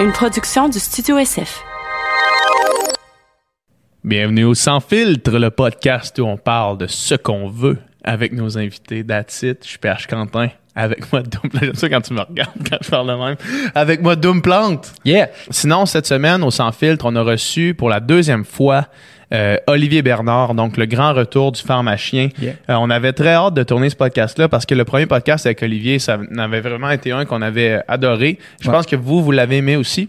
une production du Studio SF. Bienvenue au Sans Filtre, le podcast où on parle de ce qu'on veut avec nos invités. That's it. Je suis PH Quentin. Avec moi, Doom. J'aime ça quand tu me regardes, quand je parle de même. Avec moi, Doom Plante. Yeah. Sinon, cette semaine, au Sans Filtre, on a reçu pour la deuxième fois euh, Olivier Bernard, donc le grand retour du pharmacien. Yeah. Euh, on avait très hâte de tourner ce podcast-là parce que le premier podcast avec Olivier, ça n'avait vraiment été un qu'on avait adoré. Je Ouais. pense que vous, vous l'avez aimé aussi.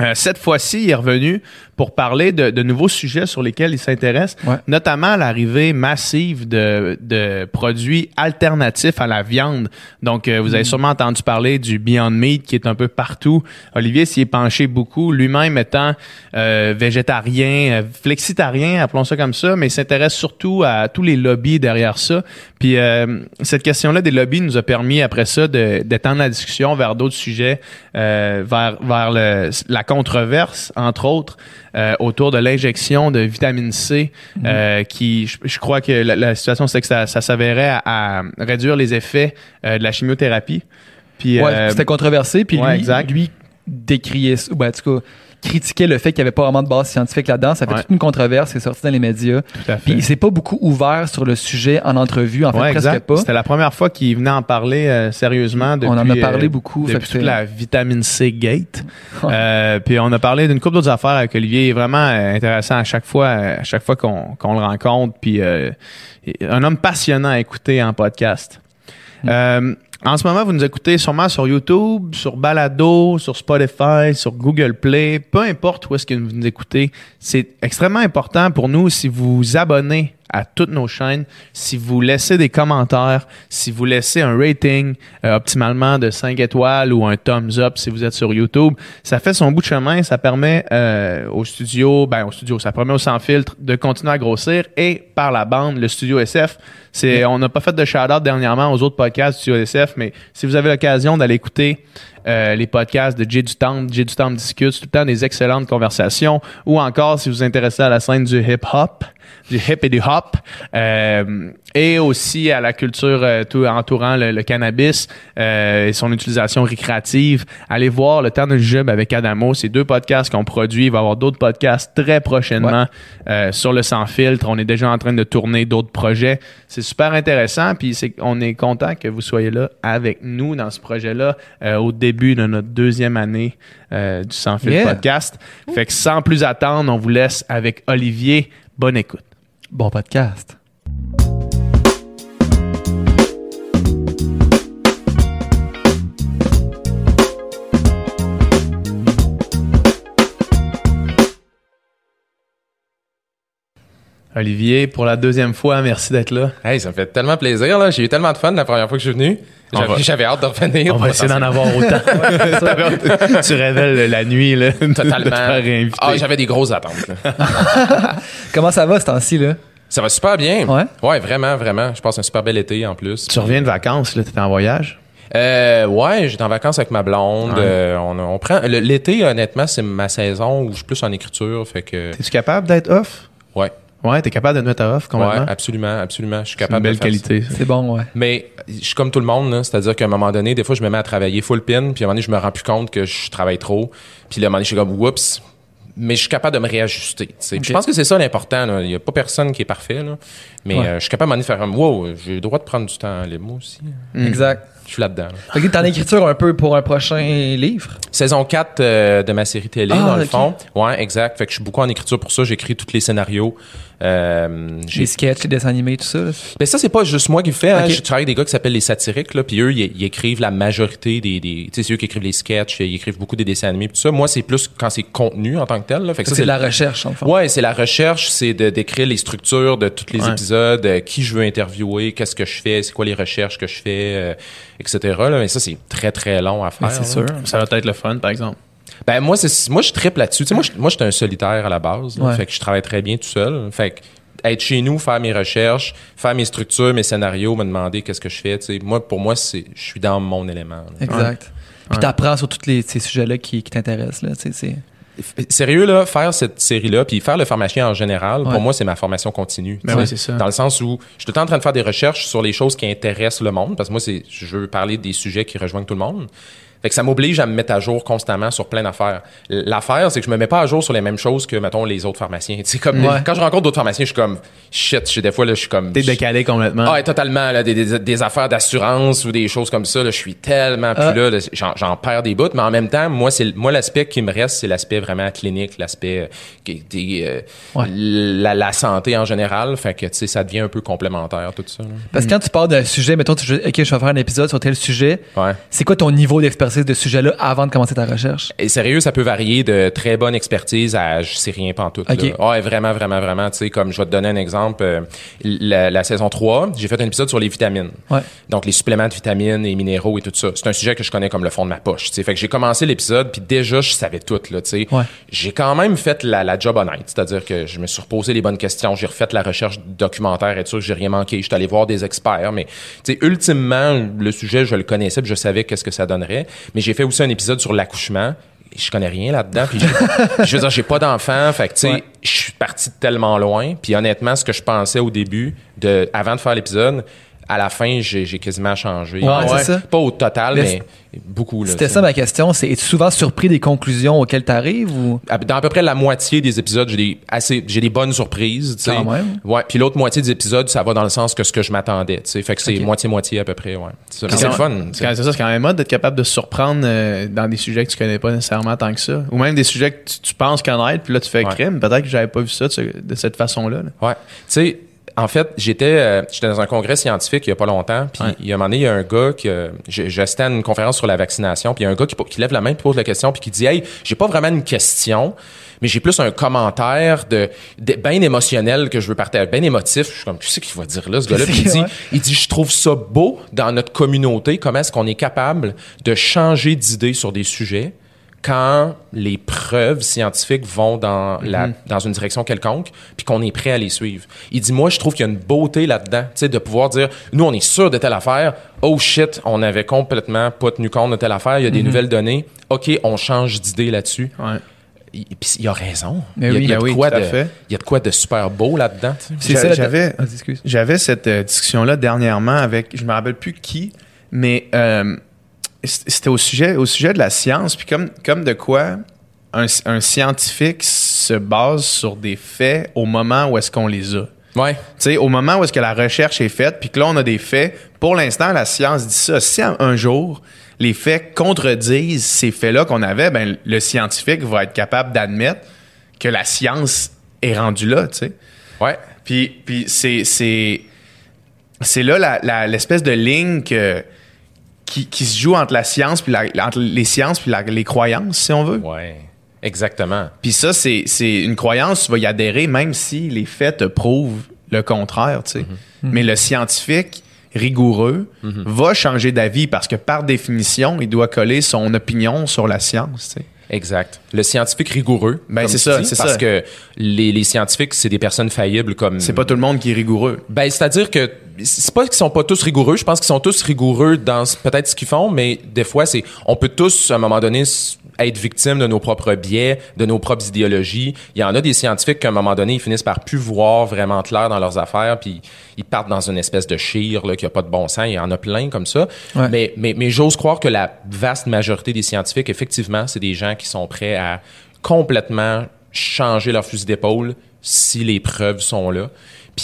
Euh, cette fois-ci, il est revenu pour parler de, de nouveaux sujets sur lesquels il s'intéresse, Ouais. notamment l'arrivée massive de, de produits alternatifs à la viande. Donc, euh, vous avez sûrement entendu parler du Beyond Meat qui est un peu partout. Olivier s'y est penché beaucoup, lui-même étant euh, végétarien, euh, flexitarien, appelons ça comme ça, mais il s'intéresse surtout à tous les lobbies derrière ça. Puis euh, cette question-là des lobbies nous a permis après ça d'étendre la discussion vers d'autres sujets, euh, vers, vers le- la controverse, entre autres, euh, autour de l'injection de vitamine C, euh, qui, je, je crois que la, la situation, c'est que ça, ça s'avérait à, à réduire les effets de la chimiothérapie. Puis, Ouais, c'était controversé, puis ouais, lui, exact. lui décriait, ça, ou ben, en tout cas, critiquait le fait qu'il n'y avait pas vraiment de base scientifique là-dedans. Ça fait Ouais. toute une controverse, c'est sorti dans les médias. tout à fait. Puis il s'est pas beaucoup ouvert sur le sujet en entrevue, en fait, Ouais, presque exact. pas. C'était la première fois qu'il venait en parler euh, sérieusement depuis. On en a parlé euh, beaucoup, fait Depuis que toute la vitamine C gate. Euh, puis on a parlé d'une couple d'autres affaires avec Olivier. Il est vraiment euh, intéressant à chaque fois, euh, à chaque fois qu'on qu'on le rencontre. Puis euh, un homme passionnant à écouter en podcast. Mm. En ce moment, vous nous écoutez sûrement sur YouTube, sur Balado, sur Spotify, sur Google Play, peu importe où est-ce que vous nous écoutez. C'est extrêmement important pour nous si vous vous abonnez à toutes nos chaînes, si vous laissez des commentaires, si vous laissez un rating euh, optimalement de 5 étoiles ou un thumbs up si vous êtes sur YouTube, ça fait son bout de chemin, ça permet euh, au studio, ben au studio, ça permet au sans filtre de continuer à grossir. Et par la bande, le studio SF, c'est on n'a pas fait de shout-out dernièrement aux autres podcasts du studio SF, mais si vous avez l'occasion d'aller écouter euh, les podcasts de Jay du Temple, Jay du Temple discute, tout le temps des excellentes conversations, ou encore si vous vous intéressez à la scène du hip-hop, du hip et du hop, euh, et aussi à la culture euh, tout entourant le, le cannabis euh, et son utilisation récréative. Allez voir le temps de jub avec Adamo, c'est deux podcasts qu'on produit. Il va y avoir d'autres podcasts très prochainement euh, sur le sans filtre. On est déjà en train de tourner d'autres projets. C'est super intéressant, puis c'est, on est content que vous soyez là avec nous dans ce projet-là euh, au début de notre deuxième année euh, du sans filtre Yeah. podcast. Fait que sans plus attendre, on vous laisse avec Olivier. Bonne écoute. Bon podcast. Olivier, pour la deuxième fois, merci d'être là. Hey, ça me fait tellement plaisir, là. J'ai eu tellement de fun la première fois que je suis venu. J'avais, j'avais hâte de revenir. On va essayer d'en avoir autant. tu révèles la nuit, là, de te Totalement. Ah, j'avais des grosses attentes, là. Comment ça va ce temps-ci, là? Ça va super bien. Ouais? Ouais, vraiment, vraiment. Je passe un super bel été, en plus. tu reviens de vacances, là, t'étais en voyage? Euh, ouais, j'étais en vacances avec ma blonde. Ouais. Euh, on, on prend, l'été, honnêtement, c'est ma saison où je suis plus en écriture, fait que, Es-tu capable d'être off? Ouais. T'es capable de mettre à off complètement. Ouais, absolument, absolument. Je suis C'est une capable belle de faire ça. qualité. ça. C'est bon, ouais. Mais je suis comme tout le monde, là. c'est-à-dire qu'à un moment donné, des fois, je me mets à travailler full pin, puis à un moment donné, je me rends plus compte que je travaille trop. Puis là, à un moment donné, je suis comme, oups. Mais je suis capable de me réajuster. Je pense que c'est ça l'important. là. Il n'y a pas personne qui est parfait. Là. Mais Ouais. euh, je suis capable à un moment donné de faire comme, wow, j'ai le droit de prendre du temps libre, moi aussi. Exact. Je suis là-dedans. là. Fait que t'es en écriture un peu pour un prochain livre? Saison 4 euh, de ma série télé, Ah, dans le fond. Ouais, exact. Fait que je suis beaucoup en écriture pour ça. J'écris tous les scénarios. Euh, Les sketchs, les dessins animés, tout ça. là? Ben ça, c'est pas juste moi qui le fais. Hein. Je travaille avec des gars qui s'appellent les satiriques, là, puis eux, ils, ils écrivent la majorité des... des tu sais, c'est eux qui écrivent les sketchs, ils écrivent beaucoup des dessins animés, puis tout ça. Moi, c'est plus quand c'est contenu en tant que tel. Là. Fait que Ça, c'est de la recherche, en fond. Ouais, c'est la recherche, c'est de décrire les structures de tous les Ouais. épisodes, euh, qui je veux interviewer, qu'est-ce que je fais, c'est quoi les recherches que je fais, euh, etc. Là. Mais ça, c'est très, très long à faire. Ben, c'est là. sûr. Ça va être le fun, par exemple. Ben moi c'est moi je tripe là-dessus. Tu sais moi je, moi j'étais un solitaire à la base, là. Ouais. fait que je travaille très bien tout seul. Fait que être chez nous, faire mes recherches, faire mes structures, mes scénarios, me demander qu'est-ce que je fais, tu sais moi pour moi c'est je suis dans mon élément. là. Exact. Puis Ouais. t'apprends sur tous les, ces sujets-là qui, qui t'intéressent. Là, tu sais, c'est- Sérieux là, faire cette série là puis faire le pharmacien en général, Ouais. pour moi c'est ma formation continue. Ben oui, ça. Dans le sens où je suis tout le temps en train de faire des recherches sur les choses qui intéressent le monde parce que moi c'est je veux parler des sujets qui rejoignent tout le monde. Fait que ça m'oblige à me mettre à jour constamment sur plein d'affaires. L'affaire, c'est que je me mets pas à jour sur les mêmes choses que, mettons, les autres pharmaciens. Sais, comme, Ouais. quand je rencontre d'autres pharmaciens, je suis comme, shit, je des fois, là, je suis comme. T'es décalé complètement. Ah, ouais, totalement. Là, des, des, des affaires d'assurance ou des choses comme ça. Là, je suis tellement plus Ah. là. là, j'en, perds des bouts. Mais en même temps, moi, c'est moi l'aspect qui me reste, c'est l'aspect vraiment clinique, l'aspect euh, des, euh, Ouais. la, la santé en général. Fait que tu sais, ça devient un peu complémentaire tout ça. là. Parce que quand tu parles d'un sujet, mettons, tu, ok, je vais faire un épisode sur tel sujet, Ouais. c'est quoi ton niveau d'expertise de ce sujet-là avant de commencer ta recherche? Et sérieux, ça peut varier de très bonne expertise à je sais rien pas tout. Ok. Ouais, vraiment, vraiment, vraiment. Tu sais, comme je vais te donner un exemple, euh, la, la saison 3, j'ai fait un épisode sur les vitamines. Ouais. Donc, les suppléments de vitamines et minéraux et tout ça. C'est un sujet que je connais comme le fond de ma poche. tu sais. Fait que j'ai commencé l'épisode, puis déjà, je savais tout. Là, tu sais. Ouais. J'ai quand même fait la, la job honnête. C'est-à-dire que je me suis reposé les bonnes questions, j'ai refait la recherche documentaire, être sûr que j'ai rien manqué. Je suis allé voir des experts. Mais tu sais, ultimement, le sujet, je le connaissais, puis je savais qu'est-ce que ça donnerait. Mais j'ai fait aussi un épisode sur l'accouchement. Je connais rien là-dedans. Puis je veux dire, j'ai pas d'enfant. Fait que, tu sais, Ouais. je suis parti de tellement loin. Puis honnêtement, ce que je pensais au début, de, avant de faire l'épisode, à la fin, j'ai j'ai quasiment changé. Ouais, Euh, c'est ça? Pas au total, Mais mais, beaucoup. là, C'était ça ma question, c'est es-tu souvent surpris des conclusions auxquelles tu arrives ou. À- Dans à peu près la moitié des épisodes, j'ai des assez, j'ai des bonnes surprises. tu sais. Quand même. Ouais. Puis l'autre moitié des épisodes, ça va dans le sens que ce que je m'attendais. tu sais. Fait que c'est moitié moitié à peu près. Ouais. C'est le fun. C'est quand- c'est ça, c'est quand même mode d'être capable de se surprendre euh, dans des sujets que tu connais pas nécessairement tant que ça. Ou même des sujets que tu, tu penses connaître, puis là, tu fais Ouais. crime. Peut-être que j'avais pas vu ça de, ce- de cette façon-là. là. Ouais. Tu sais, en fait, j'étais euh, j'étais dans un congrès scientifique il y a pas longtemps, puis Ouais. il y a un moment donné, il y a un gars qui euh, j'ai- j'assistais à une conférence sur la vaccination, puis il y a un gars qui, lève la main, pose la question, puis qui dit "Hey, j'ai pas vraiment une question, mais j'ai plus un commentaire de, de bien émotionnel que je veux partager, bien émotif." Je suis comme "Qu'est-ce qu'il va dire là ce gars-là?" Puis il Qu'est-ce dit ouais. il dit "Je trouve ça beau dans notre communauté comment est-ce qu'on est capable de changer d'idée sur des sujets." Quand les preuves scientifiques vont dans, la, dans une direction quelconque, puis qu'on est prêt à les suivre. Il dit, moi, je trouve qu'il y a une beauté là-dedans, tu sais, de pouvoir dire, nous, on est sûr de telle affaire, oh shit, on avait complètement pas tenu compte de telle affaire, il y a des nouvelles données, ok, on change d'idée là-dessus. Ouais. Il- Puis il a raison. Mais il, y a, oui, il y a ben de oui, quoi tout à de, fait. il y a de quoi de super beau là-dedans, j'avais- excuse. J'avais cette euh, discussion-là dernièrement avec, je me rappelle plus qui, mais euh, c'était au sujet, au sujet de la science, puis comme, comme de quoi un, un scientifique se base sur des faits au moment où est-ce qu'on les a. Ouais. Tu sais, au moment où est-ce que la recherche est faite, puis que là, on a des faits, pour l'instant, la science dit ça. Si un, jour, les faits contredisent ces faits-là qu'on avait, ben, le scientifique va être capable d'admettre que la science est rendue là, tu sais. Ouais. Puis, puis c'est, c'est, c'est là l'espèce de ligne que- qui, qui se joue entre la science, puis la- entre les sciences, puis la- les croyances, si on veut. Ouais. Exactement. Puis ça, c'est, c'est une croyance, tu vas y adhérer même si les faits te prouvent le contraire, tu sais. Mais le scientifique rigoureux va changer d'avis parce que par définition, il doit coller son opinion sur la science, tu sais. Exact. Le scientifique rigoureux. Ben, c'est ça, c'est Parce ça. que les, les scientifiques, c'est des personnes faillibles comme. C'est pas tout le monde qui est rigoureux. Ben, c'est-à-dire que c'est pas qu'ils sont pas tous rigoureux. Je pense qu'ils sont tous rigoureux dans ce- peut-être ce qu'ils font, mais des fois, c'est on peut tous à un moment donné être victime de nos propres biais, de nos propres idéologies. Il y en a des scientifiques qu'à un moment donné, ils finissent par plus voir vraiment clair dans leurs affaires, puis ils partent dans une espèce de chire là qui a pas de bon sens. Il y en a plein comme ça. Ouais. Mais mais mais j'ose croire que la vaste majorité des scientifiques, effectivement, c'est des gens qui sont prêts à complètement changer leur fusil d'épaule si les preuves sont là.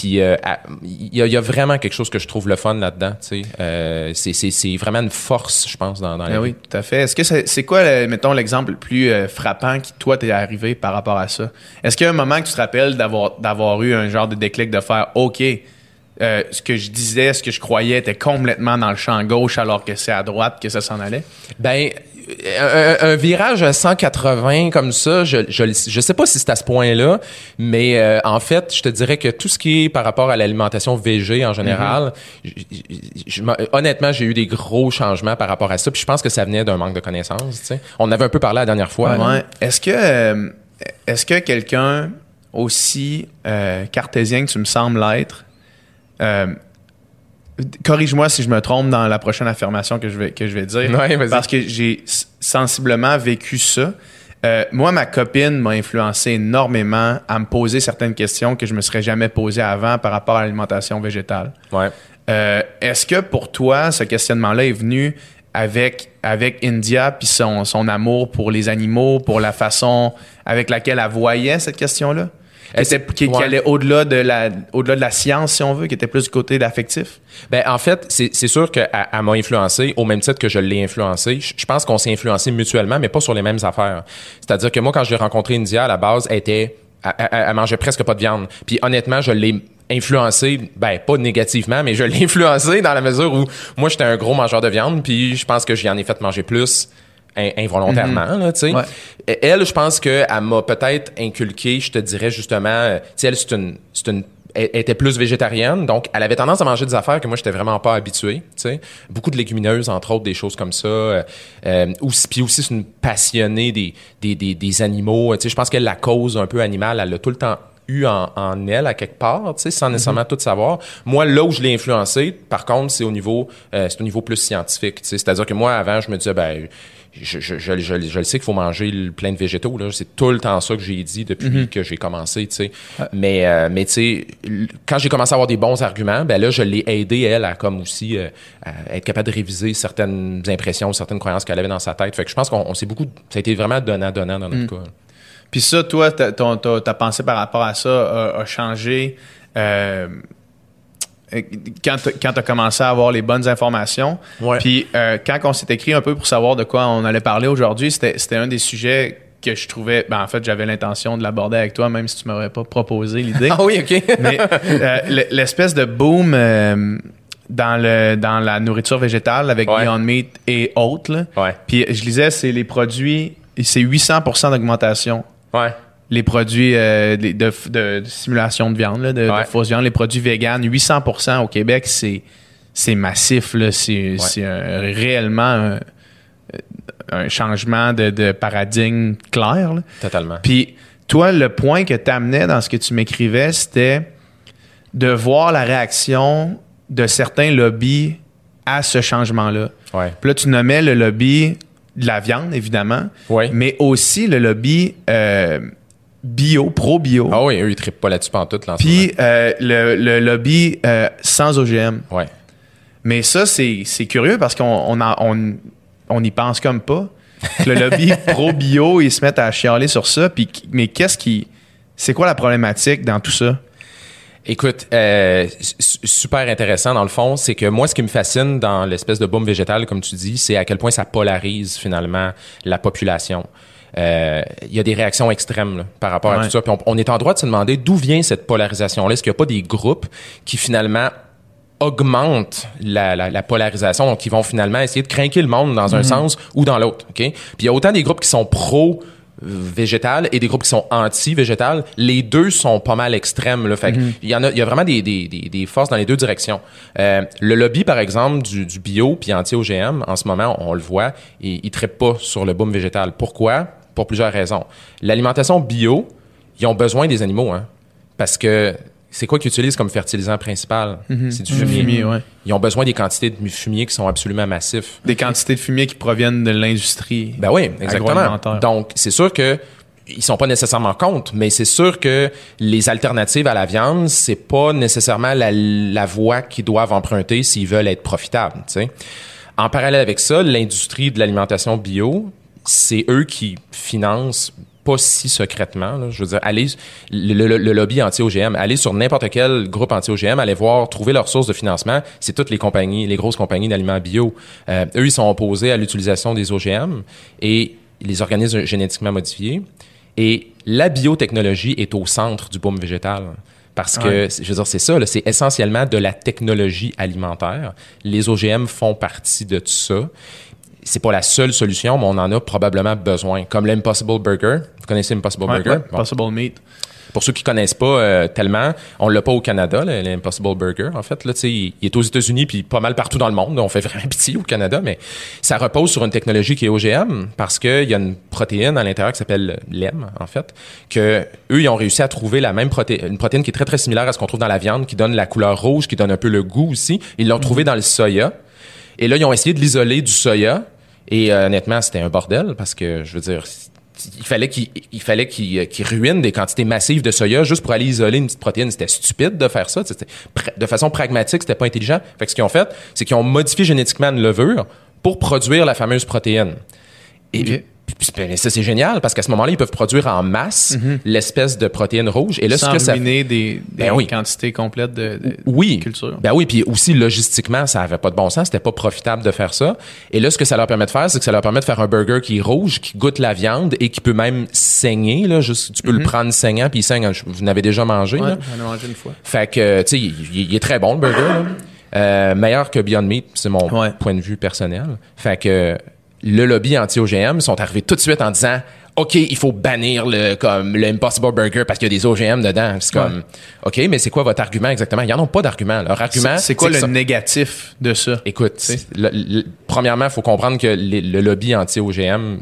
Puis euh, il y, a- il y a vraiment quelque chose que je trouve le fun là-dedans. Euh, c'est- vraiment une force, je pense, dans, dans la vie. oui, tout à fait. Est-ce que c'est, quoi, mettons, l'exemple le plus euh, frappant qui, toi, t'est arrivé par rapport à ça? Est-ce qu'il y a un moment que tu te rappelles d'avoir, eu un genre de déclic de faire OK, euh, ce que je disais, ce que je croyais était complètement dans le champ gauche alors que c'est à droite que ça s'en allait? Ben, un, virage à 180 comme ça, je, je, je sais pas si c'est à ce point-là, mais euh, en fait, je te dirais que tout ce qui est par rapport à l'alimentation végé en général, je m'en- honnêtement, j'ai eu des gros changements par rapport à ça, puis je pense que ça venait d'un manque de connaissances. tu sais. On avait un peu parlé la dernière fois. Ouais. Est-ce que, euh, est-ce que quelqu'un aussi euh, cartésien que tu me sembles l'être, corrige-moi si je me trompe dans la prochaine affirmation que je vais, que je vais dire, Ouais, parce que j'ai sensiblement vécu ça. Euh, moi, ma copine m'a influencé énormément à me poser certaines questions que je me serais jamais posées avant par rapport à l'alimentation végétale. Ouais. Euh, Est-ce que pour toi, ce questionnement-là est venu avec, avec India, puis son, son amour pour les animaux, pour la façon avec laquelle elle voyait cette question-là? Qui, était- qui- qui ouais. allait au-delà de, la, au-delà de la science, si on veut, qui était plus du côté d'affectif? Ben, en fait, c'est sûr qu'elle elle m'a influencé au même titre que je l'ai influencé. Je je pense qu'on s'est influencé mutuellement, mais pas sur les mêmes affaires. C'est-à-dire que moi, quand j'ai rencontré India, à la base, elle était, elle, elle- elle mangeait presque pas de viande. Puis honnêtement, je l'ai influencé, ben pas négativement, mais je l'ai influencé dans la mesure où moi, j'étais un gros mangeur de viande, puis je pense que j'y en ai fait manger plus in- involontairement, là, tu sais. Ouais. Et Elle, je pense qu'elle m'a peut-être inculqué, je te dirais justement, euh, tu sais, elle, c'est une, c'est une, elle était plus végétarienne, donc elle avait tendance à manger des affaires que moi, j'étais vraiment pas habitué, tu sais. Beaucoup de légumineuses, entre autres, des choses comme ça. Euh, euh, aussi, puis aussi, c'est une passionnée des, des, des, des animaux. Tu sais, je pense que la cause un peu animale, elle a tout le temps eu en, en elle à quelque part, tu sais, sans nécessairement tout savoir. Moi, là où je l'ai influencé, par contre, c'est au niveau, euh, c'est au niveau plus scientifique, tu sais. C'est-à-dire que moi, avant, je me disais, ben, je, je, je, je, le sais qu'il faut manger le- plein de végétaux, là. C'est tout le temps ça que j'ai dit depuis que j'ai commencé, tu sais. Mais, euh, mais tu sais, quand j'ai commencé à avoir des bons arguments, ben là, je l'ai aidé, elle, à comme aussi, euh, à être capable de réviser certaines impressions, certaines croyances qu'elle avait dans sa tête. Fait que je pense qu'on on s'est beaucoup, ça a été vraiment donnant-donnant dans notre cas. Puis ça, toi, ta, ton- ta- ta pensée par rapport à ça a, a changé euh, quand tu as commencé à avoir les bonnes informations. Ouais. Puis euh, quand on s'est écrit un peu pour savoir de quoi on allait parler aujourd'hui, c'était un des sujets que je trouvais... Ben, en fait, j'avais l'intention de l'aborder avec toi, même si tu m'aurais pas proposé l'idée. Ah oui, OK. Mais euh, l'espèce de boom euh, dans, le, dans la nourriture végétale avec Ouais. Beyond Meat et autres, là. Ouais. puis je lisais, c'est les produits, c'est 800 d'augmentation ouais. Les produits euh, de, de, de simulation de viande, là, de, Ouais. de fausse viande, les produits véganes, 800% au Québec, c'est c'est massif. là. C'est un- réellement un, un changement de, paradigme clair. là. Totalement. Puis toi, le point que tu amenais dans ce que tu m'écrivais, c'était de voir la réaction de certains lobbies à ce changement-là. Ouais. Puis là, tu nommais le lobby de la viande, évidemment, mais aussi le lobby euh, bio, pro-bio, Ah oui, eux, ils trippent pas là-dessus pantoute, puis euh, le, le lobby euh, sans OGM. Ouais. Mais ça, c'est curieux parce qu'on on en- on, on y pense comme pas. Le lobby pro-bio, ils se mettent à chialer sur ça. Puis, mais qu'est-ce qui. C'est quoi la problématique dans tout ça? Écoute, euh, su- super intéressant dans le fond, c'est que moi, ce qui me fascine dans l'espèce de boom végétal, comme tu dis, c'est à quel point ça polarise finalement la population. Euh, Il y a des réactions extrêmes là, par rapport à tout ça. Puis on, on est en droit de se demander d'où vient cette polarisation-là. Est-ce qu'il n'y a pas des groupes qui finalement augmentent la, la, la polarisation, donc qui vont finalement essayer de craquer le monde dans un sens ou dans l'autre. ok? Puis il y a autant des groupes qui sont pro végétal et des groupes qui sont anti-végétal, les deux sont pas mal extrêmes. Là. Fait que il y en a, il y a vraiment des, des, des, forces dans les deux directions. Euh, le lobby, par exemple, du, du bio puis anti-OGM, en ce moment, on, le voit, il, traite pas sur le boom végétal. Pourquoi? Pour plusieurs raisons. L'alimentation bio, ils ont besoin des animaux, hein, parce que c'est quoi qu'ils utilisent comme fertilisant principal? C'est du fumier. fumier, ouais. Ils ont besoin des quantités de fumier qui sont absolument massifs. Des quantités de fumier qui proviennent de l'industrie. Ben oui, exactement. Donc, c'est sûr que ils sont pas nécessairement contre, mais c'est sûr que les alternatives à la viande, c'est pas nécessairement la, la voie qu'ils doivent emprunter s'ils veulent être profitables. tu sais. En parallèle avec ça, l'industrie de l'alimentation bio, c'est eux qui financent pas si secrètement. là. Je veux dire, allez, le, le- le lobby anti-OGM, allez sur n'importe quel groupe anti-OGM, allez voir, trouver leur source de financement. C'est toutes les compagnies, les grosses compagnies d'aliments bio. Euh, eux, ils sont opposés à l'utilisation des OGM et les organismes génétiquement modifiés. Et la biotechnologie est au centre du boom végétal. Parce que, Ouais. je veux dire, c'est ça, là, c'est essentiellement de la technologie alimentaire. Les OGM font partie de tout ça. C'est pas la seule solution, mais on en a probablement besoin. Comme l'Impossible Burger. Vous connaissez l'Impossible Ouais, Burger? ouais, Bon. Possible meat. Pour ceux qui connaissent pas euh, tellement, on l'a pas au Canada, le- l'Impossible Burger. En fait, là, tu sais, il il est aux États-Unis puis pas mal partout dans le monde. On fait vraiment pitié au Canada, mais ça repose sur une technologie qui est OGM parce qu'il y a une protéine à l'intérieur qui s'appelle l'EM, en fait, que eux, ils ont réussi à trouver la même protéine, une protéine qui est très très similaire à ce qu'on trouve dans la viande, qui donne la couleur rouge, qui donne un peu le goût aussi. Ils l'ont trouvé dans le soya. Et là, ils ont essayé de l'isoler du soya. Et euh, honnêtement, c'était un bordel parce que, je veux dire, il fallait qu'il il fallait qu'il euh, qu'il ruine des quantités massives de soya juste pour aller isoler une petite protéine. C'était stupide de faire ça. De façon pragmatique, c'était pas intelligent. Fait que ce qu'ils ont fait, c'est qu'ils ont modifié génétiquement une levure pour produire la fameuse protéine. Et. Ça, c'est génial parce qu'à ce moment-là, ils peuvent produire en masse l'espèce de protéine rouge. Et là, Sans ce que ça ruiner des, des Ben oui. quantités complètes de, de- oui. de culture. Ben oui, puis aussi logistiquement, ça avait pas de bon sens, c'était pas profitable de faire ça. Et là, ce que ça leur permet de faire, c'est que ça leur permet de faire un burger qui est rouge, qui goûte la viande et qui peut même saigner. Là, juste, tu peux le prendre saignant, puis il saigne. Vous n'avez déjà mangé. Mhm. Ouais, là? ai mangé une fois. Fait que, tu sais, il, il- il est très bon le burger. là. Euh, meilleur que Beyond Meat, c'est mon Ouais. point de vue personnel. Fait que le lobby anti-OGM sont arrivés tout de suite en disant OK, il faut bannir le comme le Impossible Burger parce qu'il y a des OGM dedans. C'est comme OK, mais c'est quoi votre argument exactement? Ils n'en ont pas d'argument. Leur argument, C'est- C'est quoi le ça- négatif de ça? Écoute, le- le- premièrement, il faut comprendre que les- le lobby anti-OGM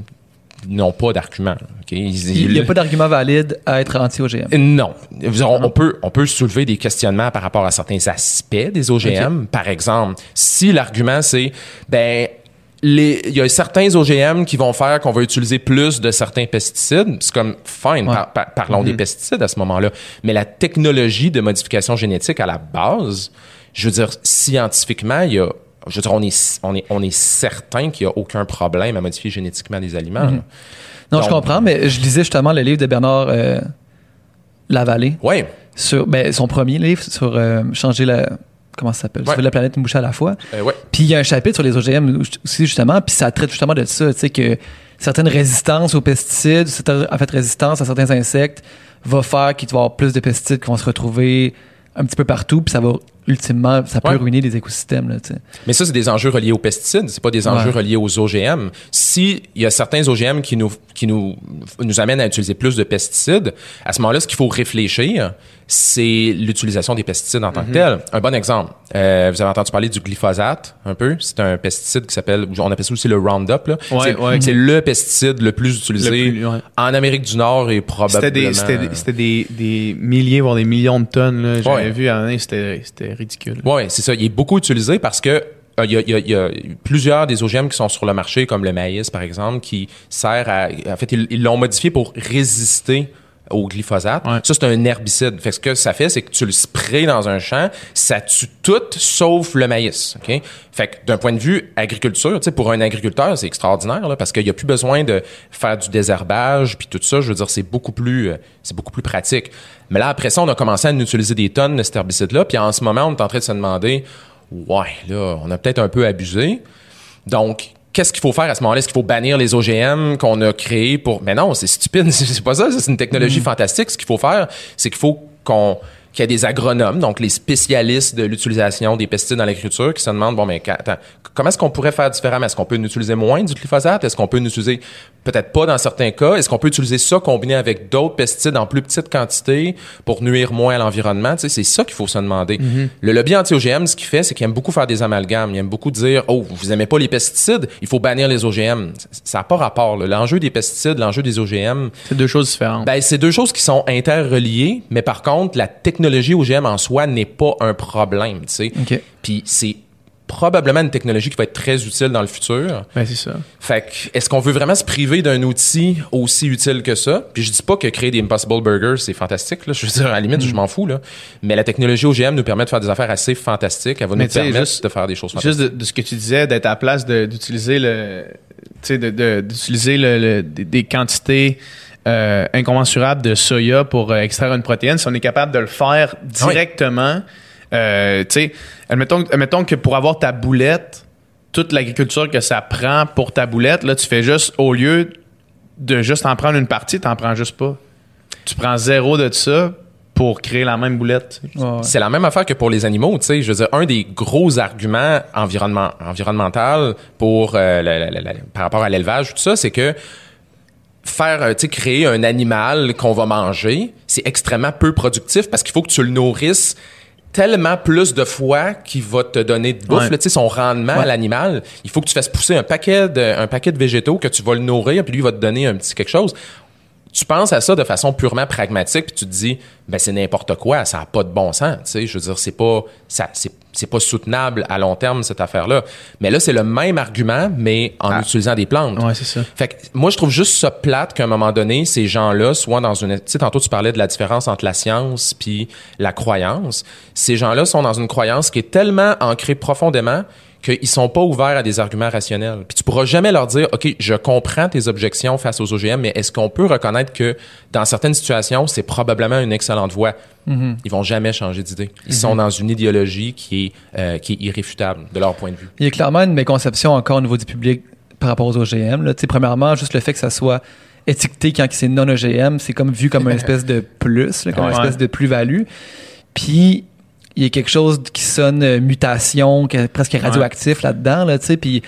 n'ont pas d'argument. Il n'y a pas d'argument valide à être anti-OGM. non. On, on peut, on peut soulever des questionnements par rapport à certains aspects des OGM. Par exemple, si l'argument c'est, ben, il y a certains OGM qui vont faire qu'on va utiliser plus de certains pesticides. C'est comme, fine, par- par- parlons des pesticides à ce moment-là. Mais la technologie de modification génétique à la base, je veux dire, scientifiquement, il y a, je veux dire, on est, on est, on est certain qu'il n'y a aucun problème à modifier génétiquement des aliments. là. Non, Donc- je comprends, mais je lisais justement le livre de Bernard euh, Lavallée Ouais. sur ben, son premier livre sur euh, changer la comment ça s'appelle? Ouais. la planète une bouchée à la fois. Euh, ouais. Puis il y a un chapitre sur les OGM aussi justement, puis ça traite justement de ça, tu sais que certaines résistances aux pesticides, certaines en fait résistance à certains insectes va faire qu'il va y avoir plus de pesticides qui vont se retrouver un petit peu partout, puis ça va ultimement ça peut Ouais. ruiner les écosystèmes là. Mais ça, c'est des enjeux reliés aux pesticides, c'est pas des enjeux Ouais. reliés aux OGM. Si il y a certains OGM qui nous qui nous nous amènent à utiliser plus de pesticides, à ce moment-là, ce qu'il faut réfléchir, c'est l'utilisation des pesticides en tant Mhm. que tel. Un bon exemple, euh, vous avez entendu parler du glyphosate un peu. C'est un pesticide qui s'appelle, on appelle ça aussi le Roundup. Là. Ouais, c'est, ouais. c'est le pesticide le plus utilisé Le plus, ouais. en Amérique du Nord et probablement. C'était des, c'était des- c'était des, des milliers, voire des millions de tonnes. là. J'avais Ouais. vu à un c'était Oui, c'est ça. Il est beaucoup utilisé parce que euh, il y, a, plusieurs des OGM qui sont sur le marché, comme le maïs, par exemple, qui sert à... En fait, ils l'ont modifié pour résister au glyphosate. Ouais. Ça, c'est un herbicide. Fait que ce que ça fait, c'est que tu le sprays dans un champ, ça tue tout sauf le maïs. OK? Fait que d'un point de vue agriculture, tu sais, pour un agriculteur, c'est extraordinaire, là, parce qu'il n'y a plus besoin de faire du désherbage puis tout ça. Je veux dire, c'est beaucoup plus, euh, c'est beaucoup plus pratique. Mais là, après ça, on a commencé à utiliser des tonnes de cet herbicide-là. Puis en ce moment, on est en train de se demander, ouais, là, on a peut-être un peu abusé. Donc, qu'est-ce qu'il faut faire à ce moment-là? Est-ce qu'il faut bannir les OGM qu'on a créés pour... Mais non, c'est stupide. C'est pas ça. ça, C'est une technologie fantastique. Ce qu'il faut faire, c'est qu'il faut qu'on qu'il y ait des agronomes, donc les spécialistes de l'utilisation des pesticides dans l'agriculture, qui se demandent, bon, mais attends, comment est-ce qu'on pourrait faire différemment? Est-ce qu'on peut en utiliser moins du glyphosate? Est-ce qu'on peut en utiliser peut-être pas dans certains cas? Est-ce qu'on peut utiliser ça combiné avec d'autres pesticides en plus petite quantité pour nuire moins à l'environnement? Tu sais, c'est ça qu'il faut se demander. Le lobby anti-OGM, ce qu'il fait, c'est qu'il aime beaucoup faire des amalgames. Il aime beaucoup dire, oh, vous aimez pas les pesticides, il faut bannir les OGM. Ça n'a pas rapport. L'enjeu des pesticides, l'enjeu des OGM, C'est deux choses différentes. ben, c'est deux choses qui sont interreliées, mais par contre, la technologie OGM en soi n'est pas un problème, tu sais. Puis c'est probablement une technologie qui va être très utile dans le futur. Ben, c'est ça. Fait que, est-ce qu'on veut vraiment se priver d'un outil aussi utile que ça? Puis je dis pas que créer des Impossible Burgers, c'est fantastique, là. Je veux dire, à la limite, je m'en fous, là. Mais la technologie OGM nous permet de faire des affaires assez fantastiques. Elle va Mais nous permettre juste- de faire des choses fantastiques. Juste de, de ce que tu disais, d'être à la place d'utiliser le, de- de- d'utiliser le, le- des, des quantités euh, incommensurables de soya pour euh, extraire une protéine, si on est capable de le faire directement, euh, tu sais, admettons, admettons que pour avoir ta boulette, toute l'agriculture que ça prend pour ta boulette, là, tu fais juste, au lieu de juste en prendre une partie, tu n'en prends juste pas. Tu prends zéro de ça pour créer la même boulette. Ouais. C'est la même affaire que pour les animaux, tu sais. Je veux dire, un des gros arguments environnement, environnemental pour euh, la- la- la- la- par rapport à l'élevage, tout ça, c'est que faire, euh, tu sais, créer un animal qu'on va manger, c'est extrêmement peu productif parce qu'il faut que tu le nourrisses tellement plus de fois qu'il va te donner de bouffe, Ouais. là, son rendement à l'animal. Il faut que tu fasses pousser un paquet de, un paquet de végétaux que tu vas le nourrir, puis lui va te donner un petit quelque chose tu penses à ça de façon purement pragmatique puis tu te dis ben c'est n'importe quoi ça a pas de bon sens tu sais je veux dire c'est pas ça c'est c'est pas soutenable à long terme cette affaire là mais là c'est le même argument mais en Ah. utilisant des plantes Ouais, c'est ça. fait que moi je trouve juste ça plate qu'à un moment donné ces gens-là soient dans une tu sais tantôt tu parlais de la différence entre la science puis la croyance ces gens-là sont dans une croyance qui est tellement ancrée profondément qu'ils sont pas ouverts à des arguments rationnels. Puis tu pourras jamais leur dire, OK, je comprends tes objections face aux OGM, mais est-ce qu'on peut reconnaître que dans certaines situations, c'est probablement une excellente voie? Mm-hmm. Ils vont jamais changer d'idée. Ils sont dans une idéologie qui est, euh, qui est irréfutable de leur point de vue. Il y a clairement une méconception encore au niveau du public par rapport aux OGM. Là. Premièrement, juste le fait que ça soit étiqueté quand c'est non OGM, c'est comme vu comme une espèce de plus, là, comme une espèce de plus-value. Puis il y a quelque chose qui sonne euh, mutation, qui est presque radioactif là-dedans, là, tu sais, puis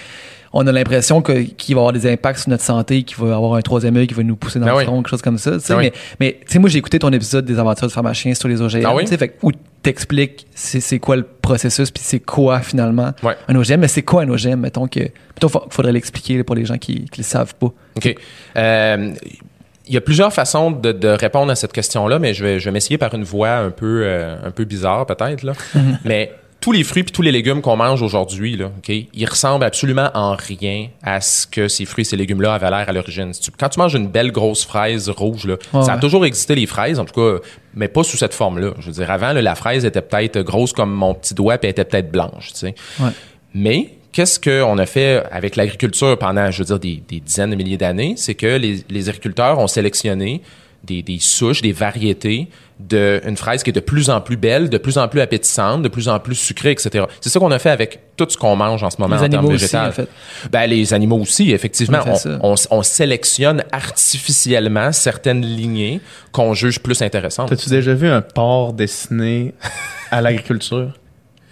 on a l'impression que- qu'il va y avoir des impacts sur notre santé, qu'il va y avoir un troisième œil qui va nous pousser dans Ah le oui. front, quelque chose comme ça. tu sais. Oui. Mais, mais tu sais, moi, j'ai écouté ton épisode des aventures du pharmacien sur les OGM, Ah tu sais, fait que- où t'expliques c'est c'est quoi le processus, puis c'est quoi finalement Ouais. un OGM. Mais c'est quoi un OGM, mettons que... Plutôt, fa- faudrait l'expliquer là, pour les gens qui ne le savent pas. OK. Euh, il y a plusieurs façons de, de répondre à cette question-là, mais je vais, je vais m'essayer par une voie un peu, euh, un peu bizarre peut-être. là. mais tous les fruits et tous les légumes qu'on mange aujourd'hui, là, OK, ils ressemblent absolument en rien à ce que ces fruits et ces légumes-là avaient l'air à l'origine. Quand tu manges une belle grosse fraise rouge, là, ça a ouais. toujours existé les fraises, en tout cas, mais pas sous cette forme-là. Je veux dire, avant, là, la fraise était peut-être grosse comme mon petit doigt, puis elle était peut-être blanche. Tu sais. Ouais. Mais qu'est-ce qu'on a fait avec l'agriculture pendant, je veux dire, des, des dizaines de milliers d'années? C'est que les, les agriculteurs ont sélectionné des, des souches, des variétés d'une fraise qui est de plus en plus belle, de plus en plus appétissante, de plus en plus sucrée, etc. C'est ça qu'on a fait avec tout ce qu'on mange en ce moment Les en termes animaux aussi, végétaux. en fait. Ben, les animaux aussi, effectivement. On fait ça. On, on- on sélectionne artificiellement certaines lignées qu'on juge plus intéressantes. T'as-tu déjà vu un porc destiné à l'agriculture?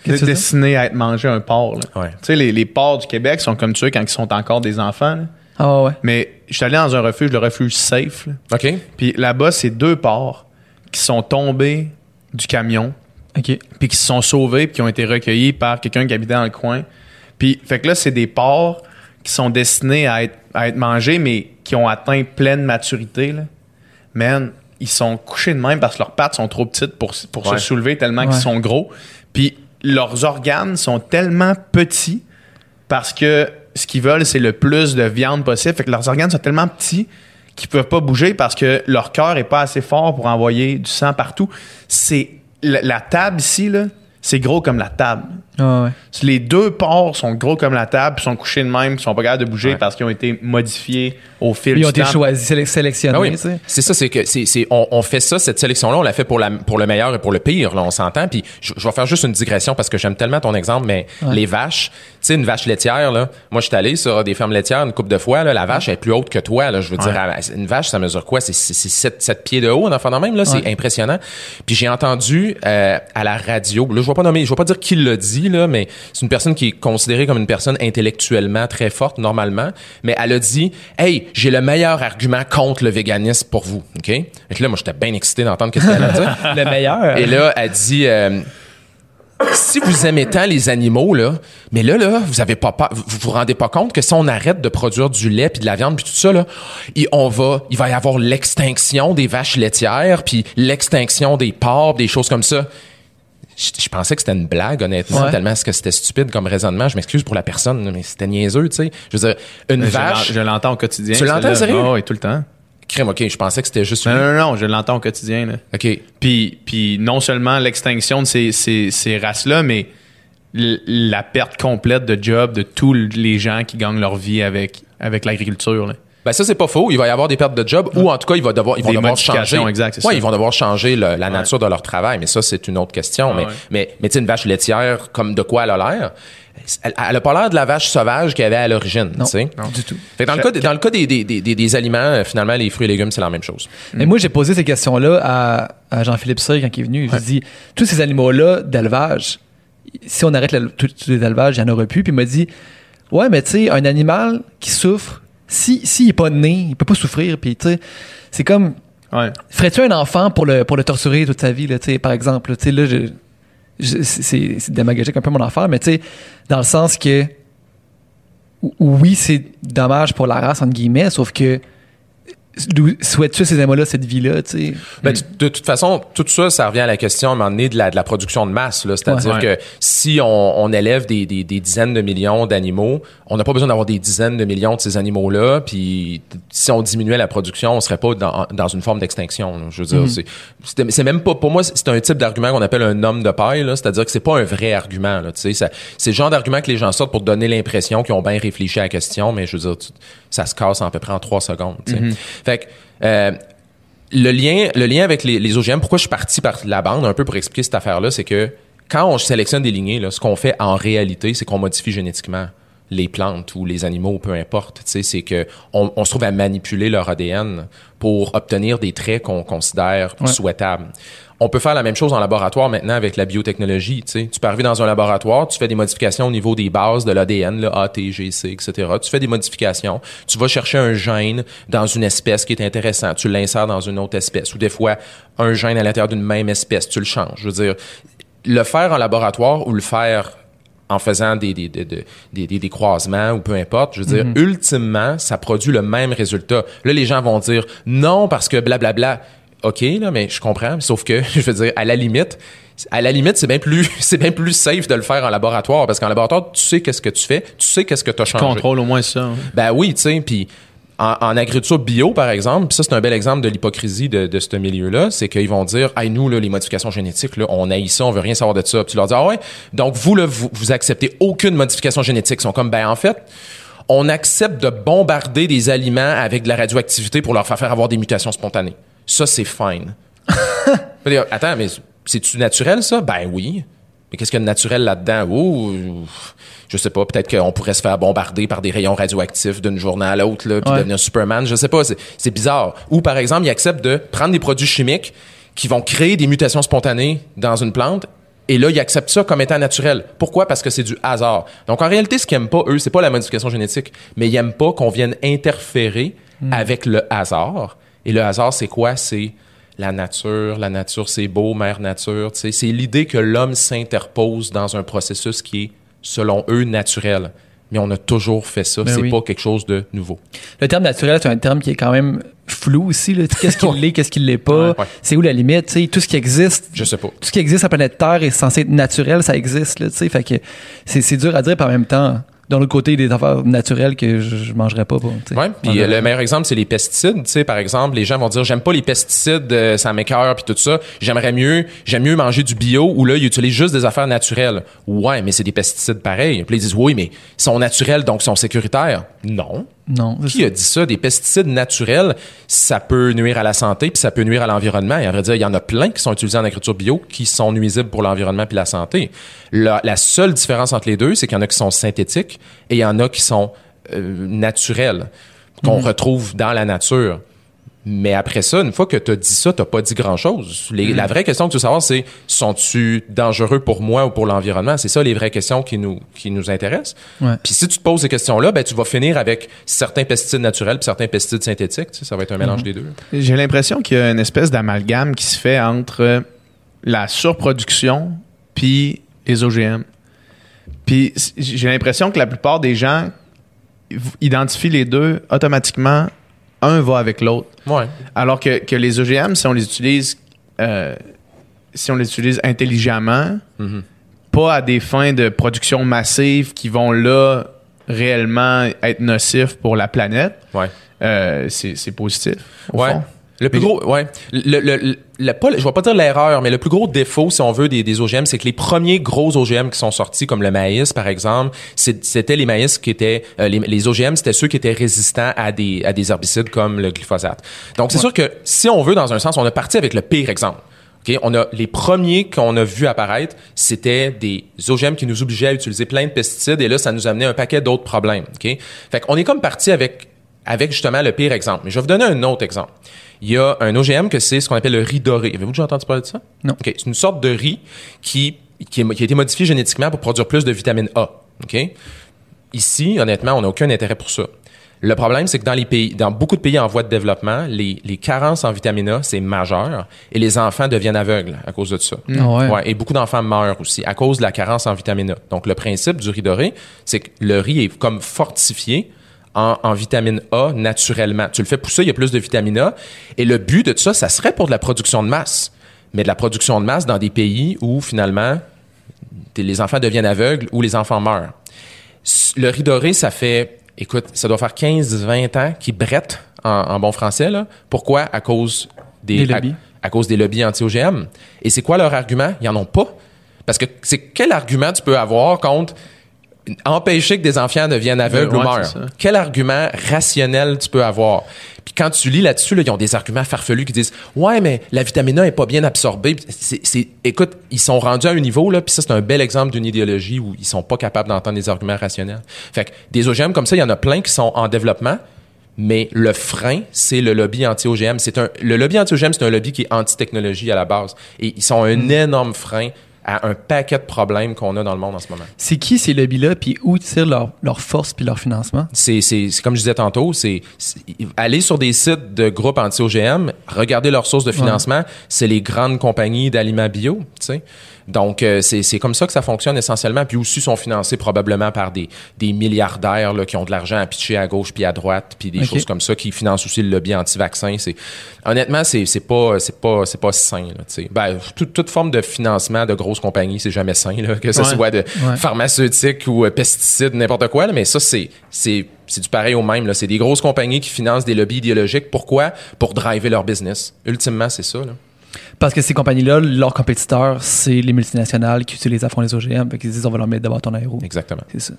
Qu'est-ce destiné à être mangé un porc. là. Ouais. Tu sais, les, les porcs du Québec sont comme ça quand ils sont encore des enfants. là. Ah ouais, ouais. Mais je suis allé dans un refuge, le refuge Safe. là. OK? Puis là-bas, c'est deux porcs qui sont tombés du camion, OK. puis qui se sont sauvés, puis qui ont été recueillis par quelqu'un qui habitait dans le coin. Puis, fait que là, c'est des porcs qui sont destinés à être, à être mangés, mais qui ont atteint pleine maturité. Là. Man, ils sont couchés de même parce que leurs pattes sont trop petites pour, pour Ouais. se soulever tellement Ouais. qu'ils sont gros. Puis, leurs organes sont tellement petits parce que ce qu'ils veulent, c'est le plus de viande possible. Fait que leurs organes sont tellement petits qu'ils peuvent pas bouger parce que leur cœur est pas assez fort pour envoyer du sang partout. C'est la, la table ici là, c'est gros comme la table. Ah ouais. Les deux porcs sont gros comme la table, puis sont couchés de même, puis sont pas capables de bouger Ouais. parce qu'ils ont été modifiés au fil Ils du ont été temps. choisis, sélec- sélectionnés, Ah oui. C'est ça, c'est que c'est, on, on fait ça, cette sélection-là, on l'a fait pour, la, pour le meilleur et pour le pire, là, on s'entend. Puis je, je vais faire juste une digression parce que j'aime tellement ton exemple, mais Ouais. les vaches, tu sais, une vache laitière, là, moi je suis allé sur des fermes laitières une couple de fois, là, la vache elle est plus haute que toi, là, je veux dire, une vache, ça mesure quoi? C'est, c'est, c'est 7, 7 pieds de haut, un enfant de même, là, c'est impressionnant. Puis j'ai entendu euh, à la radio, là, je vais pas nommer, je vais pas dire qui l'a dit, là, mais c'est une personne qui est considérée comme une personne intellectuellement très forte, normalement, mais elle a dit, hey, j'ai le meilleur argument contre le véganisme pour vous, OK? Et là, moi, j'étais bien excité d'entendre qu'est-ce qu'elle a dit. Le meilleur. Et là, elle dit euh, si vous aimez tant les animaux là, mais là là, vous avez pas vous vous rendez pas compte que si on arrête de produire du lait puis de la viande puis tout ça là, il, on va il va y avoir l'extinction des vaches laitières puis l'extinction des porcs, des choses comme ça. Je, je pensais que c'était une blague, honnêtement, Ouais. tellement est-ce que c'était stupide comme raisonnement. Je m'excuse pour la personne, mais c'était niaiseux, tu sais. Je veux dire, une Mais vache. Je l'entends au quotidien. Tu l'entends, sérieux? Ah oui, tout le temps. Crème, ok, je pensais que c'était juste. Non, non, non, non, je l'entends au quotidien. Là. Ok. Puis, puis non seulement l'extinction de ces, ces, ces races-là, mais la perte complète de job de tous les gens qui gagnent leur vie avec, avec l'agriculture. là. Ben ça c'est pas faux, il va y avoir des pertes de job ou en tout cas il va devoir ils vont Des devoir changer. exact, ouais, ça. ils vont devoir changer le- la nature de leur travail, mais ça c'est une autre question. Ah mais ouais. mais mais tu sais une vache laitière comme de quoi elle a l'air elle, elle a pas l'air de la vache sauvage qu'il y avait à l'origine, tu sais. du tout. Fait que dans le cas des- dans le cas des, des, des, des- des aliments, euh, finalement les fruits et légumes c'est la même chose. Mais moi, j'ai posé ces questions-là à, à Jean-Philippe Sey quand il est venu. J'ai dit, tous ces animaux-là d'élevage, si on arrête tous les élevages, il n'y en aurait plus. Puis il m'a dit, ouais, mais tu sais, un animal qui souffre, si s'il n'est pas né, il peut pas souffrir. Puis tu sais, c'est comme, Ouais. ferais-tu un enfant pour le, pour le torturer toute sa vie, là, par exemple? là, Tu sais, là, je, je- c'est c'est démagogique un peu mon affaire, mais tu sais, dans le sens que, ou- oui, c'est dommage pour la race, entre guillemets, sauf que souhaites-tu ces animaux-là, cette vie-là, tu sais? Ben, de toute façon, tout ça, ça revient à la question à un moment donné de la, de la production de masse. là. C'est-à-dire Ouais. que si on, on élève des, des- des dizaines de millions d'animaux, on n'a pas besoin d'avoir des dizaines de millions de ces animaux-là. Puis si on diminuait la production, on serait pas dans, dans une forme d'extinction. là. Je veux dire, c'est- c'est c'est même pas pour moi, c'est un type d'argument qu'on appelle un homme de paille. là. C'est-à-dire que c'est pas un vrai argument. là. Tu sais, C'est le genre d'argument que les gens sortent pour donner l'impression qu'ils ont bien réfléchi à la question, mais je veux dire, tu- ça se casse en à peu près en trois secondes. Fait que euh, le lien, le lien avec les, les OGM, pourquoi je suis parti par la bande, un peu pour expliquer cette affaire-là, c'est que quand on sélectionne des lignées, là, ce qu'on fait en réalité, c'est qu'on modifie génétiquement les plantes ou les animaux, peu importe. C'est que on, on se trouve à manipuler leur ADN pour obtenir des traits qu'on considère Ouais. souhaitables. On peut faire la même chose en laboratoire maintenant avec la biotechnologie. Tu, peux arriver dans un laboratoire, tu fais des modifications au niveau des bases de l'ADN, le A, T, G, C, etc. Tu fais des modifications. Tu vas chercher un gène dans une espèce qui est intéressant. Tu l'insères dans une autre espèce. Ou des fois, un gène à l'intérieur d'une même espèce, tu le changes. Je veux dire, le faire en laboratoire ou le faire en faisant des, des, des, des, des- des croisements ou peu importe, je veux dire, ultimement, ça produit le même résultat. Là, les gens vont dire non parce que blablabla. OK, là, mais je comprends. Sauf que, je veux dire, à la limite, à la limite, c'est bien plus, c'est bien plus safe de le faire en laboratoire parce qu'en laboratoire, tu sais qu'est-ce que tu fais, tu sais qu'est-ce que tu as changé. Contrôle au moins ça. hein. Ben oui, tu sais, puis en, en agriculture bio, par exemple, puis ça, c'est un bel exemple de l'hypocrisie de, de ce milieu-là, c'est qu'ils vont dire, hey, nous, là, les modifications génétiques, là, on haït ça, on veut rien savoir de ça. Puis tu leur dis, ah ouais, donc vous, là, vous, vous acceptez aucune modification génétique. Ils sont comme, ben en fait, on accepte de bombarder des aliments avec de la radioactivité pour leur faire faire avoir des mutations spontanées. Ça, c'est fine. Attends, mais c'est-tu naturel, ça? Ben oui. Mais qu'est-ce qu'il y a de naturel là-dedans? Oh, je sais pas, peut-être qu'on pourrait se faire bombarder par des rayons radioactifs d'une journée à l'autre, là, puis Ouais. devenir Superman. Je sais pas, c'est, bizarre. Ou par exemple, ils acceptent de prendre des produits chimiques qui vont créer des mutations spontanées dans une plante. Et là, ils acceptent ça comme étant naturel. Pourquoi? Parce que c'est du hasard. Donc, en réalité, ce qu'ils aiment pas, eux, c'est pas la modification génétique, mais ils aiment pas qu'on vienne interférer avec le hasard. Et le hasard, c'est quoi? C'est la nature. La nature, c'est beau, mère nature. C'est l'idée que l'homme s'interpose dans un processus qui est, selon eux, naturel. Mais on a toujours fait ça. Ben c'est oui. pas quelque chose de nouveau. Le terme naturel, c'est un terme qui est quand même flou aussi. Qu'est-ce qu'il l'est, qu'est-ce qu'il l'est pas? Ouais, ouais. C'est où la limite? Tout ce qui existe, Je sais pas. tout ce qui existe sur la planète Terre est censé être naturel, ça existe. Là, tu sais. fait que c'est, dur à dire, par en même temps, d'un autre côté, des affaires naturelles que je, je mangerais pas. Bon. Ouais, puis euh, le meilleur exemple c'est les pesticides, tu sais par exemple, les gens vont dire j'aime pas les pesticides, euh, ça m'écoeure puis tout ça, j'aimerais mieux j'aime mieux manger du bio où là ils utilisent juste des affaires naturelles. Ouais, mais c'est des pesticides pareils. Puis ils disent oui, mais ils sont naturels donc ils sont sécuritaires. Non. Non, Qui a dit ça? Des pesticides naturels, ça peut nuire à la santé puis ça peut nuire à l'environnement. Et à vrai dire, il y en a plein qui sont utilisés en agriculture bio qui sont nuisibles pour l'environnement puis la santé. La, la seule différence entre les deux, c'est qu'il y en a qui sont synthétiques et il y en a qui sont euh, naturels qu'on retrouve dans la nature. Mais après ça, une fois que tu as dit ça, tu pas dit grand-chose. Les- La vraie question que tu veux savoir, c'est sont-tu dangereux pour moi ou pour l'environnement? C'est ça les vraies questions qui nous, qui nous intéressent. Ouais. Puis si tu te poses ces questions-là, ben, tu vas finir avec certains pesticides naturels puis certains pesticides synthétiques. Tu sais, ça va être un mélange des deux. J'ai l'impression qu'il y a une espèce d'amalgame qui se fait entre la surproduction puis les OGM. Puis j'ai l'impression que la plupart des gens identifient les deux automatiquement. Un va avec l'autre. Ouais. Alors que, que les OGM, si on les utilise, euh, si on les utilise intelligemment, Mhm. pas à des fins de production massive qui vont là réellement être nocifs pour la planète, Ouais. euh, c'est c'est positif. au Ouais. fond. Le plus Mais- gros, ouais. Le, le, le- le- pas, je vais pas dire l'erreur, mais le plus gros défaut, si on veut, des, des OGM, c'est que les premiers gros OGM qui sont sortis, comme le maïs, par exemple, c'était les maïs qui étaient, euh, les, les OGM, c'était ceux qui étaient résistants à des, à des herbicides comme le glyphosate. Donc, c'est sûr que si on veut, dans un sens, on a parti avec le pire exemple. OK? On a les premiers qu'on a vu apparaître, c'était des OGM qui nous obligeaient à utiliser plein de pesticides et là, ça nous amenait un paquet d'autres problèmes. OK? Fait qu'on est comme parti avec, avec justement le pire exemple. Mais je vais vous donner un autre exemple. Il y a un OGM que c'est ce qu'on appelle le riz doré. Avez-vous déjà entendu parler de ça? Non. C'est une sorte de riz qui, qui, est- qui a été modifié génétiquement pour produire plus de vitamine A. OK? Ici, honnêtement, on n'a aucun intérêt pour ça. Le problème, c'est que dans les pays, dans beaucoup de pays en voie de développement, les, les carences en vitamine A, c'est majeur et les enfants deviennent aveugles à cause de ça. Ah ouais. et beaucoup d'enfants meurent aussi à cause de la carence en vitamine A. Donc, le principe du riz doré, c'est que le riz est comme fortifié en, en vitamine A naturellement. Tu le fais pousser, il y a plus de vitamine A. Et le but de ça, ça serait pour de la production de masse. Mais de la production de masse dans des pays où finalement les enfants deviennent aveugles ou les enfants meurent. Le riz doré, ça fait, écoute, ça doit faire 15-20 ans qu'ils brettent en, en bon français. Là. Pourquoi? À cause des, Des lobbies. À, à cause des lobbies anti-OGM. Et c'est quoi leur argument? Ils en ont pas. Parce que c'est quel argument tu peux avoir contre empêcher que des enfants deviennent aveugles Ouais, ou meurent? Quel argument rationnel tu peux avoir? Puis quand tu lis là-dessus, là, ils ont des arguments farfelus qui disent Ouais, mais la vitamine A est pas bien absorbée. C'est- écoute, ils sont rendus à un niveau, là, puis ça, c'est un bel exemple d'une idéologie où ils sont pas capables d'entendre des arguments rationnels. Fait que des OGM comme ça, il y en a plein qui sont en développement, mais le frein, c'est le lobby anti-OGM. C'est un, le lobby anti-OGM, c'est un lobby qui est anti-technologie à la base. Et ils sont un énorme frein à un paquet de problèmes qu'on a dans le monde en ce moment. C'est qui ces lobbies-là, puis où tirent leur, leur force puis leur financement? c'est, comme je disais tantôt, c'est, c'est- aller sur des sites de groupes anti-OGM, regarder leurs sources de financement, c'est les grandes compagnies d'aliments bio, tu sais. Donc, euh, c'est, comme ça que ça fonctionne essentiellement. Puis aussi, sont financés probablement par des, des milliardaires là, qui ont de l'argent à pitcher à gauche puis à droite, puis des choses comme ça qui financent aussi le lobby anti-vaccin. Honnêtement, c'est, pas, pas, pas sain, là. Ben, toute, toute forme de financement de grosses compagnies, c'est jamais sain, là, que ce Ouais. soit de Ouais. pharmaceutiques ou euh, pesticides, n'importe quoi. là, mais ça, c'est, c'est, du pareil au même. C'est des grosses compagnies qui financent des lobbies idéologiques. Pourquoi? Pour driver leur business. Ultimement, c'est ça. Là. Parce que ces compagnies-là, leurs compétiteurs, c'est les multinationales qui utilisent à fond les OGM. Fait qu'ils disent on va leur mettre devant ton aéro. Exactement. C'est ça.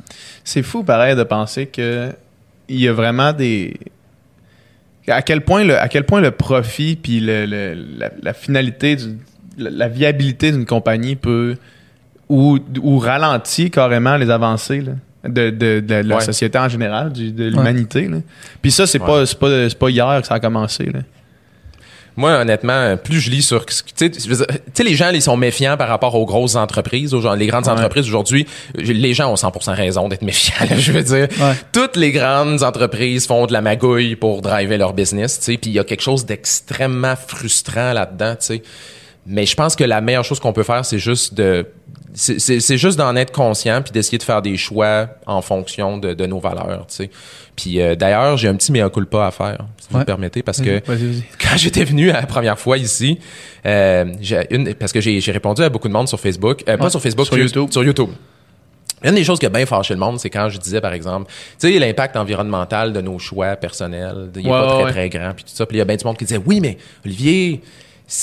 C'est fou, pareil, de penser que il y a vraiment des. À quel point le, à quel point le profit puis le, le- la, la finalité, du- la, la viabilité d'une compagnie peut ou, ou ralentit carrément les avancées là, de, de, de la Ouais. société en général, du- de l'humanité. Puis ça, c'est Ouais. pas, c'est pas, c'est pas hier que ça a commencé. Là. Moi, honnêtement, plus je lis sur... Tu sais, les gens, ils sont méfiants par rapport aux grosses entreprises. aujourd'hui- Les grandes Ouais. entreprises, aujourd'hui, les gens ont 100% raison d'être méfiants. là, je veux dire, Ouais. toutes les grandes entreprises font de la magouille pour driver leur business. tu sais, Puis il y a quelque chose d'extrêmement frustrant là-dedans. tu sais. Mais je pense que la meilleure chose qu'on peut faire, c'est juste de... C'est juste d'en être conscient puis d'essayer de faire des choix en fonction de, de nos valeurs, tu sais. Puis euh, d'ailleurs, j'ai un petit mea culpa à faire, si vous me permettez, parce que quand j'étais venu à la première fois ici, euh, j'ai une, parce que j'ai j'ai répondu à beaucoup de monde sur Facebook, euh, pas sur Facebook, Sur sur YouTube. Sur YouTube. Une des choses qui a bien fâché le monde, c'est quand je disais, par exemple, tu sais, l'impact environnemental de nos choix personnels, il est Ouais, pas très, très grand, puis tout ça. Puis il y a bien du monde qui disait, oui, mais Olivier,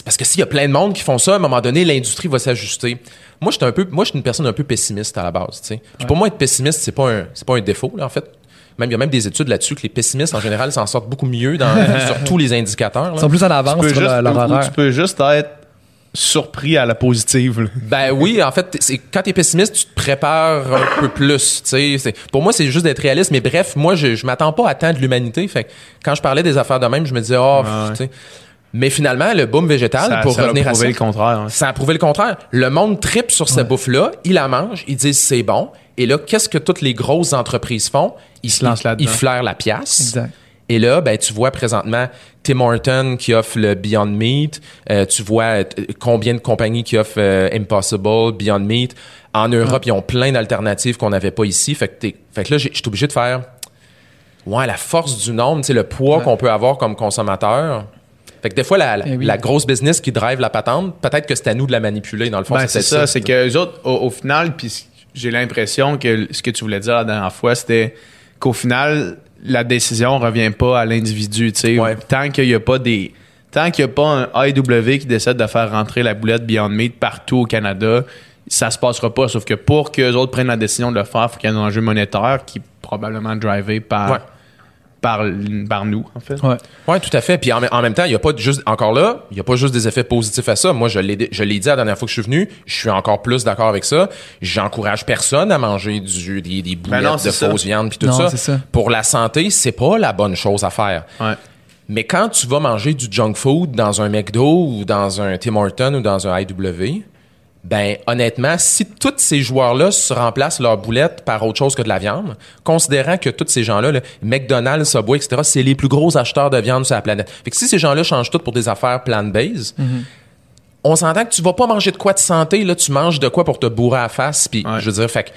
parce que s'il y a plein de monde qui font ça, à un moment donné, l'industrie va s'ajuster. Moi, je suis un peu, moi, je suis une personne un peu pessimiste à la base, tu sais. Puis pour moi, être pessimiste, c'est pas un, c'est pas un défaut, là, en fait. Même, il y a même des études là-dessus que les pessimistes, en général, s'en sortent beaucoup mieux dans, sur tous les indicateurs. là. Ils sont plus en avance peux, sur juste, leur, leur ou- ou horaire. tu peux juste être surpris à la positive. là. Ben oui, en fait, c'est quand t'es pessimiste, tu te prépares un peu plus. C'est- Pour moi, c'est juste d'être réaliste. Mais bref, moi, je, je m'attends pas à tant de l'humanité. Fait que quand je parlais des affaires de même, je me disais, oh, pff, Ouais, ouais. tu sais. Mais finalement, le boom végétal, Ça, pour ça revenir à ça, le contraire. hein. ça a prouvé le contraire. Le monde tripe sur cette bouffe-là, ils la mangent, ils disent c'est bon. Et là, qu'est-ce que toutes les grosses entreprises font? Ils se lancent là-dedans. Ils flairent la pièce. Exact. Et là, ben, tu vois présentement Tim Horton qui offre le Beyond Meat. Euh, tu vois euh, combien de compagnies qui offrent euh, Impossible, Beyond Meat. En Europe, ils ont plein d'alternatives qu'on n'avait pas ici. Fait que, t'es- fait que là, je suis obligé de faire ouais, la force du nombre, le poids Ouais. qu'on peut avoir comme consommateur. Fait que des fois, la, la, Eh oui. la grosse business qui drive la patente, peut-être que c'est à nous de la manipuler. Dans le fond, Ben, c'est peut-être ça, c'est que les autres, au, au final, puis j'ai l'impression que ce que tu voulais dire la dernière fois, c'était qu'au final, la décision revient pas à l'individu. tu sais. Ouais. Tant qu'il n'y a pas des. Tant qu'il n'y a pas un IW qui décide de faire rentrer la boulette Beyond Meat partout au Canada, ça se passera pas. Sauf que pour qu'eux autres prennent la décision de le faire, il faut qu'il y ait un enjeu monétaire qui est probablement drivé par, Ouais. Par, par nous, en fait. Ouais. Oui, tout à fait. Puis en, même- en même temps, il n'y a pas juste, encore là, il n'y a pas juste des effets positifs à ça. Moi, je l'ai, je l'ai dit la dernière fois que je suis venu, je suis encore plus d'accord avec ça. J'encourage personne à manger du, des, des boulettes Ben non, c'est de ça. fausse viande puis tout Non, ça. c'est ça. Pour la santé, c'est pas la bonne chose à faire. Ouais. Mais quand tu vas manger du junk food dans un McDo ou dans un Tim Horton ou dans un IW, ben honnêtement, si tous ces joueurs-là se remplacent leur boulette par autre chose que de la viande, considérant que tous ces gens-là, là, McDonald's, Subway, etc., c'est les plus gros acheteurs de viande sur la planète. Fait que si ces gens-là changent tout pour des affaires plant-based, on s'entend que tu vas pas manger de quoi de santé, là, tu manges de quoi pour te bourrer à la face, puis Ouais. je veux dire, fait que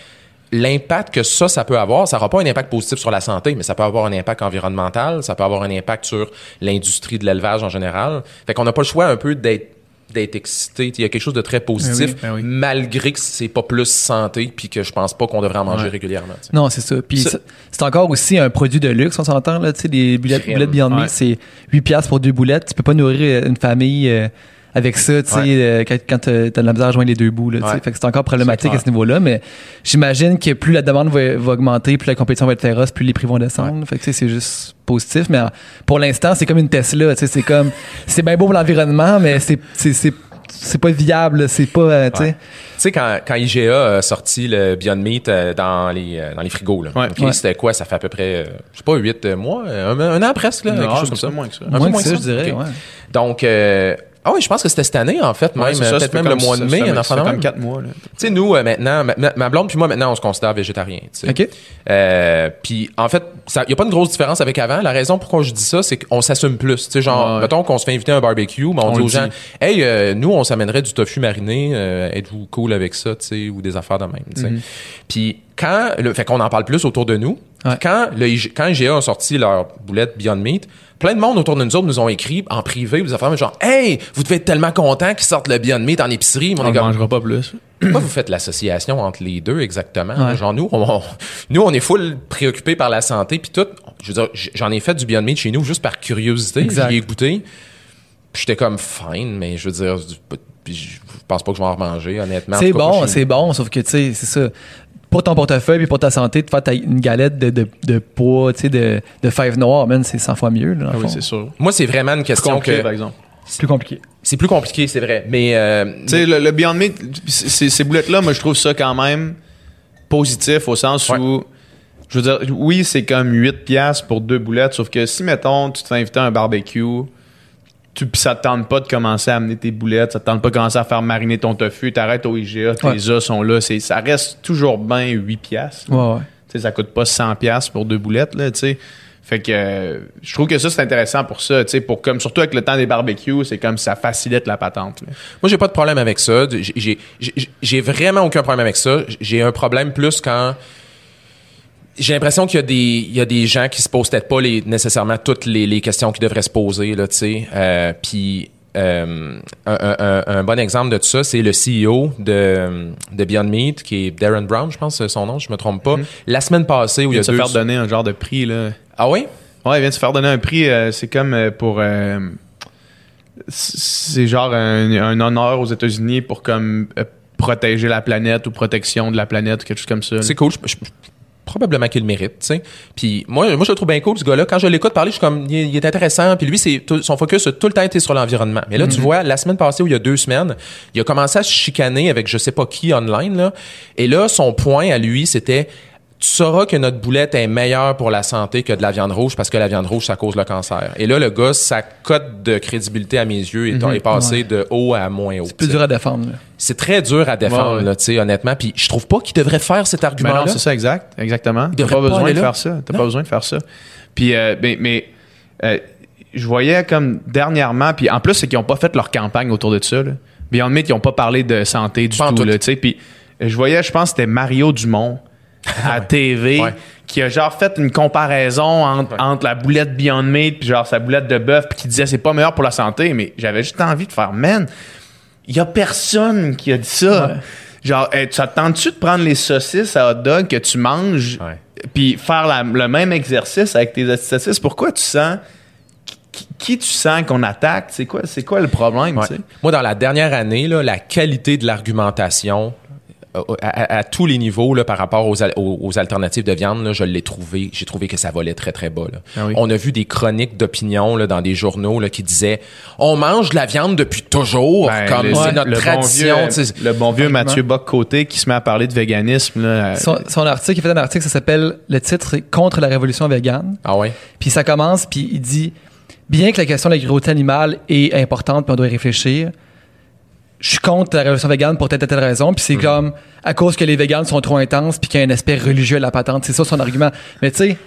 l'impact que ça, ça peut avoir, ça n'aura pas un impact positif sur la santé, mais ça peut avoir un impact environnemental, ça peut avoir un impact sur l'industrie de l'élevage en général. Fait qu'on n'a pas le choix un peu d'être d'être excité. Il y a quelque chose de très positif, Ben oui, ben oui. malgré que c'est pas plus santé, puis que je pense pas qu'on devrait en manger Ouais. régulièrement. Non, c'est ça. Puis c'est- encore aussi un produit de luxe, on s'entend là, tu sais les boulettes, boulettes Beyond Ouais. Meat, c'est 8 piastres pour deux boulettes. Tu peux pas nourrir une famille euh, avec ça, tu sais Ouais. euh, quand, quand t'as t'as de la misère à joindre les deux bouts là, tu. Ouais. Fait que c'est encore problématique C'est à ce niveau-là, mais j'imagine que plus la demande va, va augmenter, plus la compétition va être féroce, plus les prix vont descendre. Fait que tu sais, c'est juste positif, mais euh, pour l'instant, c'est comme une Tesla, tu sais, c'est comme c'est bien beau pour l'environnement, mais c'est c'est c'est c'est pas viable, c'est pas euh, tu sais. Ouais. Tu sais, quand, quand IGA a sorti le Beyond Meat euh, dans, les, euh, dans les frigos, là, Ouais. ok, Ouais. c'était quoi? Ça fait à peu près, euh, je sais pas, 8 mois, euh, un, un an presque, là, Non, quelque chose un comme petit peu ça. moins que ça. Un peu Moins que ça, je dirais. Donc, euh, ah oui, je pense que c'était cette année, en fait, même, Ouais, peut-être même le mois de mai, ça enfant comme même. 4 mois. Là. Tu sais, nous, euh, maintenant, ma, blonde puis moi, maintenant, on se considère végétarien. tu sais. OK. Euh, puis, en fait, il n'y a pas une grosse différence avec avant. La raison pourquoi je dis ça, c'est qu'on s'assume plus. Tu sais, genre, ouais. mettons qu'on se fait inviter à un barbecue, mais on, On dit aux gens, hey, euh, nous, on s'amènerait du tofu mariné, euh, êtes-vous cool avec ça, tu sais, ou des affaires de même, tu sais. Puis, quand, le, fait qu'on en parle plus autour de nous, Ouais. Quand, le, quand IGA a sorti leur boulette Beyond Meat, plein de monde autour de nous autres nous ont écrit en privé, vous affaires, genre, hey, vous devez être tellement contents qu'ils sortent le Beyond Meat en épicerie. On ne mangera pas plus. pourquoi vous faites l'association entre les deux exactement? Ouais. Genre, nous, on, nous, on est full préoccupés par la santé, puis tout. Je veux dire, j'en ai fait du Beyond Meat chez nous juste par curiosité. Exact. J'y ai goûté. Puis j'étais comme fine, mais je veux dire, puis je pense pas que je vais en remanger, honnêtement. C'est bon, c'est bon, sauf que tu sais, c'est ça. Pour ton portefeuille et pour ta santé, de faire ta- une galette de, de, de poids, tu sais, de, de fèves noires, man, c'est 100 fois mieux. Là, Ah oui, c'est sûr. Moi, c'est vraiment une C'est question compliqué, que. par exemple. C'est plus compliqué. C'est plus compliqué, c'est vrai. Mais. euh, Tu sais, le, le Beyond Meat, ces boulettes-là, moi, je trouve ça quand même positif au sens Ouais. où, je veux dire, oui, c'est comme 8 piastres pour deux boulettes, sauf que si, mettons, tu te fais inviter à un barbecue, tu, pis ça te tente pas de commencer à amener tes boulettes, ça te tente pas de commencer à faire mariner ton tofu, t'arrêtes au IGA, tes Ouais. œufs sont là, c'est, ça reste toujours bien 8 piastres. Ouais, ouais. Tu sais, ça coûte pas 100 pièces pour deux boulettes là, tu sais. Fait que euh, je trouve que ça c'est intéressant pour ça, tu sais, pour comme surtout avec le temps des barbecues, c'est comme ça facilite la patente. là. Moi, j'ai pas de problème avec ça. J'ai- J'ai j'ai- j'ai vraiment aucun problème avec ça. J'ai un problème plus quand j'ai l'impression qu'il y a des il y a des gens qui se posent peut-être pas les, nécessairement toutes les, les questions qui devraient se poser là, tu sais. Euh, Puis euh, un, un- un- un bon exemple de tout ça, c'est le CEO de, de Beyond Meat, qui est Darren Brown, je pense, c'est son nom, je me trompe pas. La semaine passée où Il il a se deux faire donner un genre de prix là. ah oui? Ouais, il vient de se faire donner un prix, euh, c'est comme euh, pour c'est genre un, un honneur aux États-Unis pour comme protéger la planète ou protection de la planète ou quelque chose comme ça. C'est cool. Je- je- probablement qu'il le mérite, tu sais. Puis moi, moi, je le trouve bien cool, ce gars-là. Quand je l'écoute parler, je suis comme, il est, il est intéressant. Puis lui, c'est son focus a tout le temps été sur l'environnement. Mais là, tu vois, la semaine passée, ou il y a deux semaines, il a commencé à se chicaner avec je sais pas qui online, là. Et là, son point à lui, c'était, tu sauras que notre boulette est meilleure pour la santé que de la viande rouge parce que la viande rouge, ça cause le cancer. Et là, le gars, sa cote de crédibilité à mes yeux est, est passée Ouais. de haut à moins haut. C'est plus dur à défendre. C'est très dur à défendre, Ouais, ouais. là, tu sais, honnêtement. Puis je trouve pas qu'il devrait faire cet Ben argument-là. non, c'est ça, exact. Exactement. T'as devrait pas pas besoin aller de là. faire ça. T'as pas besoin de faire ça. Puis, euh, mais, mais euh, je voyais comme dernièrement, puis en plus, c'est qu'ils ont pas fait leur campagne autour de ça. Là. Beyond Meat, ils ont pas parlé de santé du Pas tout. tout. Là, tu sais. puis je voyais, je pense que c'était Mario Dumont à TV Ouais. qui a genre fait une comparaison entre, entre la boulette Beyond Meat puis genre sa boulette de bœuf puis qui disait c'est pas meilleur pour la santé mais j'avais juste envie de faire man il y a personne qui a dit ça. Ouais. genre hey, ça te tente-tu de prendre les saucisses à hot dog que tu manges puis faire la- le même exercice avec tes saucisses? Pourquoi tu sens qui, qui tu sens qu'on attaque? C'est quoi c'est quoi le problème tu Moi, dans la dernière année, là, la qualité de l'argumentation à, à- à tous les niveaux là, par rapport aux, aux- aux alternatives de viande, là, je l'ai trouvé. J'ai trouvé que ça volait très, très bas. là. Ah oui. On a vu des chroniques d'opinion là, dans des journaux là, qui disaient On mange de la viande depuis toujours, Ben, comme c'est notre le bon tradition. vieux- le bon vieux. Mathieu Bock-Côté qui se met à parler de véganisme là, euh, Son, son article, il fait un article, ça s'appelle, le titre, c'est Contre la révolution végane. Ah ouais? Puis ça commence, puis il dit Bien que la question de l'agriculture animale est importante, puis on doit y réfléchir, je suis contre la révolution végane pour telle et telle raison. Puis c'est comme à cause que les véganes sont trop intenses, puis qu'il y a un aspect religieux à la patente. C'est ça son argument. Mais tu sais,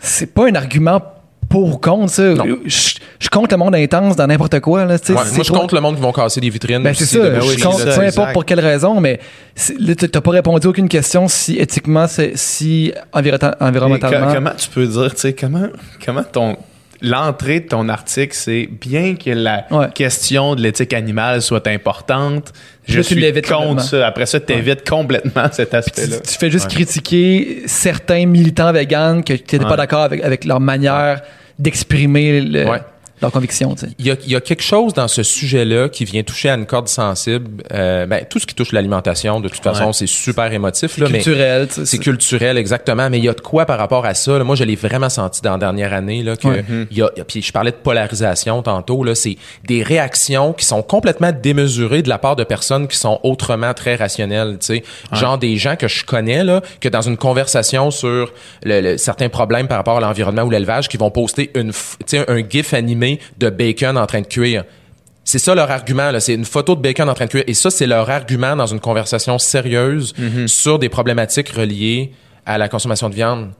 c'est pas un argument pour ou contre ça. Non. Je, je compte le monde intense dans n'importe quoi. Là, Ouais, moi, je trop- compte le monde qui vont casser des vitrines. Ben, c'est ça, de- je compte, c'est peu importe pour quelle raison, mais c'est- là, tu n'as pas répondu à aucune question si éthiquement, c'est- si Et environnementalement. comment tu peux dire, tu sais, comment, comment ton. L'entrée de ton article, c'est bien que la Ouais. question de l'éthique animale soit importante. Je tu suis contre ça. Après ça, tu évites complètement cet tu, aspect-là. tu fais juste critiquer certains militants véganes que tu n'étais pas d'accord avec, avec leur manière d'exprimer le- Ouais. leurs convictions. tu sais. Il y, a, il y a quelque chose dans ce sujet-là qui vient toucher à une corde sensible. Euh, ben, tout ce qui touche l'alimentation, de toute façon, Ouais. c'est super émotif. Là, mais Culturel. tu sais, c'est culturel, exactement. Mais il y a de quoi par rapport à ça. là. Moi, je l'ai vraiment senti dans la dernière année. Là, que Ouais. il y a, puis je parlais de polarisation tantôt. Là, c'est des réactions qui sont complètement démesurées de la part de personnes qui sont autrement très rationnelles. tu sais. Genre des gens que je connais, là, que dans une conversation sur le- le- certains problèmes par rapport à l'environnement ou l'élevage, qui vont poster une, f- tu sais, un gif animé de bacon en train de cuire. C'est ça leur argument. C'est une photo de bacon en train de cuire. Et ça, c'est leur argument dans une conversation sérieuse sur des problématiques reliées à la consommation de viande.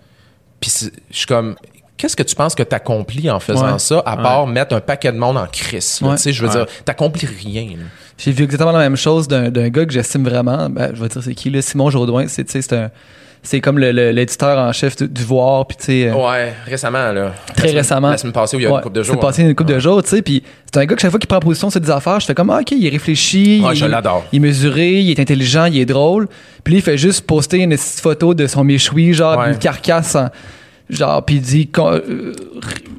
Puis je suis comme, qu'est-ce que tu penses que t'accomplis en faisant Ouais. ça, à part mettre un paquet de monde en crise? Ouais. Tu sais, je veux dire, t'accomplis rien. J'ai vu exactement la même chose d'un gars que j'estime vraiment. Ben, je vais dire c'est qui, là, Simon tu sais, c'est un. C'est comme l'éditeur en chef du, du Voir, puis tu sais. euh, Ouais, récemment, là. Très La récemment. La semaine passée, où il y a Ouais, une couple de jours. C'est passé une couple de jours, tu sais. Puis c'est un gars que chaque fois qu'il prend position sur des affaires, je fais comme, ah, ok, il réfléchit. Ouais, il, je l'adore. Il est mesuré, il est intelligent, il est drôle. Puis il fait juste poster une petite photo de son méchoui, genre, une carcasse, en- genre, puis il dit con- euh,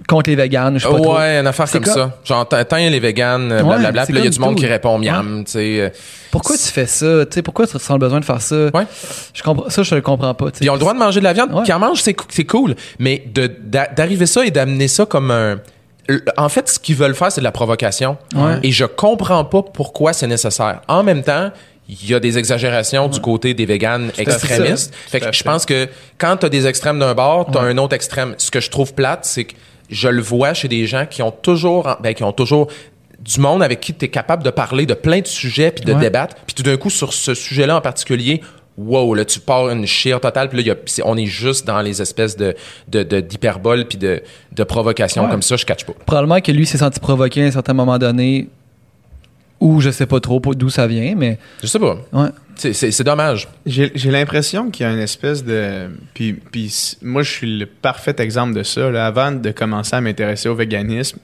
contre les véganes, je sais pas trop. Ouais, une affaire comme comme- ça. Genre, tant les véganes, Ouais, blablabla. Puis là, il y a du monde tout. qui répond miam, tu sais. euh. Pourquoi tu fais ça? Tu sais, pourquoi tu ressens le besoin de faire ça? Ouais. Je comprends, ça, je le comprends pas. Ils ont le droit de manger de la viande. Qui en mangent, c'est c'est cool. Mais de- d'a- d'arriver ça et d'amener ça comme un. En fait, ce qu'ils veulent faire, c'est de la provocation. Ouais. Et je comprends pas pourquoi c'est nécessaire. En même temps, il y a des exagérations du côté des véganes extrémistes. Fait que je pense que quand tu as des extrêmes d'un bord, tu as un autre extrême. Ce que je trouve plate, c'est que je le vois chez des gens qui ont toujours, ben, qui ont toujours du monde avec qui tu es capable de parler de plein de sujets puis de Ouais. débattre. Puis tout d'un coup, sur ce sujet-là en particulier, wow, là, tu pars une chire totale. Puis là, y a- on est juste dans les espèces de, de, de- d'hyperbole puis de, de provocation Ouais. comme ça. Je catch pas. Probablement que lui s'est senti provoqué à un certain moment donné, ou je sais pas trop d'où ça vient, mais Je sais pas. ouais. C'est, dommage. J'ai j'ai l'impression qu'il y a une espèce de. Puis, puis moi, je suis le parfait exemple de ça. là. Avant de commencer à m'intéresser au véganisme,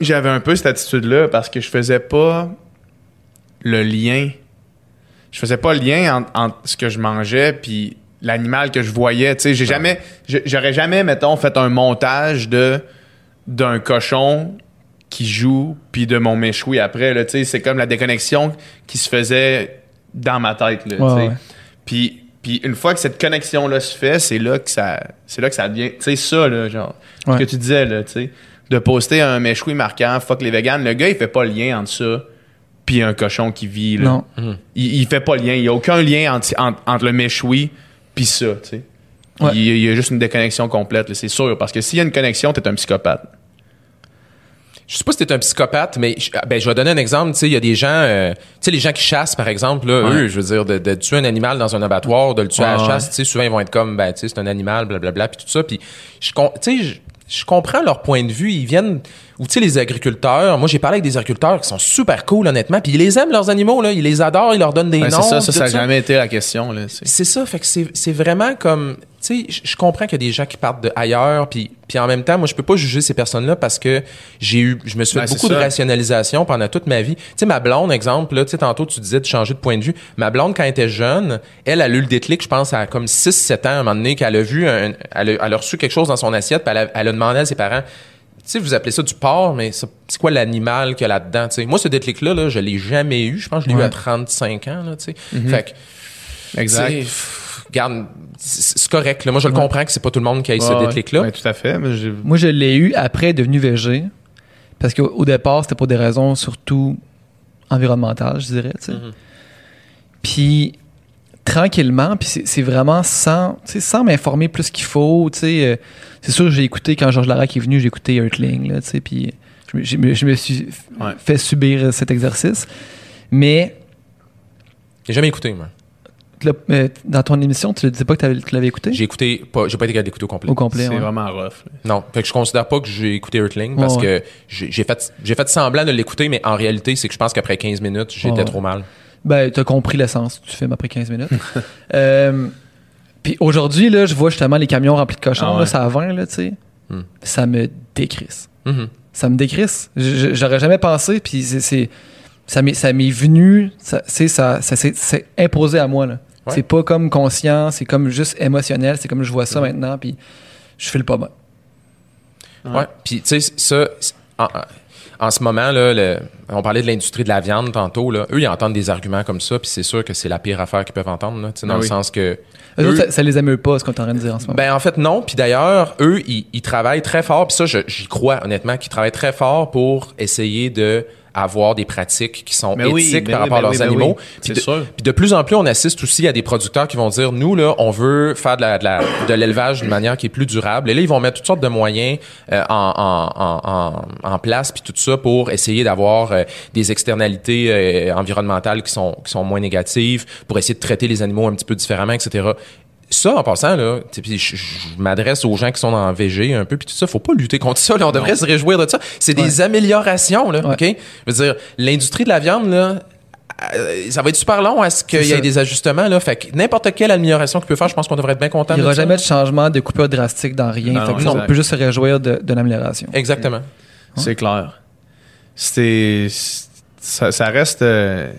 j'avais un peu cette attitude-là parce que je faisais pas le lien. Je faisais pas le lien entre, entre ce que je mangeais puis l'animal que je voyais. Tu sais, j'ai jamais. J'aurais jamais, mettons, fait un montage de d'un cochon qui joue puis de mon méchoui après. Là, c'est comme la déconnexion qui se faisait dans ma tête. Là, Ouais, ouais. Puis, puis une fois que cette connexion-là se fait, c'est là que ça, c'est là que ça devient, tu sais, ça, là, genre, Ouais. ce que tu disais, là, tu sais, de poster un méchoui marquant, fuck les véganes, le gars, il fait pas le lien entre ça puis un cochon qui vit, là. Non. Il, il fait pas le lien, il y a aucun lien entre, entre, entre le méchoui puis ça, tu sais. Ouais. Il, il y a juste une déconnexion complète, là, c'est sûr, parce que s'il y a une connexion, t'es un psychopathe. Je sais pas si t'es un psychopathe, mais je, ben, je vais donner un exemple. Tu sais, il y a des gens, euh, tu sais, les gens qui chassent, par exemple, là, Ouais. eux, je veux dire, de, de tuer un animal dans un abattoir, de le tuer à la Ouais, chasse, tu sais, souvent ils vont être comme, ben, tu sais, c'est un animal, blablabla, puis tout ça. Puis, je, tu sais, je, je comprends leur point de vue. Ils viennent, ou tu sais, les agriculteurs. Moi, j'ai parlé avec des agriculteurs qui sont super cool, honnêtement. Puis ils les aiment leurs animaux, là, ils les adorent, ils leur donnent des Ouais, noms. c'est ça, ça, ça a tout jamais été la question, là. c'est- ça, fait que c'est c'est vraiment comme, tu sais, je- comprends qu'il y a des gens qui partent de ailleurs, puis puis en même temps, moi je peux pas juger ces personnes-là parce que j'ai eu, je me suis fait Ben, beaucoup de rationalisation pendant toute ma vie. Tu sais, ma blonde, exemple, là, tu sais, tantôt tu disais de changer de point de vue. Ma blonde quand elle était jeune, elle a eu le déclic, je pense à comme 6-7 ans, à un moment donné, qu'elle a vu, un- elle, a, elle a reçu quelque chose dans son assiette, puis elle a, elle a demandé à ses parents. Tu sais, vous appelez ça du porc, mais c'est quoi l'animal qu'il y a là-dedans? Moi, ce déclic-là, là, je l'ai jamais eu. Je pense que je l'ai eu à 35 ans. Là, sais. Fait que Exact. c'est- pff, Regarde, c'est c'est correct. Là. Moi, je le comprends que c'est pas tout le monde qui a eu ce déclic-là. ouais, tout à fait. mais Moi, je l'ai eu après devenu végé. Parce qu'au au départ, c'était pour des raisons surtout environnementales, je dirais. Mhm. Puis, tranquillement, puis c'est vraiment sans, sans m'informer plus qu'il faut. tu sais, euh, c'est sûr, j'ai écouté, quand Georges Larac est venu, j'ai écouté Earthling. Là, tu sais, puis je, me- je me- je me suis Ouais. fait subir cet exercice. Mais J'ai jamais écouté, moi. euh, dans ton émission, tu ne disais pas que tu l'avais écouté? J'ai écouté, pas, j'ai pas été capable d'écouter au complet. Au complet, C'est ouais. vraiment rough. là. Non, fait que je considère pas que j'ai écouté Earthling parce Ouais, que j'ai fait, j'ai fait semblant de l'écouter, mais en réalité, c'est que je pense qu'après 15 minutes, j'étais Ouais. trop mal. Ben, t'as compris l'essence du film après 15 minutes. euh, puis aujourd'hui, là, je vois justement les camions remplis de cochons, Ah ouais. là, ça à 20, là, tu sais. Hmm. Ça me décrisse. Mhm. Ça me décrisse. J'aurais jamais pensé, puis c'est-. Ça m'est, venu, ça, ça, ça s'est c'est imposé à moi, là. Ouais. C'est pas comme conscient, c'est comme juste émotionnel, c'est comme je vois ça maintenant, puis je file pas mal. Ouais. Puis, tu sais, ça, en, ce moment, là, le- on parlait de l'industrie de la viande tantôt, là. Eux, ils entendent des arguments comme ça, puis c'est sûr que c'est la pire affaire qu'ils peuvent entendre, là, tu sais, dans Ah le sens que. Eux eux- autres, ça, ça les émeut pas, ce qu'on est en train de dire en ce moment. Ben en fait non, puis d'ailleurs eux ils, ils travaillent très fort, puis ça j'y crois honnêtement qu'ils travaillent très fort pour essayer de avoir des pratiques qui sont Mais éthiques par oui, rapport à leurs animaux. Puis C'est de, sûr. puis de plus en plus on assiste aussi à des producteurs qui vont dire nous là on veut faire de l'élevage d'une manière qui est plus durable et là ils vont mettre toutes sortes de moyens euh, en, en, en, en, en place puis tout ça pour essayer d'avoir euh, des externalités euh, environnementales qui sont qui sont moins négatives pour essayer de traiter les animaux un petit peu différemment etc ça, en passant, là, tu sais, puis je, je m'adresse aux gens qui sont dans VG un peu, puis tout ça, faut pas lutter contre ça. Là, on devrait se réjouir de ça. C'est des améliorations, là, Ouais. OK? Je veux dire, l'industrie de la viande, là, euh, ça va être super long à ce qu'il y ait des ajustements, là. Fait que n'importe quelle amélioration qu'il peut faire, je pense qu'on devrait être bien content Il n'y aura jamais de changement, de coupure drastique dans rien. Non, Fait que non, on peut juste se réjouir de, de l'amélioration. Exactement. C'est clair. C'est ça, ça reste euh,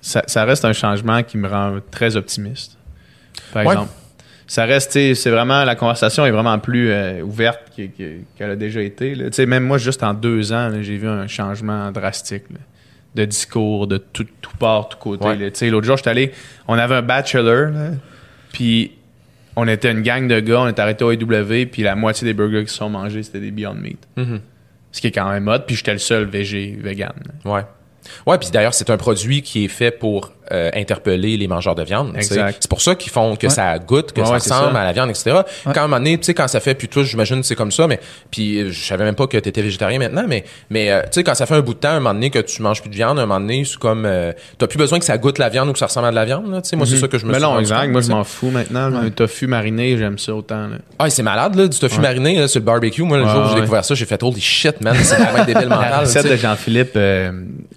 ça, ça reste un changement qui me rend très optimiste. Par Ouais. exemple, ça reste, c'est vraiment la conversation est vraiment plus euh, ouverte que- que- qu'elle a déjà été. là. Tu sais, même moi, juste en deux ans, j'ai vu un changement drastique là, de discours de tout, tout part, tout côté. Ouais. là. Tu sais, l'autre jour, j'étais allé, on avait un bachelor, puis on était une gang de gars, on était arrêté au AW, puis la moitié des burgers qui se sont mangés, c'était des Beyond Meat. Mhm. Ce qui est quand même mode, puis j'étais le seul végé, vegan. là. Ouais. Ouais, puis d'ailleurs, c'est un produit qui est fait pour euh, interpeller les mangeurs de viande. C'est pour ça qu'ils font que Ouais. ça goûte, que Ouais, ça ressemble ça. à la viande, etc. Quand à un moment donné, tu sais, quand ça fait, puis toi, j'imagine que c'est comme ça, mais puis euh, je savais même pas que tu étais végétarien maintenant, mais mais euh, tu sais, quand ça fait un bout de temps, un moment donné que tu manges plus de viande, un moment donné, c'est comme euh, t'as plus besoin que ça goûte la viande ou que ça ressemble à de la viande. Là, tu sais, moi, c'est ça que je me Mais non, exact. Moi, je m'en fous maintenant. Un tofu mariné, j'aime ça autant. là. Ah, c'est malade, là, du tofu mariné là, sur le barbecue. Moi, le jour où j'ai découvert ça, j'ai fait holy shit, man, c'est vraiment débile La mental. recette tu sais. de Jean-Philippe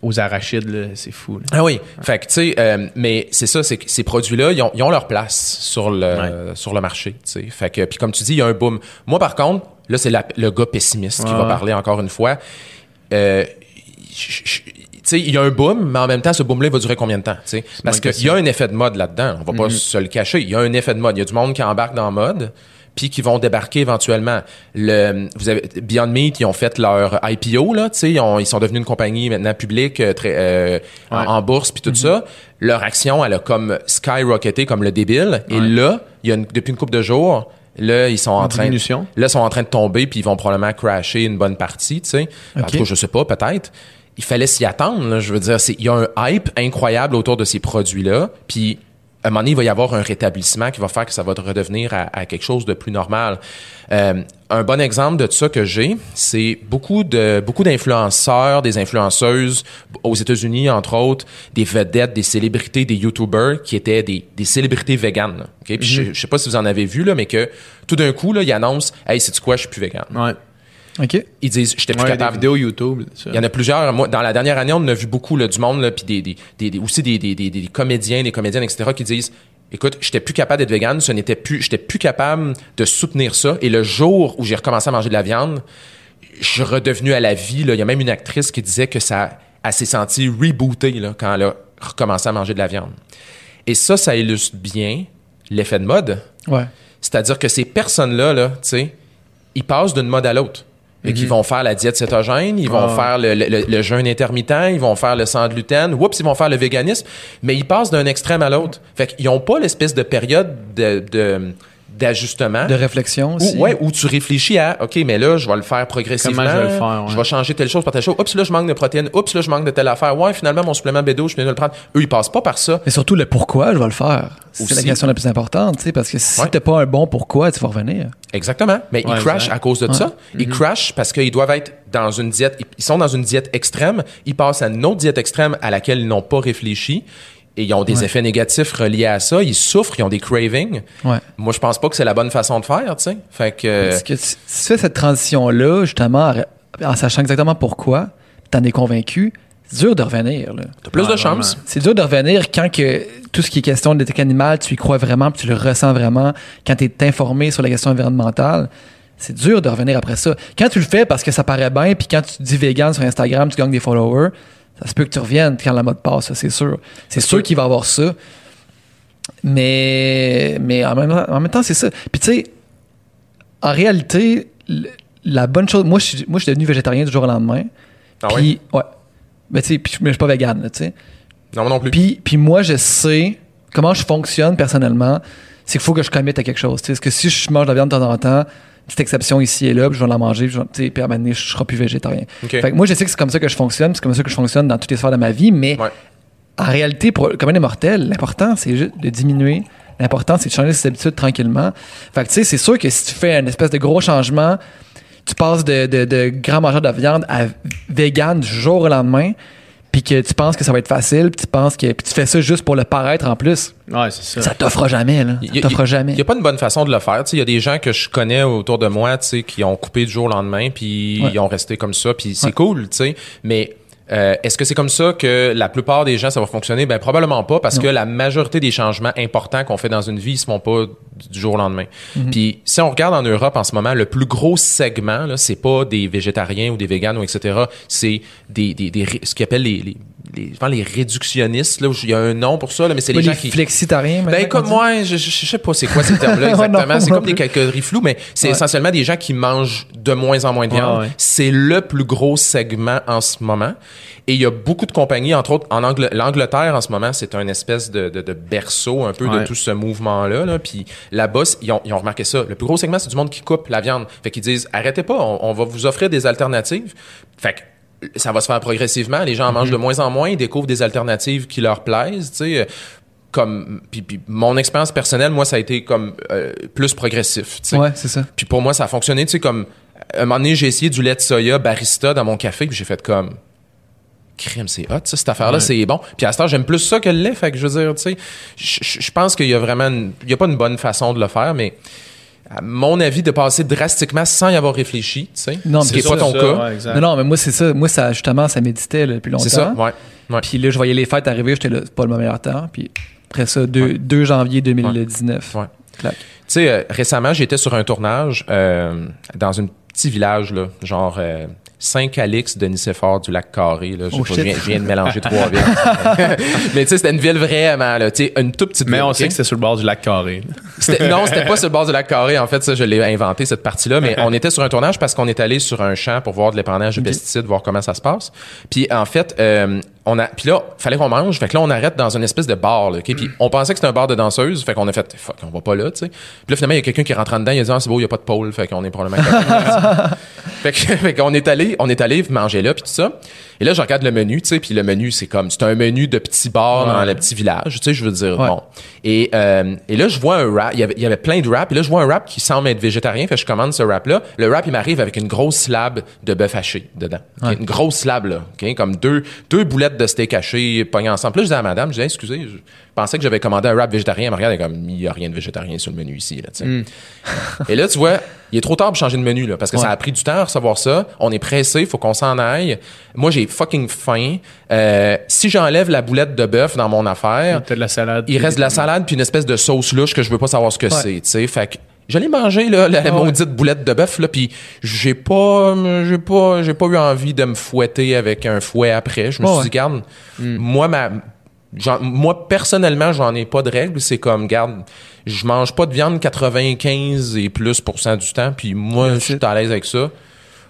aux arachides, c'est fou. Ah oui. Fait que, tu sais, euh, mais c'est ça, c'est que ces produits-là, ils ont, ils ont leur place sur le, sur le marché, tu sais. Fait que, puis comme tu dis, il y a un boom. Moi, par contre, là, c'est la- le gars pessimiste qui va parler encore une fois. Euh, il y a un boom, mais en même temps, ce boom-là, il va durer combien de temps? Parce qu'il y a un effet de mode là-dedans. On va pas se le cacher. Il y a un effet de mode. Il y a du monde qui embarque dans le mode puis qui vont débarquer éventuellement. Le, vous avez Beyond Meat, ils ont fait leur IPO là, tu sais, ils, ils sont devenus une compagnie maintenant publique euh, très euh, en, Ouais. en bourse puis tout ça. Leur action, elle a comme skyrocketé comme le débile. Et là, il y a une- depuis une couple de jours, là ils sont en, En train, diminution. là ils sont en train de tomber puis ils vont probablement crasher une bonne partie, tu sais. En tout cas, je sais pas, peut-être. Il fallait s'y attendre. là. Je veux dire, il y a un hype incroyable autour de ces produits-là. Puis à un moment donné, il va y avoir un rétablissement qui va faire que ça va redevenir à, à quelque chose de plus normal. Euh, un bon exemple de ça que j'ai, c'est beaucoup de beaucoup d'influenceurs, des influenceuses aux États-Unis entre autres, des vedettes, des célébrités, des YouTubers qui étaient des, des célébrités véganes. là. OK? Puis je, je sais pas si vous en avez vu là, mais que tout d'un coup là, ils annoncent, hey, c'est quoi, je suis plus vegan. Ouais. OK? Ils disent, j'étais plus Ouais, a des capable. vidéos YouTube. ça. Il y en a plusieurs. Moi, dans la dernière année, on en a vu beaucoup là, du monde, là, puis des, des, des, des- aussi des, des, des, des comédiens, des comédiennes, etc., qui disent Écoute, j'étais plus capable d'être vegan, ce n'était plus, j'étais plus capable de soutenir ça. Et le jour où j'ai recommencé à manger de la viande, je suis redevenu à la vie. Là. Il y a même une actrice qui disait que ça, elle s'est sentie rebootée là, quand elle a recommencé à manger de la viande. Et ça, ça illustre bien l'effet de mode. Ouais. C'est-à-dire que ces personnes-là, là, tu sais, ils passent d'une mode à l'autre. Et qu'ils vont faire la diète cétogène, ils vont Ah. faire le, le- le- le jeûne intermittent, ils vont faire le sans gluten, oups, ils vont faire le véganisme, mais ils passent d'un extrême à l'autre. Fait qu'ils n'ont pas l'espèce de période de, de- d'ajustement. De réflexion aussi. Où, ouais, où tu réfléchis à, OK, mais là, je vais le faire progressivement. Comment je vais le faire, ouais. Je vais changer telle chose par telle chose. Oups, là, je manque de protéines. Oups, là, je manque de telle affaire. Ouais, finalement, mon supplément B12, je viens de le prendre. Eux, ils passent pas par ça. Mais surtout le pourquoi je vais le faire. C'est la question la plus importante, tu sais, parce que si Ouais. t'as pas un bon pourquoi, tu vas revenir. Exactement. Mais Ouais, ils crashent à cause de Ouais. ça. Ils crashent parce qu'ils doivent être dans une diète. Ils sont dans une diète extrême. Ils passent à une autre diète extrême à laquelle ils n'ont pas réfléchi. Et ils ont des Ouais. effets négatifs reliés à ça. Ils souffrent, ils ont des cravings. Ouais. Moi, je pense pas que c'est la bonne façon de faire, tu sais. Fait que. euh, Parce que tu, tu fais cette transition-là, justement, en, sachant exactement pourquoi, t'en es convaincu, c'est dur de revenir. Là. t'as plus de chance. C'est dur de revenir quand que tout ce qui est question d'éthique animale, tu y crois vraiment, puis tu le ressens vraiment, quand tu es informé sur la question environnementale. C'est dur de revenir après ça. Quand tu le fais parce que ça paraît bien, puis quand tu dis vegan sur Instagram, tu gagnes des followers, ça se peut que tu reviennes quand la mode passe, c'est sûr. C'est sûr qu'il va y avoir ça. Mais, mais en, même, en même temps, c'est ça. Puis tu sais, en réalité, la bonne chose, moi je, suis, moi, je suis devenu végétarien du jour au lendemain. Ah ouais? puis, ouais? Mais tu sais, mais je suis pas vegan, tu sais. Non, moi non plus. Puis, puis moi, je sais comment je fonctionne personnellement. C'est qu'il faut que je commette à quelque chose. Parce que si je mange de la viande de temps en temps, petite exception ici et là, puis je vais la manger, puis, je puis à un moment donné, je serai plus végétarien. Fait que moi, je sais que c'est comme ça que je fonctionne, c'est comme ça que je fonctionne dans toutes les sphères de ma vie, mais Ouais. en réalité, pour comme un immortel, l'important, c'est juste de diminuer. L'important, c'est de changer ses habitudes tranquillement. Fait que, tu sais, c'est sûr que si tu fais une espèce de gros changement, tu passes de, de, de grand mangeur de viande à vegan du jour au lendemain, puis que tu penses que ça va être facile, puis tu penses que puis tu fais ça juste pour le paraître en plus, Ouais, c'est ça. ça t'offrira jamais, là. Il y Ça a- t'offrira il jamais. n'y a pas une bonne façon de le faire. Il y a des gens que je connais autour de moi tu sais, qui ont coupé du jour au lendemain, puis Ouais. ils ont resté comme ça, puis c'est Ouais. cool. tu sais. Mais euh, est-ce que c'est comme ça que la plupart des gens, ça va fonctionner? Ben probablement pas, parce Non. que la majorité des changements importants qu'on fait dans une vie, ils se font pas du jour au lendemain. Mhm. Puis si on regarde en Europe en ce moment, le plus gros segment, là, c'est pas des végétariens ou des véganes ou etc. C'est des, des, des ce qu'ils appellent les, les, les, les réductionnistes. Là, il y a un nom pour ça, là, mais c'est les les gens qui... flexitariens, Ben comme moi, je, je, je sais pas c'est quoi ces termes-là exactement. c'est comme des catégories floues, mais c'est Ouais. essentiellement des gens qui mangent de moins en moins de viande. Ouais, ouais. C'est le plus gros segment en ce moment. Et il y a beaucoup de compagnies, entre autres en Angl- l'Angleterre en ce moment, c'est un espèce de, de, de berceau un peu de tout ce mouvement-là. Là. Puis là-bas, ils ont, ils ont remarqué ça. Le plus gros segment, c'est du monde qui coupe la viande. Fait qu'ils disent, arrêtez pas, on, on va vous offrir des alternatives. Fait que ça va se faire progressivement. Les gens en mangent de moins en moins, ils découvrent des alternatives qui leur plaisent. Tu sais, comme puis, puis mon expérience personnelle, moi, ça a été comme euh, plus progressif. tu sais. Ouais, c'est ça. Puis pour moi, ça a fonctionné. Tu sais, comme à un moment donné, j'ai essayé du lait de soya barista dans mon café, puis j'ai fait comme crème, c'est hot, ça, cette affaire-là, Ouais. c'est bon. Puis à ce temps, j'aime plus ça que le lait. Fait que je veux dire, tu sais, je pense qu'il y a vraiment, une- il y a pas une bonne façon de le faire, mais à mon avis, de passer drastiquement sans y avoir réfléchi, tu sais, Non, c'est mais pas ça, ton ça, cas. ouais. Non, non, mais moi, c'est ça. Moi, ça, justement, ça méditait là, depuis longtemps. C'est ça, ouais. ouais. Puis là, je voyais les fêtes arriver, j'étais là, c'est pas le meilleur temps. Puis après ça, 2, Ouais. 2 janvier 2019. Ouais. Clac. Tu sais, euh, récemment, j'étais sur un tournage euh, dans un petit village, là, genre euh, Saint-Calix de Nicéphore du lac Carré. Là. Je, Oh, pas, je shit. viens, je viens de mélanger trois villes. Mais tu sais, c'était une ville vraiment, là, tu sais, une toute petite Mais ville. on ok? sait que c'était sur le bord du lac Carré. C'était- non, c'était pas sur le bord du lac Carré. En fait, ça, je l'ai inventé, cette partie-là. Mais on était sur un tournage parce qu'on est allé sur un champ pour voir de l'épandage de pesticides, voir comment ça se passe. Puis, en fait, euh, on a, puis là, fallait qu'on mange. Fait que là, on arrête dans une espèce de bar, là, OK? Puis, on pensait que c'était un bar de danseuses. Fait qu'on a fait, fuck, on va pas là, tu sais. Puis là, finalement, il y a quelqu'un qui rentre en dedans. Il a dit, ah, c'est beau, il y a pas de pôle. Fait qu'on est probablement fait que- fait qu'on est allé, on est allé manger là, puis tout ça. Et là, je regarde le menu, tu sais, puis le menu, c'est comme, c'est un menu de petit bar dans le petit village, tu sais, je veux dire, Ouais. bon. Et, euh, et là, je vois un rap, il y, avait, il y avait plein de rap, et là, je vois un rap qui semble être végétarien, fait que je commande ce rap-là. Le rap, il m'arrive avec une grosse slab de bœuf haché dedans. Ouais. Une grosse slab, là, ok? comme deux, deux boulettes de steak haché pognées ensemble. Puis là, je dis à madame, je dis, Hey, excusez, je pensais que j'avais commandé un rap végétarien. Elle me regarde, elle est comme, il y a rien de végétarien sur le menu ici, là, sais. Et là, tu vois, il est trop tard pour changer de menu, là, parce que Ouais. ça a pris du temps à recevoir ça. On est pressé, faut qu'on s'en aille. Moi, j'ai fucking faim. Euh, si j'enlève la boulette de bœuf dans mon affaire, Peut-être de la salade. il reste de la salade puis une espèce de sauce louche que je veux pas savoir ce que c'est, tu sais. Fait que j'allais manger là, la ouais. maudite boulette de bœuf là, puis j'ai pas, j'ai pas, j'ai pas eu envie de me fouetter avec un fouet après. Je me Ouais, suis dit, garde, moi ma, moi personnellement, j'en ai pas de règle. C'est comme, garde, je mange pas de viande 95 et plus pour cent du temps, puis moi, je suis à l'aise avec ça.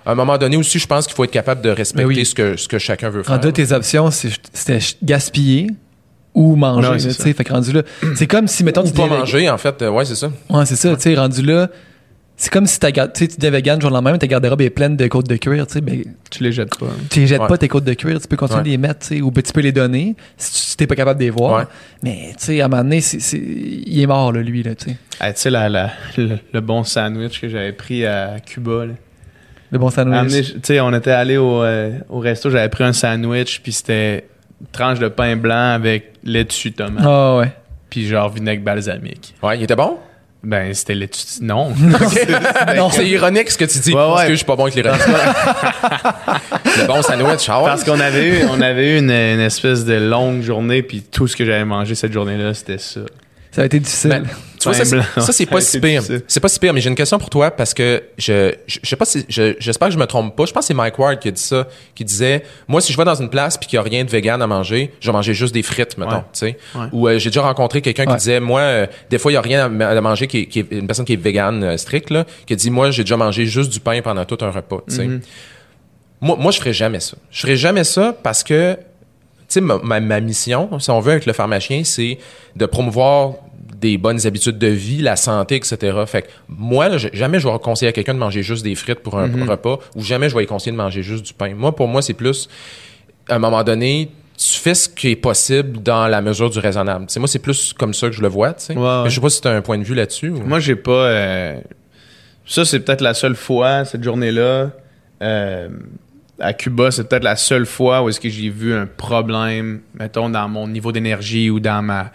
À un moment donné aussi, je pense qu'il faut être capable de respecter oui. ce que ce que chacun veut faire. Rendu là, tes options, c'était gaspiller ou manger. Ouais, là, fait que rendu là, c'est comme si, mettons, Ou tu pas manger, en fait. Euh, ouais, c'est ça. Ouais, c'est ça. Tu sais, rendu là, c'est comme si tu deviens vegan le jour le lendemain, ta garde-robe est pleine de côtes de cuir. Tu sais, ben, Tu les jettes pas. tu les jettes Ouais. pas tes côtes de cuir, tu peux continuer Ouais. de les mettre, tu sais, ou ben, tu peux les donner si tu si t'es pas capable de les voir. Ouais. Mais tu sais, à un moment donné, c'est- c'est- il est mort, là, lui, là, tu sais. Ah, la- la- le, le bon sandwich que j'avais pris à Cuba. Là. Le bon sandwich. Tu sais, on était allé au, euh, au resto, j'avais pris un sandwich, puis c'était tranche de pain blanc avec lait dessus tomate. Ah ouais. Puis genre vinaigre balsamique. Ouais, il était bon? Ben, c'était lait dessus. Non. Non. C'est ironique ce que tu dis. Ouais, parce ouais. que je suis pas bon avec l'ironie. le bon sandwich, ah ouais. Parce qu'on avait eu, on avait eu une, une espèce de longue journée, puis tout ce que j'avais mangé cette journée-là, c'était ça. Ça a été difficile. Ben, tu vois, ça, c'est- blanc. ça, c'est pas si pire. C'est pas si pire, mais j'ai une question pour toi parce que je, je, je sais pas si, je- j'espère que je me trompe pas. Je pense que c'est Mike Ward qui a dit ça, qui disait, moi, si je vais dans une place puis qu'il y a rien de vegan à manger, je vais manger juste des frites, mettons, Ouais. tu sais. Ouais. Ou euh, j'ai déjà rencontré quelqu'un qui disait, moi, euh, des fois, il y a rien à, à manger qui est, qui est- une personne qui est vegan euh, strict, là, qui a dit, moi, j'ai déjà mangé juste du pain pendant tout un repas, tu sais. Mm-hmm. Moi, moi, je ferais jamais ça. Je ferais jamais ça parce que, tu sais, ma, ma, ma mission, si on veut, avec le pharmacien, c'est de promouvoir des bonnes habitudes de vie, la santé, etc. Fait que moi, là, jamais je vais conseiller à quelqu'un de manger juste des frites pour un repas ou jamais je vais lui conseiller de manger juste du pain. Moi, pour moi, c'est plus, à un moment donné, tu fais ce qui est possible dans la mesure du raisonnable. Moi, c'est plus comme ça que je le vois. ouais. Mais Je sais pas si tu as un point de vue là-dessus. ou- Moi, j'ai pas. euh, Ça, c'est peut-être la seule fois, cette journée-là. euh, à Cuba, c'est peut-être la seule fois où est-ce que j'ai vu un problème, mettons, dans mon niveau d'énergie ou dans ma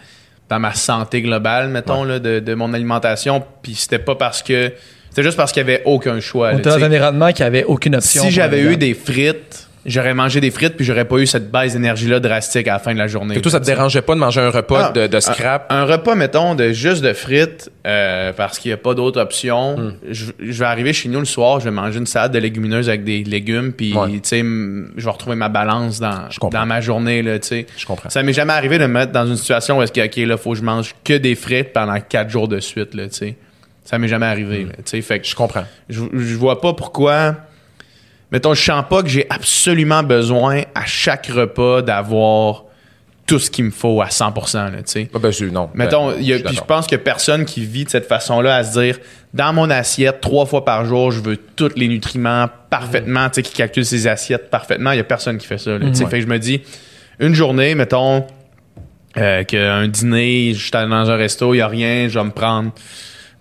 dans ma santé globale, mettons, là, de, de mon alimentation. Puis c'était pas parce que. C'était juste parce qu'il y avait aucun choix. On était dans un environnement qui avait aucune option. Si j'avais eu des frites, j'aurais mangé des frites puis j'aurais pas eu cette baisse d'énergie-là drastique à la fin de la journée. Que toi, ça te dérangeait pas de manger un repas Ah, de, de scrap? Un, un repas, mettons, de juste de frites, euh, parce qu'il n'y a pas d'autre option. Hmm. Je, je vais arriver chez nous le soir, je vais manger une salade de légumineuses avec des légumes, puis Ouais. tu sais, je vais retrouver ma balance dans, dans ma journée, là, tu sais. Je comprends. Ça m'est jamais arrivé de me mettre dans une situation où est-ce que, OK, là, faut que je mange que des frites pendant quatre jours de suite, là, tu sais. Ça m'est jamais arrivé, là, tu sais. Fait que Je comprends. je, je vois pas pourquoi. Mettons, je sens pas que j'ai absolument besoin à chaque repas d'avoir tout ce qu'il me faut à 100%. Là, tu sais. Ah ben, je- non. Mettons, Ben, il y a- je puis je pense que personne qui vit de cette façon-là à se dire dans mon assiette, trois fois par jour, je veux tous les nutriments parfaitement, tu sais, qui calcule ses assiettes parfaitement. Il y a personne qui fait ça. là, tu sais. Ouais. Fait que je me dis, une journée, mettons, euh, qu'un dîner, je suis allé dans un resto, il n'y a rien, je vais me prendre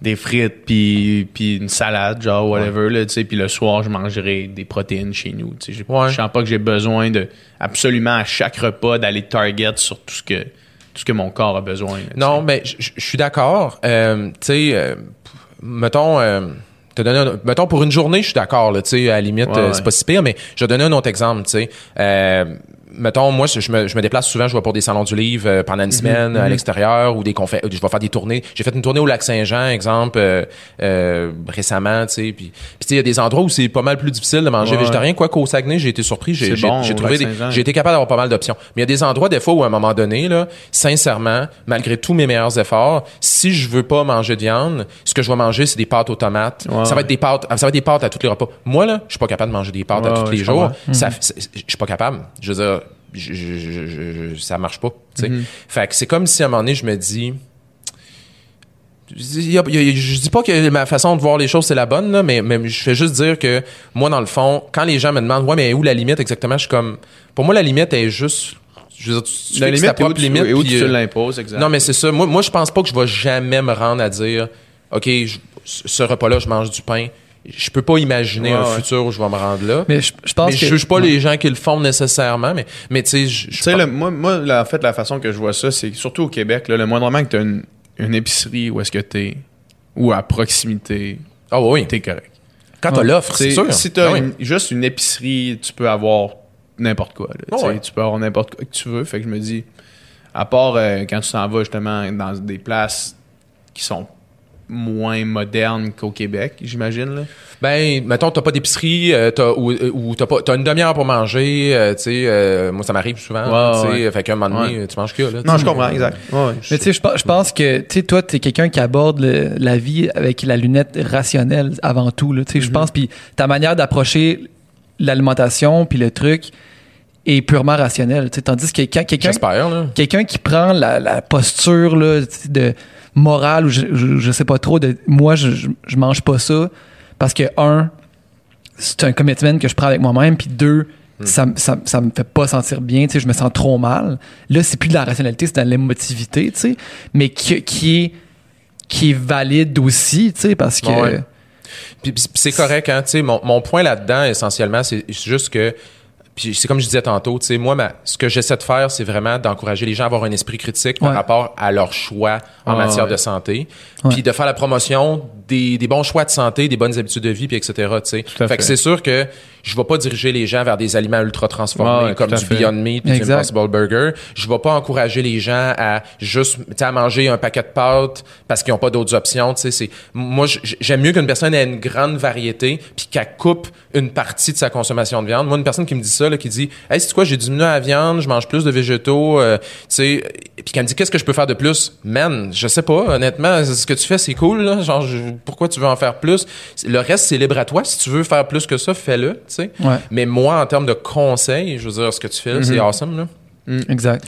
des frites puis, puis une salade, genre whatever, là, tu sais, puis le soir, je mangerai des protéines chez nous. tu sais. Ouais. Je sens pas que j'ai besoin de absolument à chaque repas d'aller target sur tout ce que tout ce que mon corps a besoin. là, Non, mais je suis d'accord. Euh, tu sais, euh, mettons, euh, te donner un- mettons pour une journée, je suis d'accord. là, Tu sais, à la limite, Ouais, c'est pas si pire, mais je vais donner un autre exemple. Tu sais, mettons, moi, je me, je me déplace souvent, je vais pour des salons du livre euh, pendant une semaine à l'extérieur ou des confé- je vais faire des tournées. J'ai fait une tournée au lac Saint-Jean, exemple, euh, euh, récemment, tu sais. Puis, puis tu sais, il y a des endroits où c'est pas mal plus difficile de manger Ouais, végétarien. Quoi qu'au Saguenay, j'ai été surpris. J'ai bon, trouvé j'ai été capable d'avoir pas mal d'options. Mais il y a des endroits, des fois, où à un moment donné, là, sincèrement, malgré tous mes meilleurs efforts, si je veux pas manger de viande, ce que je vais manger, c'est des pâtes aux tomates. Ouais, ça va être des pâtes, ça va être des pâtes à tous les repas. Moi, là, je suis pas capable de manger des pâtes à tous les jours. Ça, c'est- je suis pas capable. Je veux dire, je, ça marche pas. Mm-hmm. Fait que c'est comme si à un moment donné, je me dis, y a- il y a- je dis pas que ma façon de voir les choses c'est la bonne là, mais, mais je fais juste dire que moi dans le fond quand les gens me demandent ouais mais où la limite exactement je suis comme pour moi la limite est juste je veux dire, tu, tu la limite, ta propre tu, limite et où puis, tu euh, l'imposes, exact. non mais c'est ça moi, moi je pense pas que je vais jamais me rendre à dire ok je- ce repas là je mange du pain je peux pas imaginer Ouais, un ouais. futur où je vais me rendre là Mais je, je pense mais que. je juge pas les gens qui le font nécessairement mais mais tu sais je- je Tu sais, le- moi, moi là, en fait, la façon que je vois ça, c'est que surtout au Québec, là, le moindrement que tu as une, une épicerie où est-ce que tu es, ou à proximité, ah oui t'es correct. quand t'as Ouais. l'offre c'est sûr Si tu as Ah oui. juste une épicerie, tu peux avoir n'importe quoi. là. Oh ouais. Tu peux avoir n'importe quoi que tu veux. Fait que je me dis, à part euh, quand tu t'en vas justement dans des places qui sont moins modernes qu'au Québec, j'imagine. là? Ben, mettons, t'as pas d'épicerie, euh, t'as, ou, euh, ou t'as pas, t'as une demi-heure pour manger, euh, tu sais, euh, moi ça m'arrive souvent, Ouais, tu sais, ouais. fait qu'à un moment donné, Ouais. tu manges que là. Non, je comprends, exact. Mais tu sais, je pense- que tu sais, toi, tu es quelqu'un qui aborde le- la vie avec la lunette rationnelle avant tout. là. Tu sais, Je pense, puis ta manière d'approcher l'alimentation puis le truc est purement rationnelle. tu sais. Tandis que quand quelqu'un J'espère, là. quelqu'un qui prend la, la posture là, de morale ou je, je, je sais pas trop de moi je, je, je mange pas ça parce que un c'est un commitment que je prends avec moi-même puis deux ça, m- ça, ça me fait pas sentir bien tu sais je me sens trop mal là c'est plus de la rationalité c'est de l'émotivité tu sais mais qui, qui est qui est valide aussi tu sais parce que Ouais. C'est correct, hein, tu sais, mon, mon point là-dedans, essentiellement, c'est juste que Puis c'est comme je disais tantôt, tu sais, moi, ma- ce que j'essaie de faire, c'est vraiment d'encourager les gens à avoir un esprit critique par Ouais. rapport à leur choix en Ah, matière ouais. de santé, puis de faire la promotion des, des bons choix de santé, des bonnes habitudes de vie, puis etc. Tout à Fait que c'est sûr que je vais pas diriger les gens vers des aliments ultra transformés Ouais, comme du fait. Beyond Meat, puis du. Impossible Burger. Je vais pas encourager les gens à juste, à manger un paquet de pâtes parce qu'ils ont pas d'autres options. Tu sais, c'est moi j'aime mieux qu'une personne ait une grande variété puis qu'elle coupe une partie de sa consommation de viande. Moi, une personne qui me dit ça, là, qui dit, hey, c'est quoi, j'ai diminué la viande, je mange plus de végétaux, euh, tu sais, puis qu'elle me dit, qu'est-ce que je peux faire de plus, man, je sais pas, honnêtement, ce que tu fais, c'est cool, là, genre, je- pourquoi tu veux en faire plus? Le reste, c'est libre à toi. Si tu veux faire plus que ça, fais-le, tu sais. Ouais. Mais moi, en termes de conseils, je veux dire, ce que tu fais, c'est awesome, là. Exact.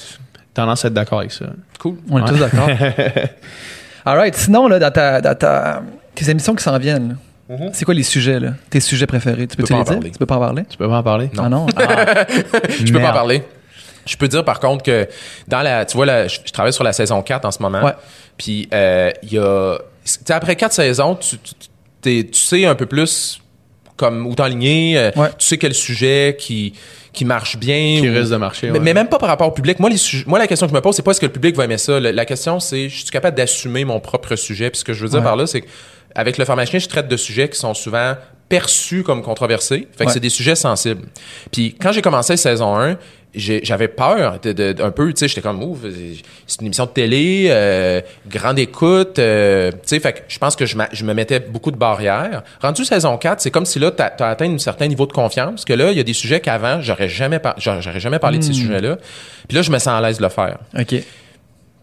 Tendance à être d'accord avec ça. Cool. On est tous d'accord. All right. Sinon, là, dans, ta, dans ta, tes émissions qui s'en viennent, là, Mhm. c'est quoi les sujets, là? Tes sujets préférés? Tu peux, peux te pas les en dire? parler. Tu peux pas en parler? Tu peux pas en parler? Ah non? Je peux pas en parler. Je peux dire par contre que dans la, tu vois, la, je, je travaille sur la saison 4 en ce moment. Ouais. Puis euh, il y a, après quatre saisons, tu, tu, tu sais un peu plus comme où t'enligner, euh, Ouais. tu sais quel sujet qui qui marche bien. Qui ou- risque de marcher. mais, ouais. mais même pas par rapport au public. Moi, les moi, la question que je me pose, c'est pas est-ce que le public va aimer ça. La, la question, c'est je suis capable d'assumer mon propre sujet? Puis ce que je veux dire Ouais. par là, c'est qu'avec le pharmacien, je traite de sujets qui sont souvent perçus comme controversés. Fait que c'est des sujets sensibles. Puis quand j'ai commencé saison 1, j'ai- j'avais peur de, de- un peu, tu sais, j'étais comme, ouf, c'est une émission de télé, euh, grande écoute, euh, tu sais, fait que je pense que je, je me mettais beaucoup de barrières. Rendu saison 4, c'est comme si là, t'as as atteint un certain niveau de confiance, que là, il y a des sujets qu'avant, j'aurais jamais, par- j'aurais jamais parlé de ces sujets-là. Puis là, je me sens à l'aise de le faire. OK.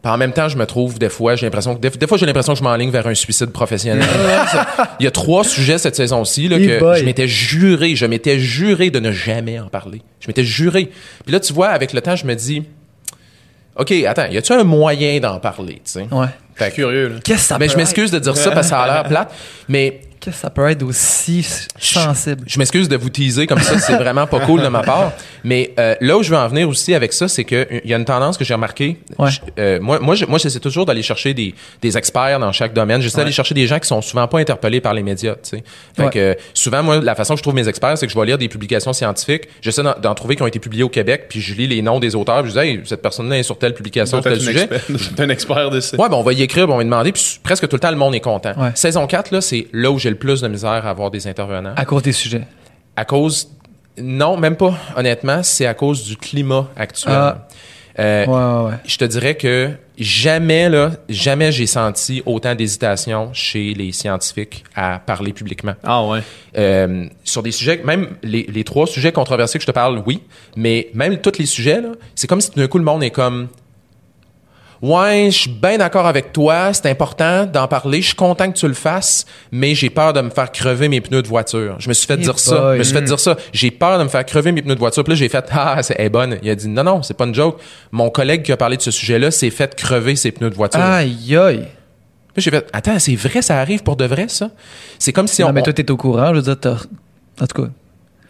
Puis en même temps, je me trouve des fois, j'ai l'impression que des, des fois j'ai l'impression que je m'enligne vers un suicide professionnel. Il y a trois sujets cette saison-ci là, que boy. je m'étais juré, je m'étais juré de ne jamais en parler. Je m'étais juré. Puis là, tu vois, avec le temps, je me dis, ok, attends, y a-tu un moyen d'en parler, tu sais? Ouais. Fait Curieux, là. Qu'est-ce que ça mais peut je m'excuse de dire ça parce que ça a l'air plate, mais que ça peut être aussi sensible? je m'excuse de vous teaser comme ça, c'est vraiment pas cool de ma part. Mais euh, là où je veux en venir aussi avec ça, c'est que il y a une tendance que j'ai remarquée. Ouais. Je- euh, moi, moi, je- moi, j'essaie toujours d'aller chercher des, des experts dans chaque domaine. J'essaie d'aller chercher des gens qui sont souvent pas interpellés par les médias. Tu sais. Fait Ouais. que euh, souvent, moi, la façon que je trouve mes experts, c'est que je vais lire des publications scientifiques. J'essaie d'en, d'en trouver qui ont été publiées au Québec, puis je lis les noms des auteurs. Puis je dis, hey, cette personne-là est sur telle publication, Toi, tel sujet. expert- t'es un expert de ça. Ouais, ben on va y écrire, ben on va y demander, puis presque tout le temps, le monde est content. Ouais. Saison 4, là, c'est là où j'ai le plus de misère à avoir des intervenants. À cause des sujets. À cause. Non, même pas. Honnêtement, c'est à cause du climat actuel. Ah. Euh, Ouais, ouais, ouais. Je te dirais que jamais, là, jamais j'ai senti autant d'hésitation chez les scientifiques à parler publiquement. Ah ouais. Euh, sur des sujets, même les, les trois sujets controversés que je te parle, oui, mais même tous les sujets, là, c'est comme si tout d'un coup le monde est comme Ouais, je suis bien d'accord avec toi, c'est important d'en parler, je suis content que tu le fasses, mais j'ai peur de me faire crever mes pneus de voiture. Je me suis fait Eh dire ça, je me suis fait dire ça, j'ai peur de me faire crever mes pneus de voiture. Puis là, j'ai fait Ah, c'est est bonne. Il a dit Non, non, c'est pas une joke. Mon collègue qui a parlé de ce sujet-là s'est fait crever ses pneus de voiture. Aïe, aïe. Puis j'ai fait Attends, c'est vrai, ça arrive pour de vrai, ça? C'est comme si non, on. mais toi, t'es au courant. Je veux dire, t'as- en tout cas,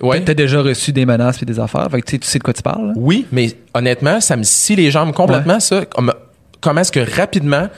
Ouais. t'as déjà reçu des menaces et des affaires. Fait que tu sais- de quoi tu parles. là. Oui, mais honnêtement, ça me scie les jambes complètement, ça. Comme- comment est-ce que rapidement,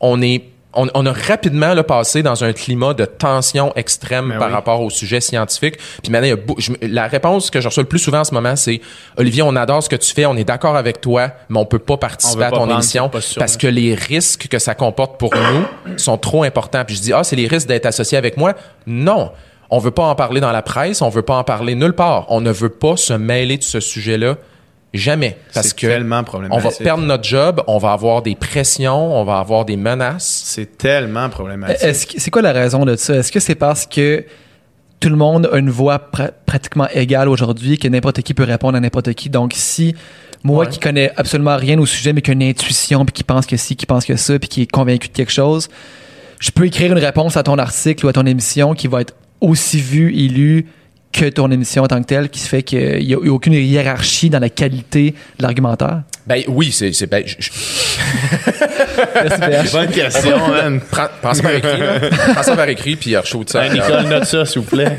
on est. On, on a rapidement là, passé dans un climat de tension extrême Ben par oui. rapport au sujet scientifique. Puis maintenant, il y a je la réponse que je reçois le plus souvent en ce moment, c'est Olivier, on adore ce que tu fais, on est d'accord avec toi, mais on peut pas participer à ton émission parce que les risques que ça comporte pour nous sont trop importants. Puis je dis ah, c'est les risques d'être associé avec moi? Non. On veut pas en parler dans la presse, on veut pas en parler nulle part. On ne veut pas se mêler de ce sujet-là jamais parce C'est que tellement on problématique. va perdre notre job, on va avoir des pressions, on va avoir des menaces. C'est tellement problématique. Est-ce que- c'est quoi la raison de ça? Est-ce que c'est parce que tout le monde a une voix pra- pratiquement égale aujourd'hui, que n'importe qui peut répondre à n'importe qui? Donc, si moi Ouais. qui connais absolument rien au sujet, mais qui a une intuition, puis qui pense que ci, qui pense que ça, puis qui est convaincu de quelque chose, je peux écrire une réponse à ton article ou à ton émission qui va être aussi vue et lue que ton émission en tant que telle, qui se fait qu'il n'y a eu aucune hiérarchie dans la qualité de l'argumentaire? Ben oui, c'est c'est ben, je- je- Merci, PH. Bonne question, man. ça par écrit, là. ça par écrit puis reshoot ça. Hey, Nicole, note ça, s'il vous plaît.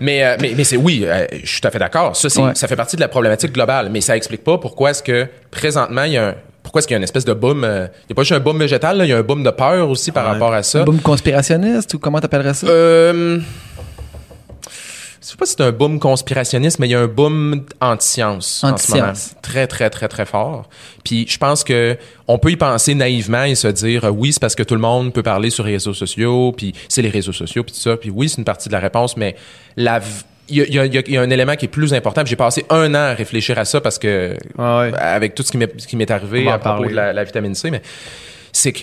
Mais, euh, mais, mais c'est oui, euh, je suis tout à fait d'accord. Ça, c'est- Ouais. ça fait partie de la problématique globale, mais ça explique pas pourquoi est-ce que présentement il y a un pourquoi est-ce qu'il y a une espèce de boom euh, il y a pas juste un boom végétal il y a un boom de peur aussi par Ouais. rapport à ça. Boom conspirationniste ou comment t'appellerais ça? Euh, je sais pas si c'est un boom conspirationniste, mais il y a un boom anti-science en ce moment. Anti-science. Très, très, très, très fort. Puis je pense que on peut y penser naïvement et se dire, euh, oui, c'est parce que tout le monde peut parler sur les réseaux sociaux, puis c'est les réseaux sociaux, puis tout ça. Puis oui, c'est une partie de la réponse, mais la... Il y, a, il y a- il y a un élément qui est plus important. J'ai passé un an à réfléchir à ça parce que ouais. avec tout ce qui m'est arrivé à propos parler. de la, la vitamine C, mais c'est que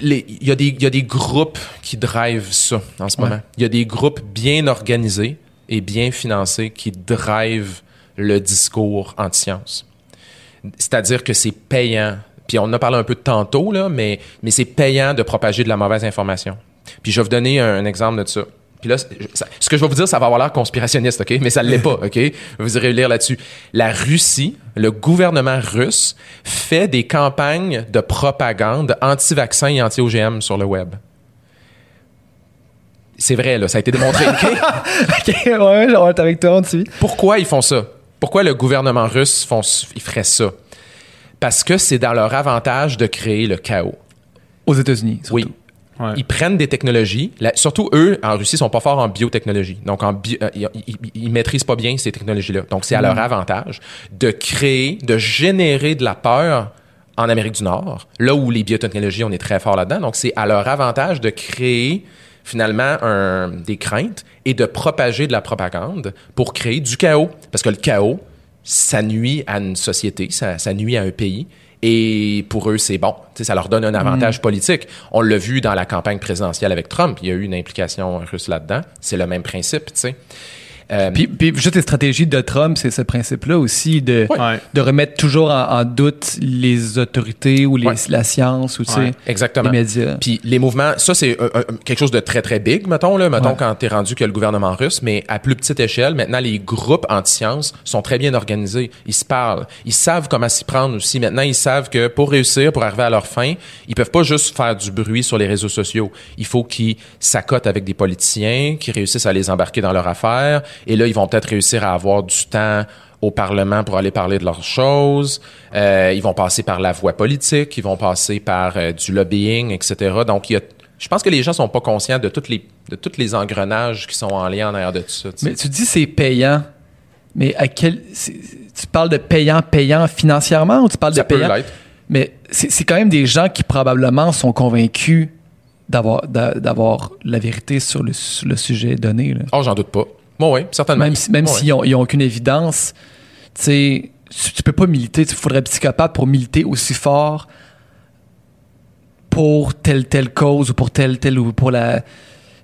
les il y a des il y a des groupes qui drivent ça en ce Ouais. moment. Il y a des groupes bien organisés et bien financés qui drivent le discours anti-science. C'est-à-dire que c'est payant. Puis on en a parlé un peu tantôt là, mais mais c'est payant de propager de la mauvaise information. Puis je vais vous donner un, un exemple de ça. Puis là, ça- ce que je vais vous dire, ça va avoir l'air conspirationniste, OK? Mais ça ne l'est pas, OK? Vous irez lire là-dessus. La Russie, le gouvernement russe, fait des campagnes de propagande anti-vaccin et anti-OGM sur le web. C'est vrai, là, ça a été démontré, OK? ok, ouais, genre, avec toi, on te suit. Pourquoi ils font ça? Pourquoi le gouvernement russe font, il ferait ça? Parce que c'est dans leur avantage de créer le chaos. Aux États-Unis. surtout. Oui. Ouais. Ils prennent des technologies, la- surtout eux, en Russie, sont pas forts en biotechnologie. Donc, en bio- euh, ils, ils- ils maîtrisent pas bien ces technologies-là. Donc, c'est à leur avantage de créer, de générer de la peur en Amérique du Nord, là où les biotechnologies, on est très fort là-dedans. Donc, c'est à leur avantage de créer finalement un- des craintes et de propager de la propagande pour créer du chaos. Parce que le chaos, ça nuit à une société, ça, ça nuit à un pays. Et pour eux, c'est bon. Tu sais, ça leur donne un avantage politique. On l'a vu dans la campagne présidentielle avec Trump. Il y a eu une implication russe là-dedans. C'est le même principe. Euh, Puis, puis juste les stratégies de Trump, c'est ce principe-là aussi de, Ouais. De remettre toujours en, en doute les autorités ou les, Ouais. la science ou tu sais, Ouais, exactement. les médias. Puis les mouvements, ça c'est euh, euh, quelque chose de très très big, mettons là, mettons Ouais. quand t'es rendu que le gouvernement russe, mais à plus petite échelle, maintenant les groupes anti-sciences sont très bien organisés, ils se parlent, ils savent comment s'y prendre aussi. Maintenant ils savent que pour réussir, pour arriver à leur fin, ils peuvent pas juste faire du bruit sur les réseaux sociaux. Il faut qu'ils s'accotent avec des politiciens, qui réussissent à les embarquer dans leur affaire, et là ils vont peut-être réussir à avoir du temps au Parlement pour aller parler de leurs choses. Euh, ils vont passer par la voie politique, ils vont passer par euh, du lobbying, etc. Donc, il y a, je pense que les gens sont pas conscients de toutes les de tous les engrenages qui sont en lien en arrière de tout ça. Mais tu dis c'est payant. Mais à quel. Tu parles de payant, payant financièrement ou tu parles Ça de peut payant? l'être. Mais c'est quand même des gens qui probablement sont convaincus d'avoir d'a- d'avoir la vérité sur le, sur le sujet donné. là. Oh, j'en doute pas. Bon, oui, certainement. Même, si- même Bon, s'ils ouais. n'ont aucune évidence, tu tu peux pas militer. Il faudrait être psychopathe pour militer aussi fort pour telle telle cause ou pour telle telle ou pour la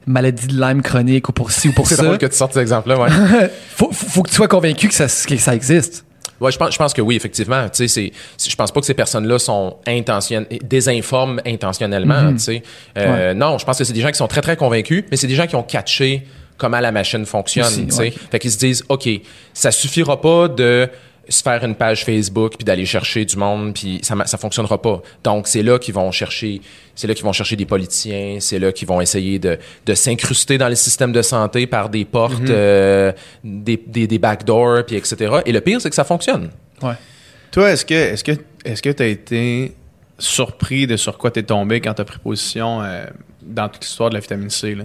maladie de Lyme chronique ou pour ci ou pour C'est ça. drôle que tu sortes cet exemple-là, ouais. faut, que tu sois convaincu que ça, que ça existe. Ouais, je pense, je pense que oui, effectivement. Tu sais, c'est, c'est- je pense pas que ces personnes-là sont intentionnées, désinforment intentionnellement. Mhm. Tu sais, Euh, non, je pense que c'est des gens qui sont très très convaincus, mais c'est des gens qui ont catché comment la machine fonctionne. Aussi, ouais. fait qu'ils se disent, ok, ça suffira pas de se faire une page Facebook puis d'aller chercher du monde puis ça ça fonctionnera pas. Donc c'est là qu'ils vont chercher c'est là qu'ils vont chercher des politiciens, c'est là qu'ils vont essayer de, de s'incruster dans le système de santé par des portes euh, des, des, des backdoors puis etc. Et le pire c'est que ça fonctionne. Ouais. Toi, est-ce que est-ce que est-ce que tu as été surpris de sur quoi tu es tombé quand tu as pris position euh, dans toute l'histoire de la vitamine C? Là?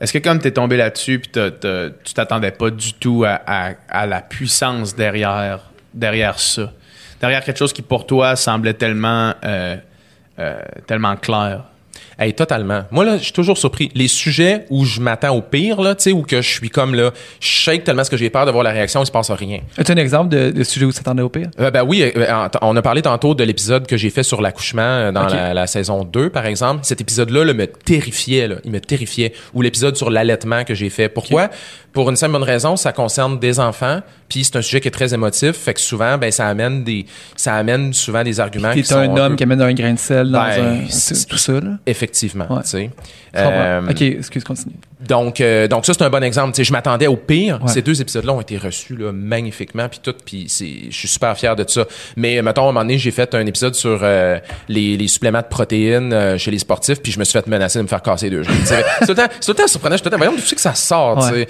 Est-ce que comme tu es tombé là-dessus puis tu t'attendais pas du tout à, la puissance derrière, derrière ça? Derrière quelque chose qui pour toi semblait tellement, euh, euh, tellement clair. Hey, totalement. Moi, là, je suis toujours surpris. Les sujets où je m'attends au pire, là, tu sais, où que je suis comme, là, je shake tellement ce que j'ai peur de voir la réaction, il se passe rien. As-tu un exemple de, de sujet où tu t'attendais au pire? Euh, ben oui, euh, en- on a parlé tantôt de l'épisode que j'ai fait sur l'accouchement euh, dans la, la saison 2, par exemple. Cet épisode-là là, me terrifiait. Là. Il me terrifiait. Ou l'épisode sur l'allaitement que j'ai fait. Pourquoi? Pour une simple bonne raison, ça concerne des enfants, puis c'est un sujet qui est très émotif, fait que souvent, ben, ça amène des, ça amène souvent des arguments qui T'es sont un homme peu- qui amène un grain de sel dans Ben, un. Tout ça, là. Effectivement, Ouais. tu sais. Euh, ok, excuse, continue. Donc, euh, donc ça, c'est un bon exemple. Tu sais, je m'attendais au pire. Ouais. Ces deux épisodes-là ont été reçus là, magnifiquement, puis tout, puis c'est- je suis super fier de ça. Mais euh, mettons, à un moment donné, j'ai fait un épisode sur euh, les, les suppléments de protéines euh, chez les sportifs, puis je me suis fait menacer de me faire casser deux jambes. Tu sais, C'est tout le temps, tout le temps surprenant. Je temps, voyons, d'où c'est que ça sort, tu Ouais. sais.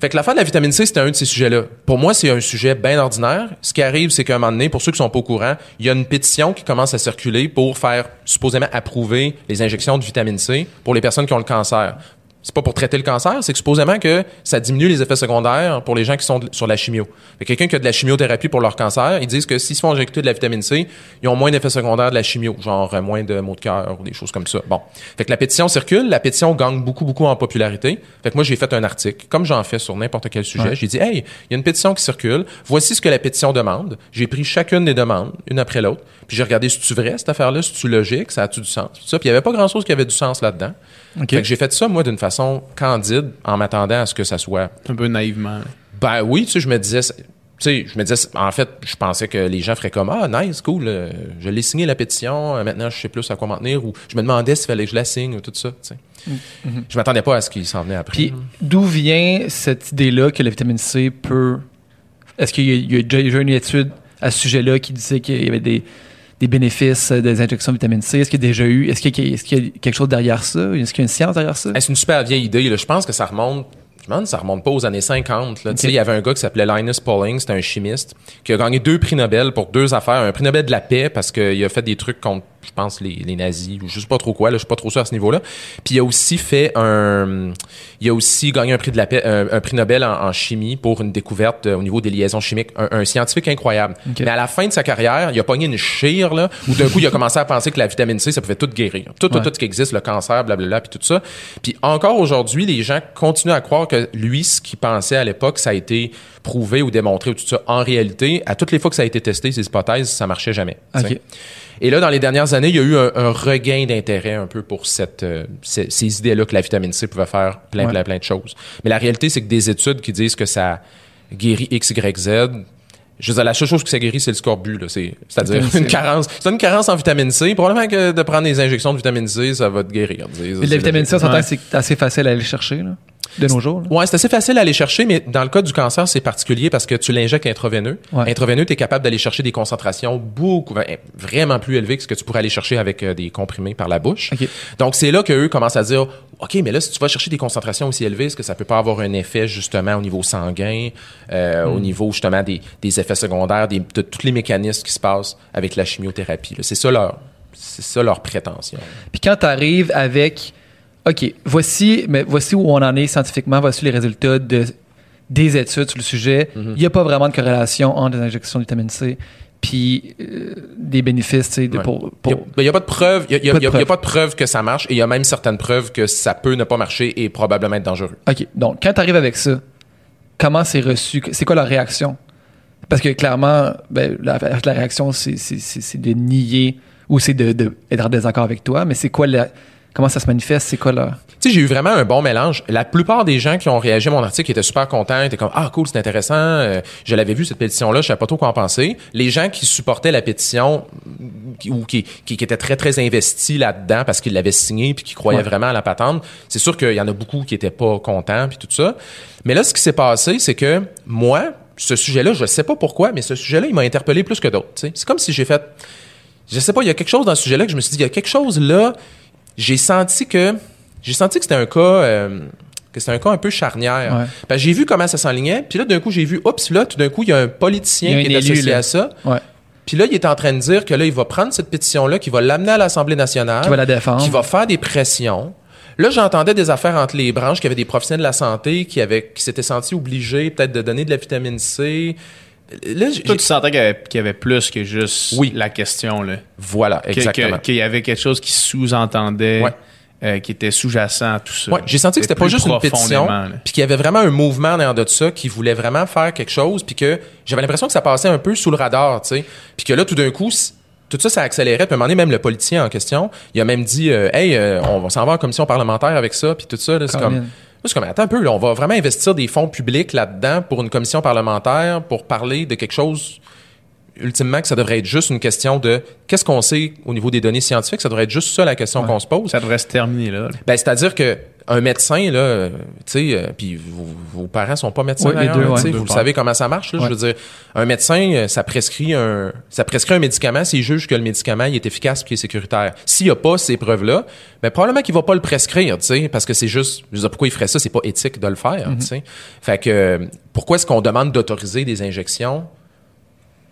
Fait que l'affaire de la vitamine C, c'était un de ces sujets-là. Pour moi, c'est un sujet bien ordinaire. Ce qui arrive, c'est qu'à un moment donné, pour ceux qui sont pas au courant, il y a une pétition qui commence à circuler pour faire supposément approuver les injections de vitamine C pour les personnes qui ont le cancer. C'est pas pour traiter le cancer, c'est que supposément que ça diminue les effets secondaires pour les gens qui sont de- sur la chimio. Quelqu'un qui a de la chimiothérapie pour leur cancer, ils disent que s'ils se font injecter de la vitamine C, ils ont moins d'effets secondaires de la chimio, genre euh, moins de maux de cœur ou des choses comme ça. Bon. Fait que la pétition circule, la pétition gagne beaucoup, beaucoup en popularité. Fait que moi, j'ai fait un article, comme j'en fais sur n'importe quel sujet. Ouais. J'ai dit, hey, il y a une pétition qui circule. Voici ce que la pétition demande. J'ai pris chacune des demandes, une après l'autre. Puis j'ai regardé si tu vrai, cette affaire-là, si tu logique, ça a-tu du sens? Tout ça. Puis il y avait pas grand-chose qui avait du sens là-dedans. OK. Fait que j'ai fait ça, moi, d'une façon candide, en m'attendant à ce que ça soit. Un peu naïvement. Ben oui, tu sais, je me disais. Tu sais, je me disais, en fait, je pensais que les gens feraient comme Ah, nice, cool, euh, je l'ai signé la pétition, euh, maintenant je sais plus à quoi m'en tenir, ou je me demandais s'il fallait que je la signe, ou tout ça, tu sais. Je m'attendais pas à ce qu'il s'en venait après. Puis d'où vient cette idée-là que la vitamine C peut. Est-ce qu'il y a, il y a déjà une étude à ce sujet-là qui disait qu'il y avait des, des bénéfices euh, des injections de vitamine C? Est-ce qu'il y a déjà eu. Est-ce qu'il y, a- y quelque chose derrière ça? Est-ce qu'il y a une science derrière ça? C'est une super vieille idée. Là. Je pense que ça remonte. Je me demande ça remonte pas aux années 50. Là. Tu sais, Il y avait un gars qui s'appelait Linus Pauling, c'était un chimiste, qui a gagné deux prix Nobel pour deux affaires. Un prix Nobel de la paix parce qu'il a fait des trucs contre, je pense, les, les nazis ou je sais pas trop quoi. Là, je suis pas trop sûr à ce niveau-là. Puis il a aussi fait un, il a aussi gagné un prix de la paix, un, un prix Nobel en, en chimie pour une découverte euh, au niveau des liaisons chimiques. Un, un scientifique incroyable. Mais à la fin de sa carrière, il a pogné une chire là, où d'un coup il a commencé à penser que la vitamine C ça pouvait tout guérir, tout tout Ouais. tout ce qui existe, le cancer, blablabla, puis tout ça. Puis encore aujourd'hui, les gens continuent à croire que lui, ce qu'il pensait à l'époque, ça a été prouvé ou démontré ou tout ça. En réalité, à toutes les fois que ça a été testé, ces hypothèses, ça marchait jamais. tu sais. OK. Et là, dans les dernières années, il y a eu un, un regain d'intérêt un peu pour cette, euh, ces, ces idées-là que la vitamine C pouvait faire plein, Ouais. plein, plein de choses. Mais la réalité, c'est que des études qui disent que ça guérit X, Y, Z, je veux dire, la seule chose que ça guérit, c'est le scorbut. C'est-à-dire une carence. C'est une carence en vitamine C. Probablement que de prendre des injections de vitamine C, ça va te guérir. La vitamine C, on s'entend que c'est assez facile à aller chercher, là, de nos jours. là. Ouais, c'est assez facile à aller chercher, mais dans le cas du cancer, c'est particulier parce que tu l'injectes intraveineux. Ouais. Intraveineux, tu es capable d'aller chercher des concentrations beaucoup, ben, vraiment plus élevées que ce que tu pourrais aller chercher avec euh, des comprimés par la bouche. Donc, c'est là qu'eux commencent à dire, OK, mais là, si tu vas chercher des concentrations aussi élevées, est-ce que ça peut pas avoir un effet justement au niveau sanguin, euh, au niveau justement des, des effets secondaires, des, de tous les mécanismes qui se passent avec la chimiothérapie. C'est ça leur, c'est ça leur prétention. Puis quand tu arrives avec, OK, voici, mais voici où on en est scientifiquement, voici les résultats de, des études sur le sujet, il n'y a pas vraiment de corrélation entre les injections de vitamine C puis euh, des bénéfices de- Ouais. pour, Il n'y a, pas de preuve, il a, Pas de a- preuve. pas de preuve que ça marche et il y a même certaines preuves que ça peut ne pas marcher et probablement être dangereux. OK, donc quand tu arrives avec ça, comment c'est reçu? C'est quoi la réaction? Parce que clairement, ben, la, la réaction, c'est de nier ou c'est de, de être en désaccord avec toi, mais c'est quoi la, comment ça se manifeste? C'est quoi la... Tu sais, j'ai eu vraiment un bon mélange. La plupart des gens qui ont réagi à mon article étaient super contents, étaient comme ah cool, c'est intéressant, euh, je l'avais vu cette pétition là, je savais pas trop quoi en penser. Les gens qui supportaient la pétition qui- ou qui, qui, qui étaient très très investis là-dedans parce qu'ils l'avaient signé puis qui croyaient Ouais. vraiment à la patente, c'est sûr qu'il y en a beaucoup qui étaient pas contents puis tout ça. Mais là ce qui s'est passé, c'est que moi, ce sujet-là, je sais pas pourquoi, mais ce sujet-là, il m'a interpellé plus que d'autres. C'est comme si j'ai fait je sais pas, il y a quelque chose dans ce sujet-là que je me suis dit, il y a quelque chose là, j'ai senti que j'ai senti que c'était un cas euh, que c'était un cas un peu charnière. Ouais. Parce que j'ai vu comment ça s'enlignait, puis là d'un coup j'ai vu oups là tout d'un coup il y a un politicien a qui est élu, associé là. à ça. Ouais. Puis là il est en train de dire que là il va prendre cette pétition là, qu'il va l'amener à l'Assemblée nationale, Qui va la défendre. qui va faire des pressions. Là, j'entendais des affaires entre les branches, qu'il y avait des professionnels de la santé qui avaient qui s'étaient sentis obligés peut-être de donner de la vitamine C. Là, j'ai- Toi, tu sentais qu'il y, avait, qu'il y avait plus que juste Oui. la question. Là. voilà, exactement. Qu'il y avait quelque chose qui sous-entendait, Ouais. euh, qui était sous-jacent à tout ça. Ouais, j'ai senti que c'était pas juste une pétition, puis qu'il y avait vraiment un mouvement en arrière de ça qui voulait vraiment faire quelque chose, puis que j'avais l'impression que ça passait un peu sous le radar, tu sais. Puis que là, tout d'un coup, tout ça, ça accélérait. Puis à un moment donné, même le politicien en question, il a même dit, euh, hey, euh, on va s'en va en commission parlementaire avec ça, puis tout ça. C'est comme, c'est comme, attends un peu, là, on va vraiment investir des fonds publics là-dedans pour une commission parlementaire pour parler de quelque chose ultimement que ça devrait être juste une question de qu'est-ce qu'on sait au niveau des données scientifiques, ça devrait être juste ça la question qu'on se pose. Ça devrait se terminer là. là. Ben, c'est-à-dire que un médecin, là, tu sais, euh, puis vos, vos parents sont pas médecins, Ouais, deux, ouais. vous le savez comment ça marche, là, Ouais. je veux dire. Un médecin, euh, ça prescrit un, ça prescrit un médicament s'il juge que le médicament il est efficace puis il est sécuritaire. S'il n'y a pas ces preuves-là, ben, probablement qu'il va pas le prescrire, tu sais, parce que c'est juste, je veux dire, pourquoi il ferait ça? C'est pas éthique de le faire, Mm-hmm. tu sais. Fait que, euh, pourquoi est-ce qu'on demande d'autoriser des injections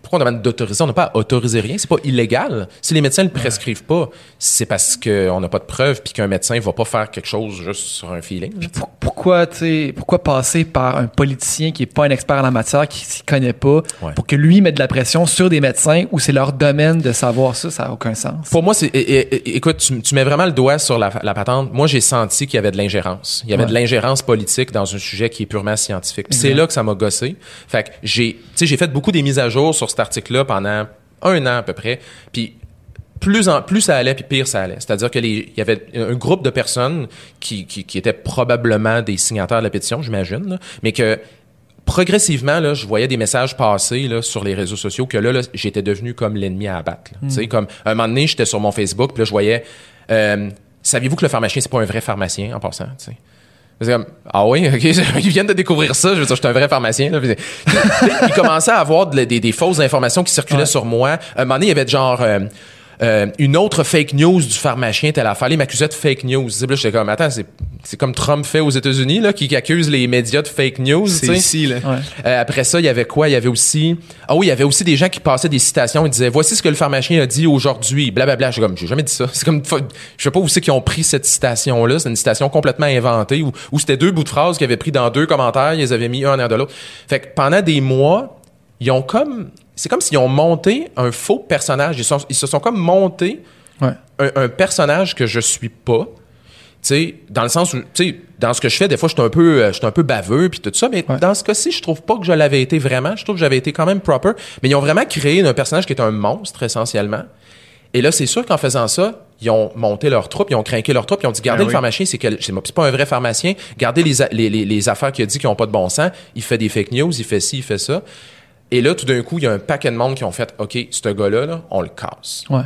pourquoi on demande d'autoriser? On n'a pas à autoriser rien. C'est pas illégal. Si les médecins ne le prescrivent pas, c'est parce qu'on n'a pas de preuves puis qu'un médecin va pas faire quelque chose juste sur un feeling. Pour- pourquoi, pourquoi passer par un politicien qui est pas un expert en la matière, qui s'y connaît pas, Ouais. pour que lui mette de la pression sur des médecins où c'est leur domaine de savoir ça, ça a aucun sens? Pour moi, c'est. Écoute, tu, tu mets vraiment le doigt sur la, la patente. Moi, j'ai senti qu'il y avait de l'ingérence. Il y avait Ouais. de l'ingérence politique dans un sujet qui est purement scientifique. C'est là que ça m'a gossé. Fait que j'ai, j'ai fait beaucoup des mises à jour sur cet article-là pendant un an à peu près. Puis plus en plus ça allait, puis pire ça allait. C'est-à-dire que les, il y avait un groupe de personnes qui, qui, qui étaient probablement des signataires de la pétition, j'imagine, mais que progressivement, là, je voyais des messages passer là, sur les réseaux sociaux que là, là, j'étais devenu comme l'ennemi à abattre. Tu sais, comme un moment donné, j'étais sur mon Facebook, puis là, je voyais euh, Saviez-vous que le pharmacien, c'est pas un vrai pharmacien en passant? C'est comme, ah oui, ok, ils viennent de découvrir ça. Je veux dire, je suis un vrai pharmacien. Là. Puis, ils commençaient à avoir de- des, des fausses informations qui circulaient Ouais. sur moi. Un moment donné, il y avait genre euh, euh, une autre fake news du pharmacien, telle affaire. Ils m'accusaient de fake news. Là, j'étais comme, attends, c'est, c'est comme Trump fait aux États-Unis, là, qui, qui accuse les médias de fake news. tu C'est sais. ici, là. Ouais. Euh, après ça, il y avait quoi? Il y avait aussi... Ah oui, il y avait aussi des gens qui passaient des citations et disaient « Voici ce que le pharmacien a dit aujourd'hui. » Blablabla. J'ai comme, j'ai jamais dit ça. C'est comme... Je sais pas où c'est qu'ils ont pris cette citation-là. C'est une citation complètement inventée où, où c'était deux bouts de phrases qu'ils avaient pris dans deux commentaires. Ils les avaient mis un en de l'autre. Fait que pendant des mois, ils ont comme... C'est comme s'ils ont monté un faux personnage. Ils, sont- ils se sont comme Ouais. un, un personnage que je suis pas. Sais, dans le sens où, sais, dans ce que je fais, des fois, je suis un peu, euh, un peu baveux puis tout ça, mais Ouais. dans ce cas-ci, je trouve pas que je l'avais été vraiment. Je trouve que j'avais été quand même proper. Mais ils ont vraiment créé un personnage qui est un monstre, essentiellement. Et là, c'est sûr qu'en faisant ça, ils ont monté leur troupe, ils ont craqué leur troupe, ils ont dit, gardez Ben le oui. pharmacien, c'est que c'est pas un vrai pharmacien. Gardez les, les, les, les affaires qu'il a dit qui ont pas de bon sens. Il fait des fake news, il fait ci, il fait ça. Et là, tout d'un coup, il y a un paquet de monde qui ont fait, OK, ce gars-là, là, on le casse. Ouais.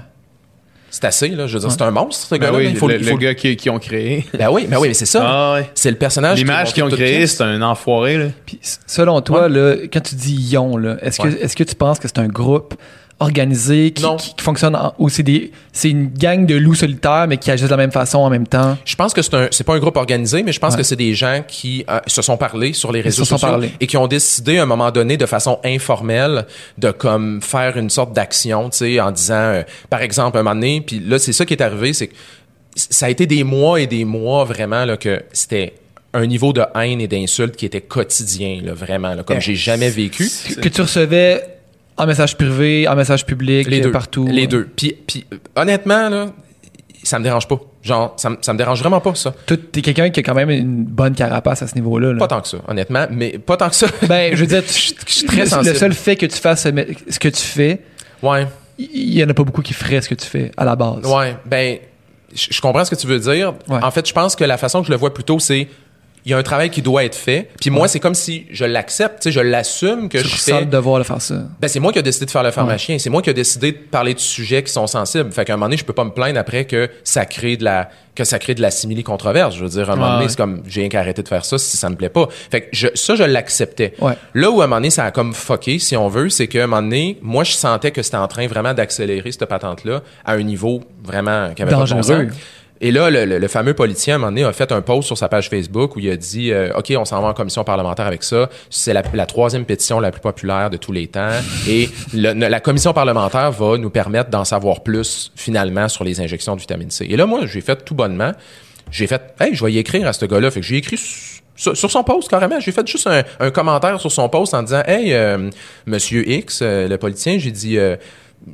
C'est assez, là. Je veux dire, c'est un monstre, ce Ben gars-là. oui, il faut, le, il faut le gars qui, qui ont créé. Ben oui, ben oui, mais c'est ça. Ah ouais. C'est le personnage. L'image qu'ils ont pièce. c'est un enfoiré, là. Puis, selon toi, là, quand tu dis Ion, là, est-ce que, Ouais. est-ce que tu penses que c'est un groupe organisé qui, Non. qui- qui fonctionne c'est des, c'est une gang de loups solitaires mais qui agissent de la même façon en même temps? Je pense que c'est un, c'est pas un groupe organisé, mais je pense Ouais. que c'est des gens qui euh, se sont parlé sur les réseaux sociaux parlé. et qui ont décidé à un moment donné de façon informelle de comme faire une sorte d'action, tu sais, en disant, euh, par exemple, un moment donné, puis là c'est ça qui est arrivé, c'est que ça a été des mois et des mois vraiment là que c'était un niveau de haine et d'insultes qui était quotidien, là, vraiment, là, comme j'ai jamais vécu. Que tu recevais en message privé, en message public, Les deux. partout. Les deux. Puis, puis euh, honnêtement, là, ça me dérange pas. Genre, ça, me- ça me dérange vraiment pas, ça. T'es quelqu'un qui a quand même une bonne carapace à ce niveau-là. là. Pas tant que ça, honnêtement, mais pas tant que ça. Ben, je veux dire, je suis très le, sensible. le seul fait que tu fasses ce, que tu fais, ouais, il y, en a pas beaucoup qui feraient ce que tu fais à la base. ouais, ben, je je comprends ce que tu veux dire. Ouais. En fait, je pense que la façon que je le vois plutôt, c'est il y a un travail qui doit être fait. Puis moi, c'est comme si je l'accepte, tu sais, je l'assume que je ressens fais. le devoir de faire ça. Ben, c'est moi qui ai décidé de faire le pharmacien. C'est moi qui ai décidé de parler de sujets qui sont sensibles. Fait qu'à un moment donné, je peux pas me plaindre après que ça crée de la, que ça crée de la simili-controverse. Je veux dire, à un moment donné, ouais. c'est comme, j'ai rien qu'à arrêter de faire ça si ça me plaît pas. Fait que je, ça, je l'acceptais. Ouais. Là où à un moment donné, ça a comme fucké, si on veut, c'est qu'à un moment donné, moi, je sentais que c'était en train vraiment d'accélérer cette patente-là à un niveau vraiment qui avait pas de bon Dangereux. sens. Et là, le, le- le fameux politicien, à un moment donné, a fait un post sur sa page Facebook où il a dit euh, OK, on s'en va en commission parlementaire avec ça. C'est la, la troisième pétition la plus populaire de tous les temps. Et le- la commission parlementaire va nous permettre d'en savoir plus, finalement, sur les injections de vitamine C. Et là, moi, j'ai fait tout bonnement. J'ai fait Hey, je vais y écrire à ce gars-là. Fait que j'ai écrit su- sur, son post, carrément. J'ai fait juste un, un commentaire sur son post en disant Hey, euh, monsieur X, euh, le politicien, j'ai dit.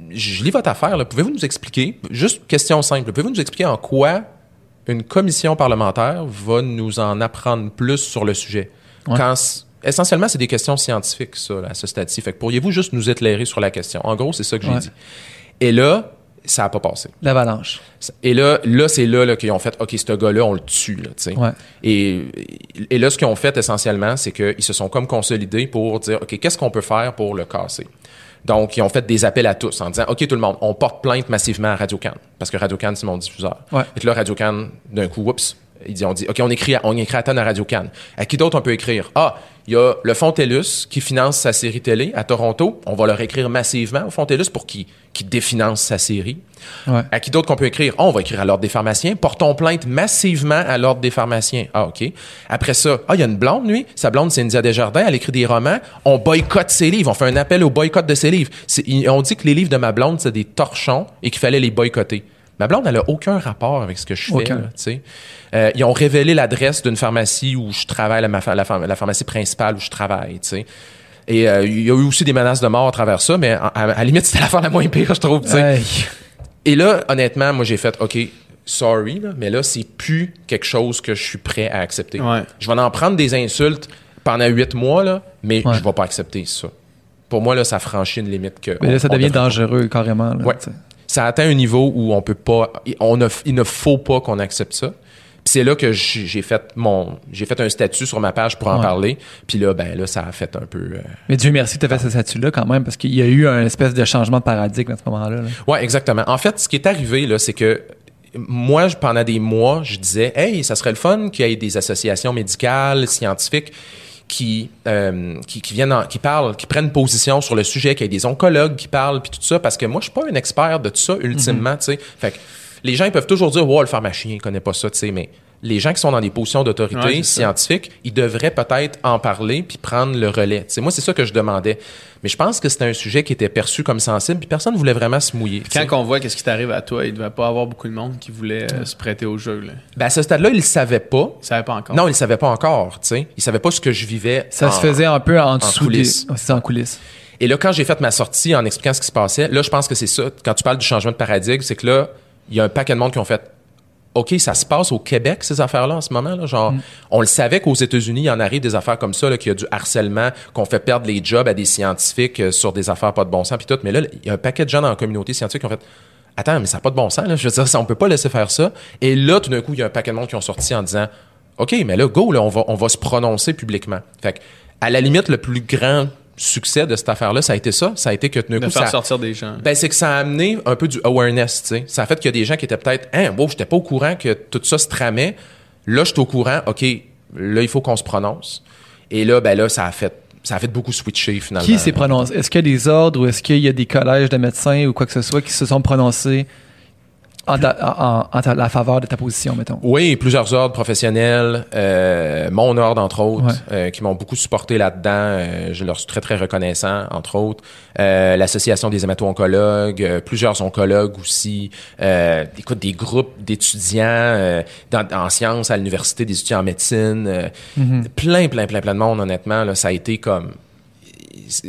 Je lis votre affaire, pouvez-vous nous expliquer, juste question simple, pouvez-vous nous expliquer en quoi une commission parlementaire va nous en apprendre plus sur le sujet? Ouais. Quand c- essentiellement, c'est des questions scientifiques, ça, à ce stade-ci. Fait que pourriez-vous juste nous éclairer sur la question? En gros, c'est ça que j'ai Ouais. dit. Et là, ça n'a pas passé. L'avalanche. Et là, là c'est là, là qu'ils ont fait, OK, ce gars-là, on le tue. Là, tu sais. Ouais. et, et là, ce qu'ils ont fait essentiellement, c'est qu'ils se sont comme consolidés pour dire, OK, qu'est-ce qu'on peut faire pour le casser? Donc, ils ont fait des appels à tous en disant, OK, tout le monde, on porte plainte massivement à Radio-Can, parce que Radio-Can, c'est mon diffuseur. Ouais. Et là, Radio-Can, d'un coup, oups, Ils dit, on dit, OK, on écrit, à, on écrit à Tonne à Radio Cannes. À qui d'autre on peut écrire? Ah, il y a le Fonds TELUS qui finance sa série télé à Toronto. On va leur écrire massivement au Fonds TELUS pour qu'ils qui définance sa série. Ouais. À qui d'autre qu'on peut écrire? On va écrire à l'Ordre des pharmaciens. Portons plainte massivement à l'Ordre des pharmaciens. Ah, OK. Après ça, ah, il y a une blonde, lui. Sa blonde, c'est India Desjardins. Elle écrit des romans. On boycotte ses livres. On fait un appel au boycott de ses livres. On dit que les livres de ma blonde, c'est des torchons et qu'il fallait les boycotter. Ma blonde, elle a aucun rapport avec ce que je fais. Là. Euh, ils ont révélé l'adresse d'une pharmacie où je travaille, la, ma- la, phar- la pharmacie principale où je travaille. tu sais. Et euh, il y a eu aussi des menaces de mort à travers ça, mais à, à- à la limite, c'était l'affaire la moins pire, je trouve. tu sais. Hey. Et là, honnêtement, moi, j'ai fait, OK, sorry, là, mais là, c'est plus quelque chose que je suis prêt à accepter. Ouais. Je vais en prendre des insultes pendant huit mois, là, mais Ouais. je vais pas accepter ça. Pour moi, là, ça franchit une limite que. Mais là, on- ça devient devrait- dangereux carrément. là, Ouais. Ça atteint un niveau où on peut pas. On il ne faut pas qu'on accepte ça. Puis c'est là que j'ai fait mon j'ai fait un statut sur ma page pour en Ouais. parler. Puis là ben là ça a fait un peu euh, Mais Dieu merci que tu as fait ce statut-là quand même, parce qu'il y a eu un espèce de changement de paradigme à ce moment-là. là. Ouais, exactement. En fait, ce qui est arrivé, là, c'est que moi, pendant des mois, je disais, hey, ça serait le fun qu'il y ait des associations médicales, scientifiques qui, euh, qui, qui viennent, en- qui parlent, qui prennent position sur le sujet, qu'il y ait des oncologues qui parlent, puis tout ça, parce que moi, je suis pas un expert de tout ça, ultimement, tu sais. Fait que les gens, ils peuvent toujours dire, wow, le pharmacien, il connaît pas ça, tu sais, mais les gens qui sont dans des positions d'autorité Ouais, c'est ça. scientifique, ils devraient peut-être en parler puis prendre le relais. Tu sais, moi, c'est ça que je demandais. Mais je pense que c'était un sujet qui était perçu comme sensible, puis personne ne voulait vraiment se mouiller. Quand on voit qu'est-ce qui t'arrive à toi, il devait pas avoir beaucoup de monde qui voulait euh, se prêter au jeu. Là. Ben, à ce stade-là, il ne savait pas. Ils savaient pas encore. Non, il ne savait pas encore, tu sais. Il savait pas ce que je vivais. Ça en- se faisait un peu en dessous coulisses. Ça, en coulisses. Et là, quand j'ai fait ma sortie en expliquant ce qui se passait, là, je pense que c'est ça. Quand tu parles du changement de paradigme, c'est que là, il y a un paquet de monde qui ont fait OK, ça se passe au Québec, ces affaires-là, en ce moment. Là, genre, on le savait qu'aux États-Unis, il y en arrive des affaires comme ça, là, qu'il y a du harcèlement, qu'on fait perdre les jobs à des scientifiques euh, sur des affaires pas de bon sens, puis tout. Mais là, il y a un paquet de gens dans la communauté scientifique qui ont fait Attends, mais ça n'a pas de bon sens. Là. Je veux dire, ça, on peut pas laisser faire ça. Et là, tout d'un coup, il y a un paquet de monde qui ont sorti en disant OK, mais là, go, là, on va, on va se prononcer publiquement. Fait que, à la limite, le plus grand succès de cette affaire-là, ça a été ça. Ça a été que d'un de coup, faire ça, sortir des gens. ben, c'est que ça a amené un peu du awareness, tu sais. Ça a fait qu'il y a des gens qui étaient peut-être, hein, wow, j'étais pas au courant que tout ça se tramait. Là, je suis au courant, OK, là, il faut qu'on se prononce. Et là, ben là, ça a fait, ça a fait beaucoup switcher, finalement. Qui s'est prononcé? Est-ce qu'il y a des ordres ou est-ce qu'il y a des collèges de médecins ou quoi que ce soit qui se sont prononcés en, ta- en- en- en ta- la faveur de ta position, mettons? Oui, plusieurs ordres professionnels, euh, mon ordre entre autres, Ouais. euh, qui m'ont beaucoup supporté là-dedans. Euh, je leur suis très très reconnaissant, entre autres. Euh, L'association des hémato-oncologues, euh, plusieurs oncologues aussi. Euh, écoute, des groupes d'étudiants euh, dans- en sciences à l'université, des étudiants en médecine, euh, plein plein plein plein de monde. Honnêtement, là, ça a été comme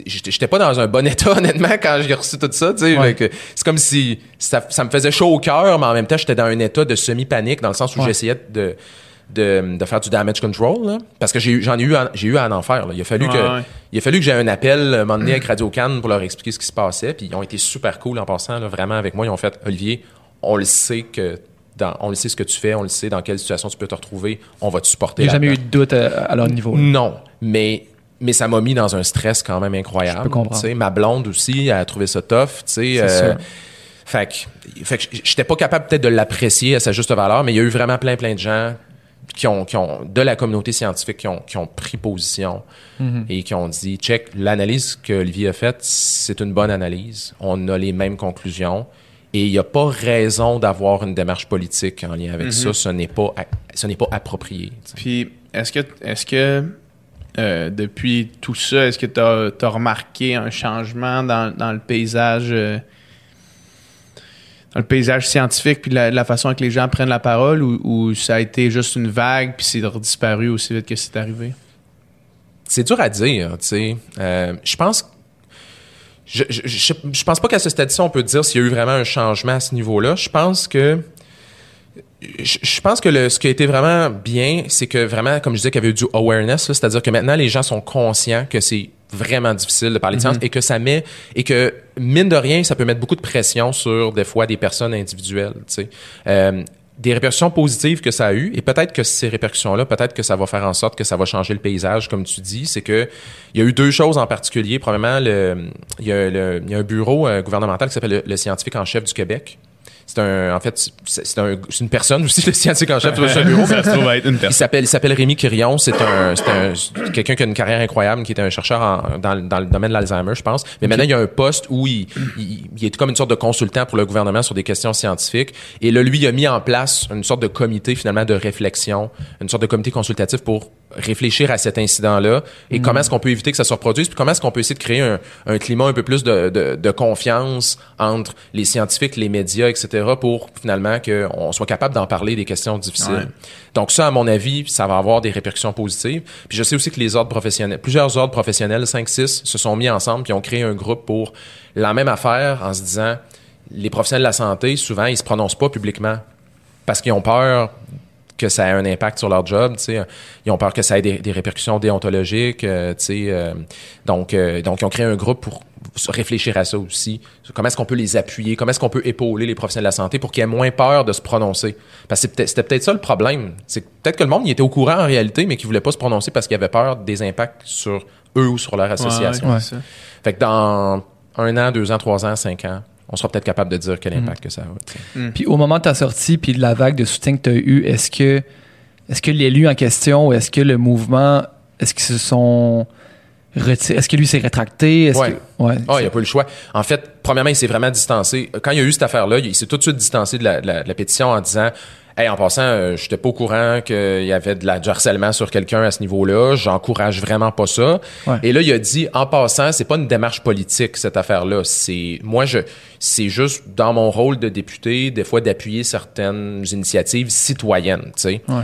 j'étais pas dans un bon état honnêtement quand j'ai reçu tout ça tu sais Ouais. C'est comme si ça, ça me faisait chaud au cœur mais en même temps j'étais dans un état de semi-panique dans le sens où Ouais. j'essayais de, de de faire du damage control là. parce que j'en ai eu j'ai eu à en faire là. il a fallu Ouais, que il a fallu que j'ai un appel un moment donné avec Radio Cannes pour leur expliquer ce qui se passait puis ils ont été super cool en passant là, vraiment avec moi ils ont fait Olivier on le sait que dans, on le sait ce que tu fais, on le sait dans quelle situation tu peux te retrouver, on va te supporter. Il n'y a jamais eu de doute à, à leur niveau. là. Non, mais mais ça m'a mis dans un stress quand même incroyable. Je peux comprendre. Tu sais, ma blonde aussi elle a trouvé ça tough. Tu sais, C'est euh, fait que, fait que j'étais pas capable peut-être de l'apprécier à sa juste valeur, mais il y a eu vraiment plein plein de gens qui ont, qui ont de la communauté scientifique qui ont, qui ont pris position Mhm. et qui ont dit check l'analyse que Olivier a faite c'est une bonne analyse on a les mêmes conclusions et il n'y a pas raison d'avoir une démarche politique en lien avec ça ce n'est pas ce n'est pas approprié tu sais. Puis, est-ce que, est-ce que euh, depuis tout ça, est-ce que tu as, remarqué un changement dans, dans le paysage euh, dans le paysage scientifique puis la, la façon que les gens prennent la parole ou, ça a été juste une vague puis c'est disparu aussi vite que c'est arrivé? C'est dur à dire, tu sais. Euh, je pense. Je, je, je, je pense pas qu'à ce stade-ci, on peut dire s'il y a eu vraiment un changement à ce niveau-là. Je pense que. Je, pense que le, ce qui a été vraiment bien, c'est que vraiment, comme je disais, qu'il y avait eu du awareness, c'est-à-dire que maintenant, les gens sont conscients que c'est vraiment difficile de parler de science et que ça met, et que, mine de rien, ça peut mettre beaucoup de pression sur, des fois, des personnes individuelles, tu sais. Euh, des répercussions positives que ça a eu et peut-être que ces répercussions-là, peut-être que ça va faire en sorte que ça va changer le paysage, comme tu dis. C'est que il y a eu deux choses en particulier. Premièrement, le, il, y a le- il y a un bureau euh, gouvernemental qui s'appelle le, le scientifique en chef du Québec c'est un, en fait, c'est un, c'est une personne aussi, le scientifique en chef de bureau. Ça se trouve être une Il personne. s'appelle, il s'appelle Rémi Quirion. C'est un, c'est un, quelqu'un qui a une carrière incroyable, qui était un chercheur en- dans, dans le domaine de l'Alzheimer, je pense. Mais maintenant, il y a un poste où il, il, il est comme une sorte de consultant pour le gouvernement sur des questions scientifiques. Et là, lui, il a mis en place une sorte de comité, finalement, de réflexion, une sorte de comité consultatif pour réfléchir à cet incident-là et comment est-ce qu'on peut éviter que ça se reproduise, puis comment est-ce qu'on peut essayer de créer un, un climat un peu plus de, de, de confiance entre les scientifiques, les médias, etc., pour finalement qu'on soit capable d'en parler des questions difficiles. Ouais. Donc ça, à mon avis, ça va avoir des répercussions positives. Puis je sais aussi que les ordres professionnels, plusieurs ordres professionnels, 5-6, se sont mis ensemble puis ont créé un groupe pour la même affaire en se disant, les professionnels de la santé, souvent, ils se prononcent pas publiquement parce qu'ils ont peur que ça ait un impact sur leur job, tu sais. Ils ont peur que ça ait des, des répercussions déontologiques, euh, tu sais. euh, donc, euh, donc, ils ont créé un groupe pour réfléchir à ça aussi. Comment est-ce qu'on peut les appuyer? Comment est-ce qu'on peut épauler les professionnels de la santé pour qu'ils aient moins peur de se prononcer? Parce que c'était peut-être ça le problème. C'est peut-être que le monde, il était au courant en réalité, mais qu'il voulait pas se prononcer parce qu'il avait peur des impacts sur eux ou sur leur association. Ouais. Fait que dans un an, deux ans, trois ans, cinq ans, on sera peut-être capable de dire quel impact que ça a. sais. Puis au moment de ta sortie, puis de la vague de soutien que tu as eu, est-ce que, est-ce que l'élu en question, ou est-ce que le mouvement, est-ce qu'ils se sont est-ce que lui s'est rétracté? Est-ce Ouais. que- ouais. Ah, il n'y a pas eu le choix. En fait, premièrement, il s'est vraiment distancé. Quand il y a eu cette affaire-là, il s'est tout de suite distancé de la, de la- de la pétition en disant Hey, en passant, euh, j'étais pas au courant qu'il y avait de la, du harcèlement sur quelqu'un à ce niveau-là. J'encourage vraiment pas ça. Ouais. Et là, il a dit, en passant, c'est pas une démarche politique, cette affaire-là. C'est, moi, je, c'est juste dans mon rôle de député, des fois, d'appuyer certaines initiatives citoyennes, tu sais. Ouais.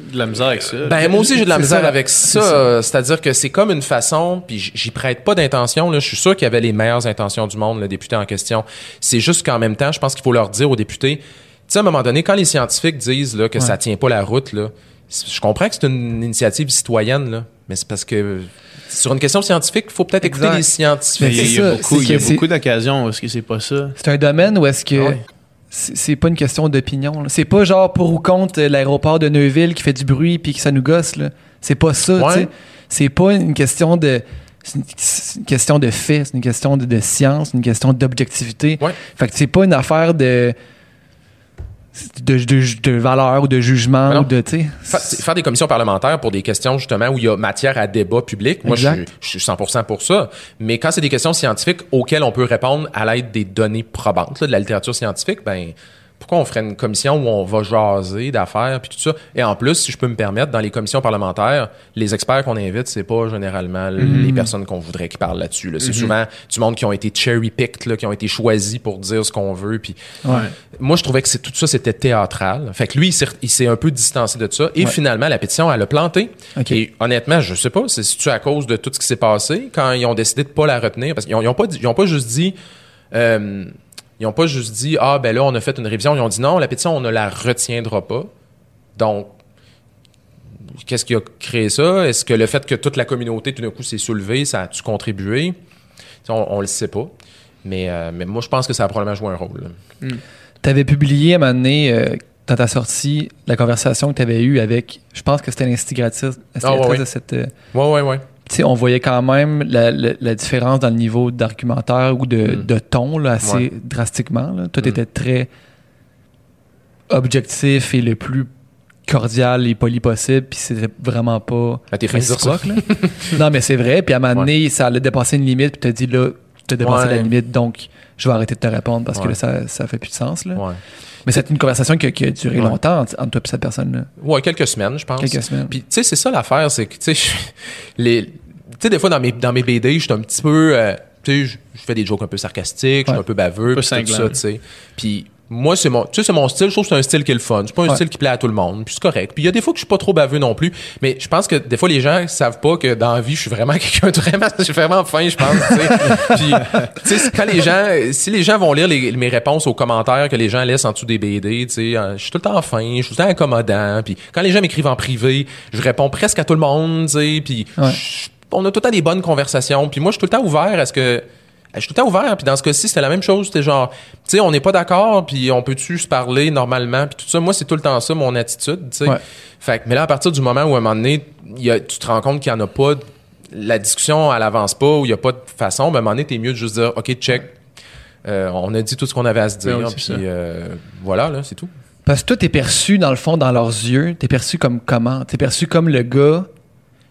De la misère avec ça. Ben moi aussi j'ai de la misère ça. avec ça, euh, c'est-à-dire que c'est comme une façon, puis j'y prête pas d'intention là, je suis sûr qu'il y avait les meilleures intentions du monde le député en question. C'est juste qu'en même temps, je pense qu'il faut leur dire aux députés, tu sais à un moment donné quand les scientifiques disent là que ça tient pas la route là, je comprends que c'est une initiative citoyenne là, mais c'est parce que sur une question scientifique, il faut peut-être écouter les scientifiques. il y a, y a beaucoup, c'est il y a que c'est- beaucoup d'occasions où est-ce que c'est pas ça? C'est un domaine où est-ce que Ah ouais. C'est pas une question d'opinion. C'est pas genre pour ou contre euh, l'aéroport de Neuville qui fait du bruit puis que ça nous gosse. C'est pas ça. Ouais. C'est pas une question de c'est une, c'est une question de fait, c'est une question de, de science, une question d'objectivité. Ouais. Fait que c'est pas une affaire de de, de, de valeur ou de jugement non. ou de tu. Fa- faire des commissions parlementaires pour des questions justement où il y a matière à débat public, moi je je suis 100% pour ça. Mais quand c'est des questions scientifiques auxquelles on peut répondre à l'aide des données probantes, là, de la littérature scientifique, ben pourquoi on ferait une commission où on va jaser d'affaires puis tout ça? Et en plus, si je peux me permettre, dans les commissions parlementaires, les experts qu'on invite, c'est pas généralement les personnes qu'on voudrait qui parlent là-dessus. là. C'est souvent du monde qui ont été cherry picked, là, qui ont été choisis pour dire ce qu'on veut. Puis Ouais. moi, je trouvais que tout ça, c'était théâtral. Fait que lui, il s'est, un peu distancé de ça. Et Ouais. finalement, la pétition, elle a planté. Et honnêtement, je sais pas, c'est tu à cause de tout ce qui s'est passé quand ils ont décidé de pas la retenir? Parce qu'ils ont, ils ont pas, dit- ils ont pas juste dit... euh, ils ont pas juste dit, ah, ben là, on a fait une révision. Ils ont dit, non, la pétition, on ne la retiendra pas. Donc, qu'est-ce qui a créé ça? Est-ce que le fait que toute la communauté, tout d'un coup, s'est soulevée, ça a-tu contribué? On, on le sait pas. Mais, euh, mais moi, je pense que ça a probablement joué un rôle. là. Tu avais publié à un moment donné, euh, dans ta sortie, la conversation que tu avais eue avec, je pense que c'était l'instigatrice Ah, ouais, ouais. de cette. euh, Ouais, ouais, ouais. Tu sais, on voyait quand même la, la- la différence dans le niveau d'argumentaire ou de, Mm. de ton là, assez Ouais. drastiquement. Là. Toi, tu Mm. étais très objectif et le plus cordial et poli possible, puis c'était vraiment pas Ah, t'es réciproque. là. non, mais c'est vrai. Puis à un moment donné, ça allait dépasser une limite, puis tu as dit là, tu as dépassé Ouais. la limite, donc je vais arrêter de te répondre parce que là, ça, ça fait plus de sens. Là. Mais c'est une conversation qui, a- qui a duré Ouais. longtemps entre, toi et cette personne-là. Ouais, quelques semaines, je pense. Quelques semaines. Puis, tu sais, c'est ça l'affaire, c'est que, tu sais, les, tu sais, des fois, dans mes, dans mes BD, je suis un petit peu, euh, tu sais, je fais des jokes un peu sarcastiques, je Ouais. suis un peu baveux, Un peu puis tout ça, tu sais. Puis, moi, c'est mon, tu sais, c'est mon style. Je trouve que c'est un style qui est le fun. C'est pas un Ouais. style qui plaît à tout le monde. Puis c'est correct. Puis il y a des fois que je suis pas trop baveux non plus. Mais je pense que des fois, les gens savent pas que dans la vie, je suis vraiment quelqu'un de vraiment, je suis vraiment fin, je pense. Puis, tu sais, quand les gens, si les gens vont lire les- mes réponses aux commentaires que les gens laissent en dessous des BD, tu sais, je suis tout le temps fin, je suis tout le temps accommodant. Puis quand les gens m'écrivent en privé, je réponds presque à tout le monde, tu sais. Puis Ouais. on a tout le temps des bonnes conversations. Puis moi, je suis tout le temps ouvert à ce que je suis tout le temps ouvert, puis dans ce cas-ci, c'était la même chose. C'était genre, tu sais, on n'est pas d'accord, puis on peut-tu se parler normalement, puis tout ça. Moi, c'est tout le temps ça, mon attitude, tu sais. Ouais. Fait que, mais là, à partir du moment où, à un moment donné, il y a- tu te rends compte qu'il n'y en a pas, la discussion, elle avance pas, ou il n'y a pas de façon, ben, à un moment donné, t'es mieux de juste dire, OK, check, Euh, on a dit tout ce qu'on avait à se dire. Ben oui, c'est puis euh, voilà, là, c'est tout. Parce que toi, t'es perçu, dans le fond, dans leurs yeux, t'es perçu comme comment? T'es perçu comme le gars,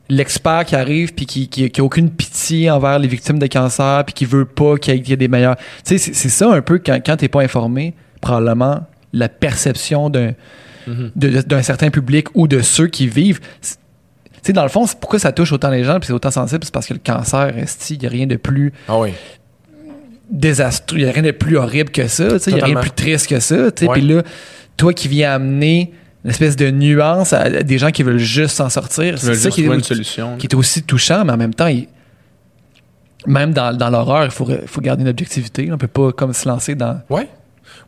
l'expert qui arrive puis qui, qui, qui a aucune pitié envers les victimes de cancer puis qui veut pas qu'il y ait- des meilleurs. Tu sais, c'est- ça un peu quand, quand t'es pas informé, probablement, la perception d'un Mhm. de- d'un certain public ou de ceux qui vivent. Tu sais, dans le fond, c'est pourquoi ça touche autant les gens puis c'est autant sensible, c'est parce que le cancer, il y a rien de plus Ah oui. désastreux, il y a rien de plus horrible que ça, il y a rien de plus triste que ça. Puis là, toi qui viens amener une espèce de nuance à des gens qui veulent juste s'en sortir, c'est ça qui est, une solution. qui est aussi touchant, mais en même temps, il- même dans, dans l'horreur, il faut, faut garder une objectivité. On peut pas comme se lancer dans. Ouais.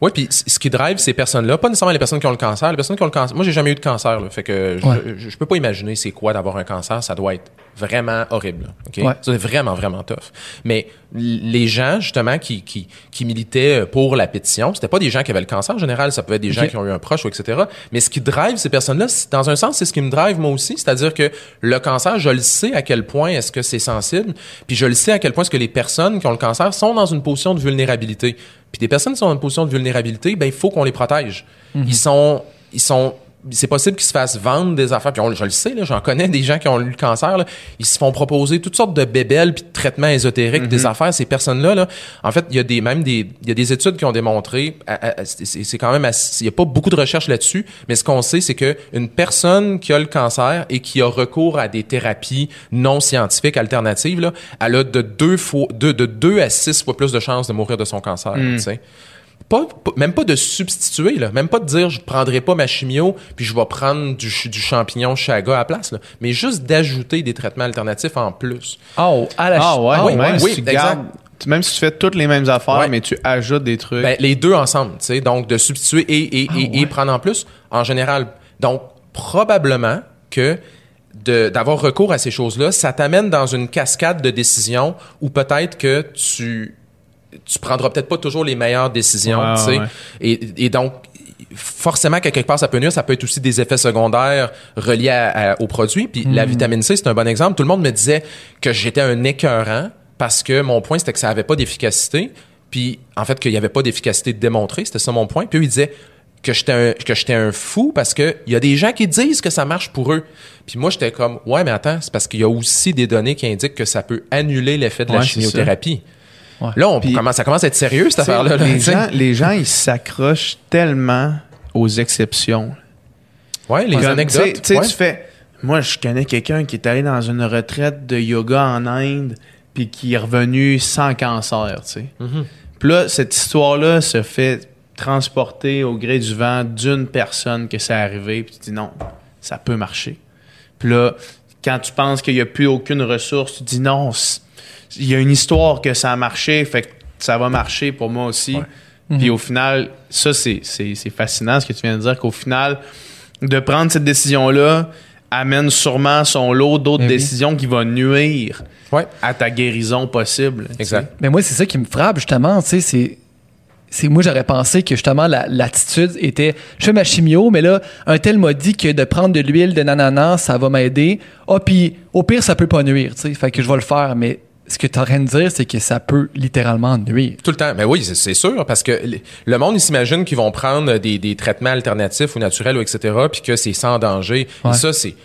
Oui, puis ce qui drive ces personnes-là, pas nécessairement les personnes qui ont le cancer, les personnes qui ont le cancer. Moi, j'ai jamais eu de cancer, là, fait que je, Ouais. je, je peux pas imaginer c'est quoi d'avoir un cancer. Ça doit être vraiment horrible. là, ok? Ouais. Être vraiment, vraiment tough. Mais les gens, justement, qui, qui, qui militaient pour la pétition, c'était pas des gens qui avaient le cancer en général, ça pouvait être des gens qui ont eu un proche, ou etc. Mais ce qui drive ces personnes-là, c'est- dans un sens, c'est ce qui me drive moi aussi. C'est-à-dire que le cancer, je le sais à quel point est-ce que c'est sensible, puis je le sais à quel point est-ce que les personnes qui ont le cancer sont dans une position de vulnérabilité. Puis des personnes qui sont dans une position de vulnérabilité, ben il faut qu'on les protège. Ils sont, ils sont, c'est possible qu'ils se fassent vendre des affaires. Puis on- je le sais, là, j'en connais des gens qui ont eu le cancer. Là, ils se font proposer toutes sortes de bébelles puis de traitements ésotériques, des affaires. Ces personnes-là, là, en fait, il y a des même des, il y a des études qui ont démontré. c'est quand même, assez- il y a pas beaucoup de recherches là-dessus, mais ce qu'on sait, c'est que une personne qui a le cancer et qui a recours à des thérapies non scientifiques alternatives, là, elle a de deux fois, de, de deux à six fois plus de chances de mourir de son cancer. tu sais. Pas, pas- même pas de substituer, là. même pas de dire je prendrai pas ma chimio puis je vais prendre du, ch- du champignon chaga à la place, là. mais juste d'ajouter des traitements alternatifs en plus. Oh, à la Ah ouais, oui, même oui, si tu gardes, même si tu fais toutes les mêmes affaires, Ouais. mais tu ajoutes des trucs. Ben, les deux ensemble, tu sais, donc de substituer et, et, et, et prendre en plus, en général. Donc, probablement que d'avoir recours à ces choses-là, ça t'amène dans une cascade de décisions où peut-être que tu tu prendras peut-être pas toujours les meilleures décisions, tu sais. ouais. Et, et donc, forcément, quelque part, ça peut nuire. Ça peut être aussi des effets secondaires reliés à- à- au produit. Puis la vitamine C, c'est un bon exemple. Tout le monde me disait que j'étais un écœurant parce que mon point, c'était que ça avait pas d'efficacité. Puis, en fait, qu'il y avait pas d'efficacité démontrée. C'était ça mon point. Puis eux, ils disaient que j'étais un, que j'étais un fou parce que il y a des gens qui disent que ça marche pour eux. Puis moi, j'étais comme, ouais, mais attends, c'est parce qu'il y a aussi des données qui indiquent que ça peut annuler l'effet de la c'est chimiothérapie. Ouais. Là, on Puis- commence, ça commence à être sérieux, cette affaire-là. là, les, gens, les gens, ils s'accrochent tellement aux exceptions. Ouais, les Comme, anecdotes. Tu sais, tu sais, ouais. tu fais. Moi, je connais quelqu'un qui est allé dans une retraite de yoga en Inde, puis qui est revenu sans cancer, tu sais. Mhm. Puis là, cette histoire-là se fait transporter au gré du vent d'une personne que c'est arrivé, puis tu dis non, ça peut marcher. Puis là, quand tu penses qu'il n'y a plus aucune ressource, tu dis non, il y a une histoire que ça a marché, fait que ça va marcher pour moi aussi. Puis au final, ça, c'est, c'est, c'est fascinant ce que tu viens de dire, qu'au final, de prendre cette décision-là amène sûrement son lot d'autres Ben oui. décisions qui vont nuire Ouais. à ta guérison possible. Exact. Mais moi, c'est ça qui me frappe, justement, tu sais, c'est. C'est moi j'aurais pensé que justement la- l'attitude était je fais ma chimio mais là un tel m'a dit que de prendre de l'huile de nananas ça va m'aider ah puis au pire ça peut pas nuire tu sais fait que je vais le faire mais ce que tu es en train de dire c'est que ça peut littéralement nuire Tout le temps. Ben oui, c'est- sûr, parce que le- le monde, il s'imagine qu'ils vont prendre des, des traitements alternatifs ou naturels, ou etc., puis que c'est sans danger. Ouais. Et ça, c'est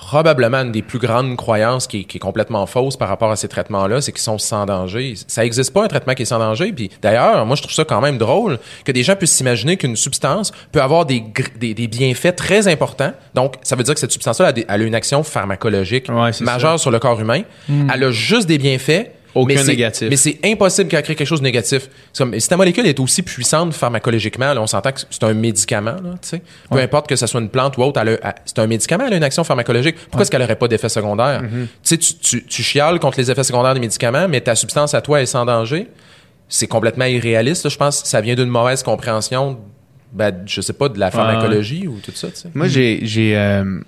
probablement une des plus grandes croyances qui est, qui est complètement fausse par rapport à ces traitements-là, c'est qu'ils sont sans danger. Ça n'existe pas un traitement qui est sans danger. Puis d'ailleurs, moi, je trouve ça quand même drôle que des gens puissent s'imaginer qu'une substance peut avoir des, des, des bienfaits très importants. Donc, ça veut dire que cette substance-là a, a une action pharmacologique Ouais, majeure sur le corps humain. Elle a juste des bienfaits. Aucun mais négatif. Mais c'est impossible qu'elle crée quelque chose de négatif. Comme, si ta molécule est aussi puissante pharmacologiquement, là, on s'entend que c'est un médicament, là, tu sais. Peu importe que ce soit une plante ou autre, elle a- elle- c'est un médicament, elle a une action pharmacologique. Pourquoi est-ce qu'elle n'aurait pas d'effet secondaire? Mm-hmm. Tu sais, tu, tu, tu chiales contre les effets secondaires des médicaments, mais ta substance à toi est sans danger. C'est complètement irréaliste, là. Je pense que ça vient d'une mauvaise compréhension, ben, je sais pas, de la pharmacologie ou tout ça. Moi, j'ai, j'ai euh,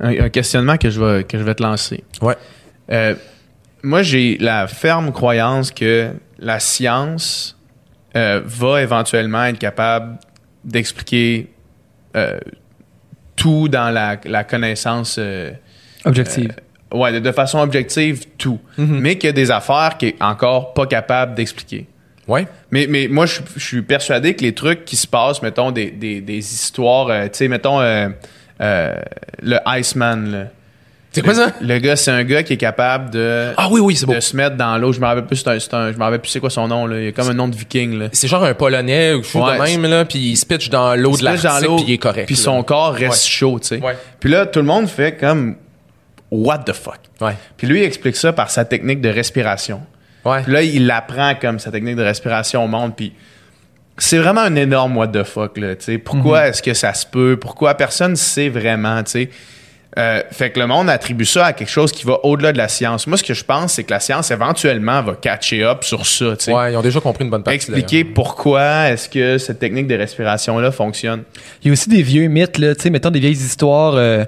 un, un questionnement que je vais, que je vais te lancer. Ouais. Euh, moi, j'ai la ferme croyance que la science euh, va éventuellement être capable d'expliquer euh, tout dans la, la connaissance. euh, objective ouais, de, de façon objective, tout. Mais qu'il y a des affaires qui est encore pas capable d'expliquer. Ouais. Mais, mais moi, je, je suis persuadé que les trucs qui se passent, mettons, des, des, des histoires, euh, tu sais, mettons, euh, euh, le Iceman, là. C'est quoi ça? Le gars, c'est un gars qui est capable de, Ah oui, oui, c'est beau. de se mettre dans l'eau. Je me rappelle plus, c'est un, c'est un- je me rappelle plus c'est quoi son nom, là. Il a comme un nom de viking, là. C'est genre un Polonais ou chose Ouais. de même, là, puis il se pitch dans l'eau de l'Arctique, puis il est correct. Puis son corps reste Ouais. chaud, tu sais. Ouais. Puis là, tout le monde fait comme, what the fuck? Ouais. Puis lui, il explique ça par sa technique de respiration. Ouais. Puis là, il apprend comme sa technique de respiration au monde. Puis c'est vraiment un énorme what the fuck, là. tu sais. Pourquoi est-ce que ça se peut? Pourquoi personne ne sait vraiment, tu sais? Euh, fait que le monde attribue ça à quelque chose qui va au-delà de la science. Moi, ce que je pense, c'est que la science, éventuellement, va catcher up sur ça, tu sais. Ouais, ils ont déjà compris une bonne partie. Expliquer pourquoi est-ce que cette technique de respiration-là fonctionne. Il y a aussi des vieux mythes, là, tu sais, mettons des vieilles histoires, euh,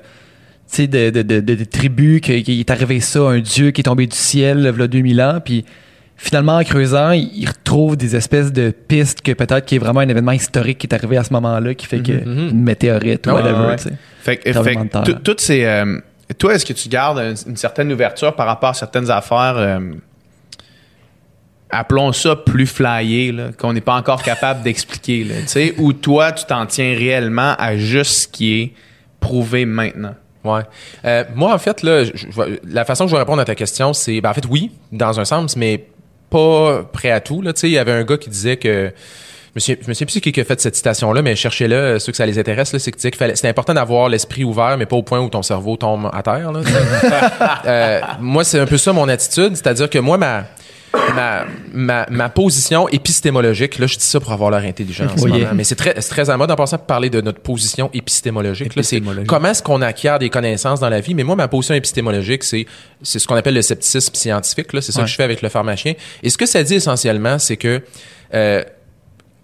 tu sais, de, de, de, de- de tribus, qu'il est arrivé ça, un dieu qui est tombé du ciel, il y a 2000 ans, puis finalement, en creusant, il il retrouve des espèces de pistes que peut-être qu'il y a vraiment un événement historique qui est arrivé à ce moment-là, qui fait que mhm. une météorite ou Ouais, whatever, ouais. Fait que, toutes ces. euh, toi, est-ce que tu gardes une, une certaine ouverture par rapport à certaines affaires, euh, appelons ça plus flyées, là, qu'on n'est pas encore capable d'expliquer, là, tu sais, ou toi, tu t'en tiens réellement à juste ce qui est prouvé maintenant? Ouais. Euh, moi, en fait, là, je- je- la façon que je vais répondre à ta question, c'est, ben, en fait, oui, dans un sens, mais pas prêt à tout. Il y avait un gars qui disait que je me qui a fait cette citation-là, mais cherchez-le, euh, ceux que ça les intéresse, c'est que c'était important d'avoir l'esprit ouvert, mais pas au point où ton cerveau tombe à terre. Euh, moi, c'est un peu ça mon attitude, c'est-à-dire que moi, ma, ma, ma, ma position épistémologique, là, je dis ça pour avoir l'air intelligent en ce Oui. moment, mais c'est très, c'est très à mode en passant de parler de notre position épistémologique. Là, c'est Épistémologique. comment est-ce qu'on acquiert des connaissances dans la vie? Mais moi, ma position épistémologique, c'est, c'est ce qu'on appelle le scepticisme scientifique. Là. C'est ça Ouais. que je fais avec le pharmacien. Et ce que ça dit essentiellement, c'est que euh,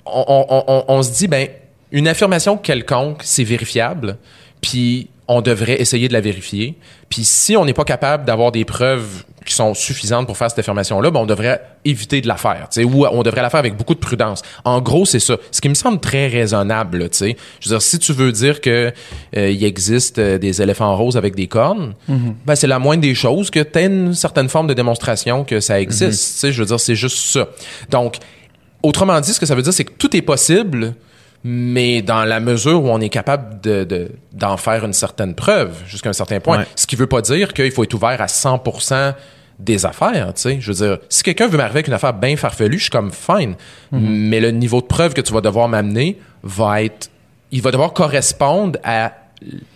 on, on- on- on se dit, ben, une affirmation quelconque, c'est vérifiable, puis on devrait essayer de la vérifier. Puis si on n'est pas capable d'avoir des preuves qui sont suffisantes pour faire cette affirmation-là, ben on devrait éviter de la faire, tu sais, ou on devrait la faire avec beaucoup de prudence. En gros, c'est ça. Ce qui me semble très raisonnable, tu sais. Je veux dire, si tu veux dire que euh, il existe euh, des éléphants roses avec des cornes, ben c'est la moindre des choses que tu aies une certaine forme de démonstration que ça existe. Tu sais, je veux dire, c'est juste ça. Donc, Autrement dit, ce que ça veut dire, c'est que tout est possible, mais dans la mesure où on est capable de, de- d'en faire une certaine preuve jusqu'à un certain point. Ouais. Ce qui veut pas dire qu'il faut être ouvert à 100% des affaires, tu sais. Je veux dire, si quelqu'un veut m'arriver avec une affaire bien farfelue, je suis comme fine. Mais le niveau de preuve que tu vas devoir m'amener va être, il va devoir correspondre à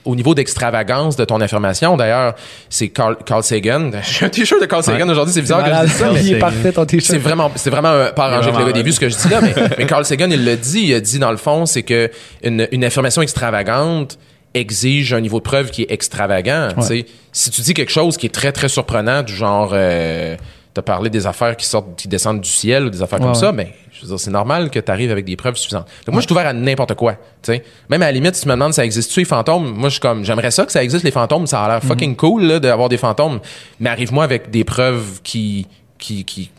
au niveau d'extravagance de ton affirmation. D'ailleurs, c'est Carl, Carl Sagan. J'ai un t-shirt de Carl Sagan aujourd'hui. C'est bizarre que je dise ça, mais il est c'est- parfait ton t-shirt. c'est vraiment, c'est vraiment euh, pas arrangé avec le vues, ce que je dis là, mais, mais Carl Sagan, il l'a dit, il a dit dans le fond, c'est que une, une affirmation extravagante exige un niveau de preuve qui est extravagant. tu sais. Si tu dis quelque chose qui est très, très surprenant, du genre, euh, t'as parlé des affaires qui sortent, qui descendent du ciel ou des affaires Ouais, comme ça, ben, je veux dire, c'est normal que tu arrives avec des preuves suffisantes. Donc, moi, je suis ouvert à n'importe quoi, tu sais. Même à la limite, si tu me demandes ça existe-tu les fantômes, moi, je suis comme, j'aimerais ça que ça existe les fantômes, ça a l'air fucking cool, là, d'avoir des fantômes. Mais arrive-moi avec des preuves qui, qui, qui,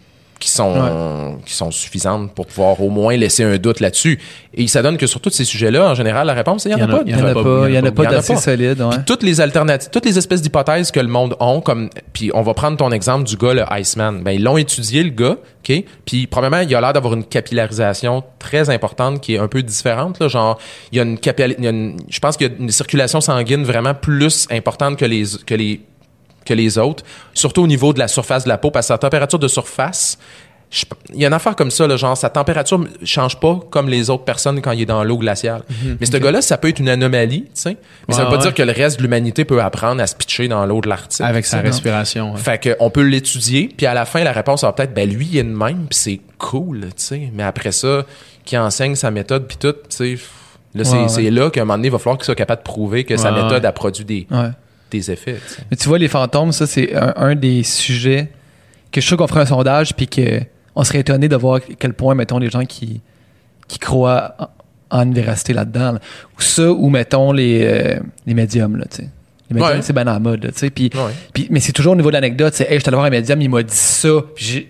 qui sont, qui sont suffisantes pour pouvoir au moins laisser un doute là-dessus. Et ça donne que sur tous ces sujets-là, en général, la réponse, c'est il y en a pas. Il y en a pas, il y en a pas Il y en a d'assez solide, ouais. Puis toutes les alternatives, toutes les espèces d'hypothèses que le monde ont, comme, puis on va prendre ton exemple du gars, le Iceman. Ben, ils l'ont étudié, le gars, OK? Puis, probablement, il a l'air d'avoir une capillarisation très importante qui est un peu différente, là. Genre, il y a une il y a une- je pense qu'il y a une circulation sanguine vraiment plus importante que les, que les, que les autres, surtout au niveau de la surface de la peau, parce que sa température de surface, il y a une affaire comme ça, là, genre sa température change pas comme les autres personnes quand il est dans l'eau glaciale. Mais ce gars-là, ça peut être une anomalie, tu sais. Mais ça veut pas ouais. dire que le reste de l'humanité peut apprendre à se pitcher dans l'eau de l'Arctique. Avec sa non. respiration. ouais. Fait que on peut l'étudier, puis à la fin, la réponse va peut-être, ben lui, il est de même, puis c'est cool, tu sais. Mais après ça, qui enseigne sa méthode, puis tout, tu sais, là, c'est là qu'à un moment donné, il va falloir qu'il soit capable de prouver que sa méthode a produit des, Ouais. Des effets, tu sais. Mais tu vois, les fantômes, ça, c'est un, un des sujets que je suis sûr qu'on ferait un sondage, puis que on serait étonné de voir à quel point, mettons, les gens qui, qui croient en, en une véracité là-dedans. là. Ou ça, ou mettons les, euh, les médiums, là, tu sais. Les médiums, Ouais. c'est bien la mode, là, tu sais. Puis, Ouais. mais c'est toujours au niveau de l'anecdote, c'est, hey, je suis allé voir un médium, il m'a dit ça,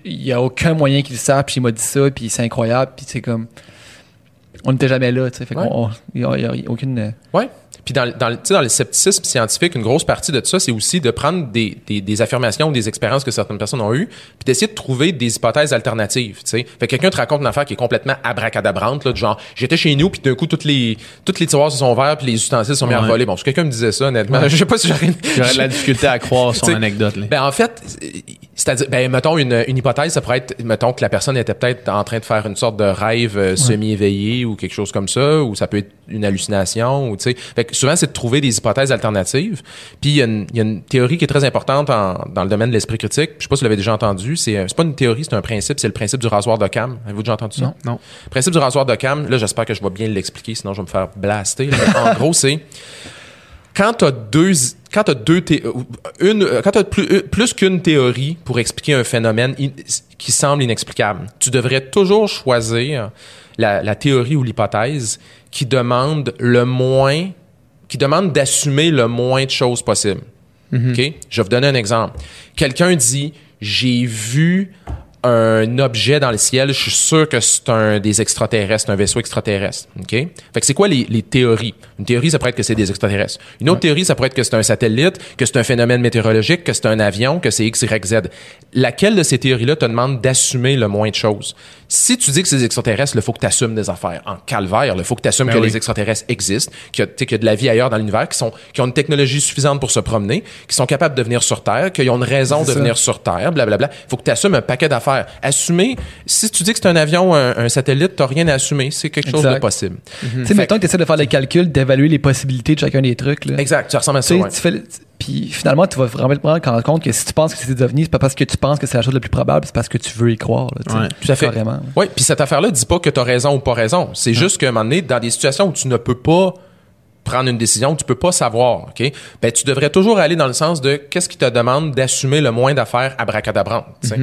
il y a aucun moyen qu'il le sache, puis il m'a dit ça, puis c'est incroyable, puis c'est comme. On n'était jamais là, tu sais. Fait Ouais. qu'on- on- il y a, il y a aucune. euh, Ouais. Puis dans, dans, le- tu sais, dans le scepticisme scientifique, une grosse partie de ça, c'est aussi de prendre des, des, des affirmations ou des expériences que certaines personnes ont eues, puis d'essayer de trouver des hypothèses alternatives. Tu sais, fait que quelqu'un te raconte une affaire qui est complètement abracadabrante, là, du genre j'étais chez nous, puis d'un coup toutes les toutes les tiroirs se sont ouverts, puis les ustensiles sont mis à Ouais. voler. Bon, si quelqu'un me disait ça, honnêtement, je sais pas si j'aurais. J'aurais de la difficulté à croire son T'sais, anecdote. Là. Ben en fait, c'est-à-dire, ben mettons une, une hypothèse, ça pourrait être, mettons que la personne était peut-être en train de faire une sorte de rêve euh, semi-éveillé ou quelque chose comme ça, ou ça peut être une hallucination, ou tu sais. Fait que souvent c'est de trouver des hypothèses alternatives. Puis il y, a une- il y a une théorie qui est très importante en- dans le domaine de l'esprit critique. Je sais pas si vous l'avez déjà entendu. C'est euh, c'est pas une théorie, c'est un principe. C'est le principe du rasoir d'Occam. Avez-vous déjà entendu ça? Non. Non. Le principe du rasoir d'Occam, là, j'espère que je vais bien l'expliquer, sinon je vais me faire blaster. là. En gros, c'est quand tu as deux quand t'as deux thé- une euh, quand t'as plus, euh, plus qu'une théorie pour expliquer un phénomène in- qui semble inexplicable, tu devrais toujours choisir la, la théorie ou l'hypothèse qui demande le moins qui demande d'assumer le moins de choses possible. OK? Je vais vous donner un exemple. Quelqu'un dit J'ai vu un objet dans le ciel, je suis sûr que c'est un des extraterrestres, un vaisseau extraterrestre. OK? Fait que c'est quoi les, les théories? Une théorie, ça pourrait être que c'est des extraterrestres. Une autre théorie, ça pourrait être que c'est un satellite, que c'est un phénomène météorologique, que c'est un avion, que c'est X, Y, Z. Laquelle de ces théories-là te demande d'assumer le moins de choses? Si tu dis que c'est des extraterrestres, il faut que tu assumes des affaires. En calvaire, il faut que tu assumes Ben que oui. les extraterrestres existent, qu'il y, qu'il y a de la vie ailleurs dans l'univers, qui, sont, qui ont une technologie suffisante pour se promener, qui sont capables de venir sur Terre, qu'ils ont une raison de ça. venir sur Terre, blablabla. Il faut que tu assumes un paquet d'affaires. Assumer, si tu dis que c'est un avion, un, un satellite, tu rien à assumer. C'est quelque chose de Exact. possible. Tu sais, mettons que tu essaies de faire les calculs, d'évaluer les possibilités de chacun des trucs. Là. Exact, ça ressemble à Tu ça. ouais. tu fais Puis finalement, tu vas vraiment te rendre compte que si tu penses que c'est des ovnis, c'est pas parce que tu penses que c'est la chose la plus probable, c'est parce que tu veux y croire. Là, tu sais. Ouais, Tout à fait. Oui, puis cette affaire-là dit pas que tu as raison ou pas raison. C'est juste qu'à un moment donné, dans des situations où tu ne peux pas prendre une décision, où tu peux pas savoir, OK? Ben, tu devrais toujours aller dans le sens de qu'est-ce qui te demande d'assumer le moins d'affaires abracadabrantes. tu sais?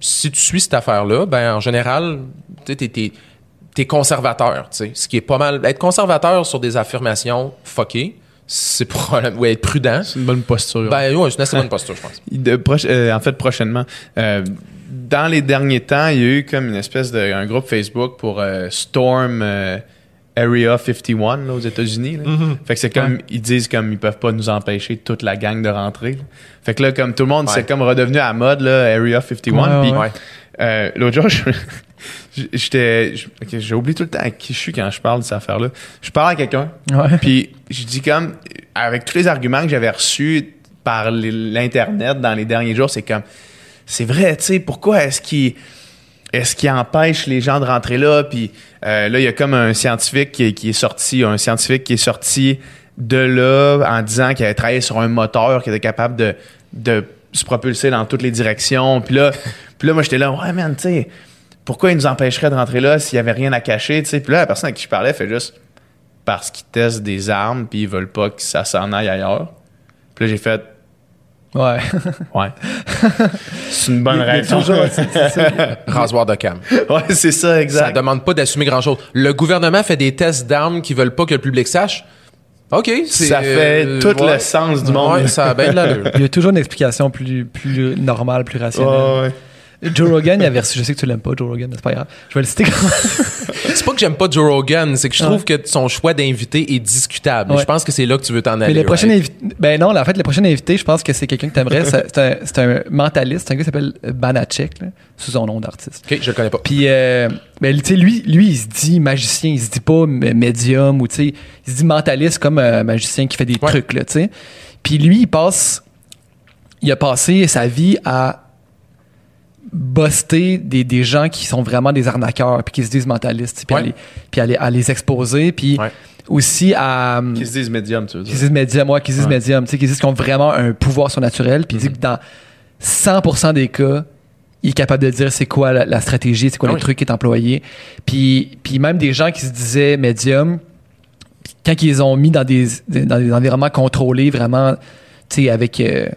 Si tu suis cette affaire-là, ben, en général, tu sais, t'es- conservateur, tu sais. Ce qui est pas mal. Être conservateur sur des affirmations fuckées, c'est probablement. Ouais, être prudent. C'est une bonne posture. Ben, ouais, c'est une assez bonne posture, je pense. De proche- euh, en fait, prochainement. euh, dans les derniers temps, il y a eu comme une espèce de un groupe Facebook pour euh, Storm Area 51 là, aux États-Unis. là. Fait que c'est comme ils disent comme ils peuvent pas nous empêcher toute la gang de rentrer. là. Fait que là comme tout le monde Ouais. c'est comme redevenu à la mode là Area 51 Ouais, puis, ouais. Ouais. euh, l'autre jour je- j'étais j'ai oublié tout le temps à qui je suis quand je parle de cette affaire là. Je parle à quelqu'un Ouais. puis je dis comme, avec tous les arguments que j'avais reçus par l'Internet dans les derniers jours, c'est comme, c'est vrai, tu sais, pourquoi est-ce qu'il est-ce qu'il empêche les gens de rentrer là? Puis euh, là, il y a comme un scientifique qui est, qui est sorti, un scientifique qui est sorti de là en disant qu'il avait travaillé sur un moteur qui était capable de, de se propulser dans toutes les directions. Puis là, puis là moi, j'étais là, ouais, man, tu sais, pourquoi il nous empêcherait de rentrer là s'il y avait rien à cacher, tu sais? Puis là, la personne à qui je parlais fait juste parce qu'ils testent des armes puis ils veulent pas que ça s'en aille ailleurs. Puis là, j'ai fait, Ouais. ouais. c'est une bonne ça. Rasoir de cam. ouais, c'est ça, Ça exact. demande pas d'assumer grand-chose. Le gouvernement fait des tests d'armes qui veulent pas que le public sache. OK. c'est, Ça fait euh, tout ouais. le sens du monde. Ouais, ça a bien de l'allure. Il y a toujours une explication plus, plus normale, plus rationnelle. Ouais, ouais. Joe Rogan, il avait reçu, je sais que tu l'aimes pas, Joe Rogan, mais c'est pas grave. Je vais le citer comme C'est pas que j'aime pas Joe Rogan, c'est que je trouve que son choix d'invité est discutable. Ouais. Je pense que c'est là que tu veux t'en Mais aller. prochains right? invités. Ben non, en fait, les prochains invités, je pense que c'est quelqu'un que t'aimerais. c'est c'est un, c'est un mentaliste, c'est un gars qui s'appelle Banachek, là, sous son nom d'artiste. OK, je le connais pas. Puis, euh, ben, tu sais, lui, lui, il se dit magicien, il se dit pas médium ou, tu sais, il se dit mentaliste comme un magicien qui fait des Ouais. trucs, là, tu sais. Puis lui, il passe, il a passé sa vie à buster des, des gens qui sont vraiment des arnaqueurs puis qui se disent mentalistes, puis, Ouais. à, les, puis à, les, à les exposer, puis Ouais. aussi à... Qui se disent médium, tu veux qui dire. disent médium, ouais, qui disent Ouais. médium, tu sais, qui disent qu'ils ont vraiment un pouvoir surnaturel, puis il dit que dans 100% des cas, il est capable de dire c'est quoi la, la stratégie, c'est quoi Ah le oui. truc qui est employé. Puis, puis même des gens qui se disaient médium, quand ils les ont mis dans des, dans des environnements contrôlés, vraiment, tu sais, avec euh,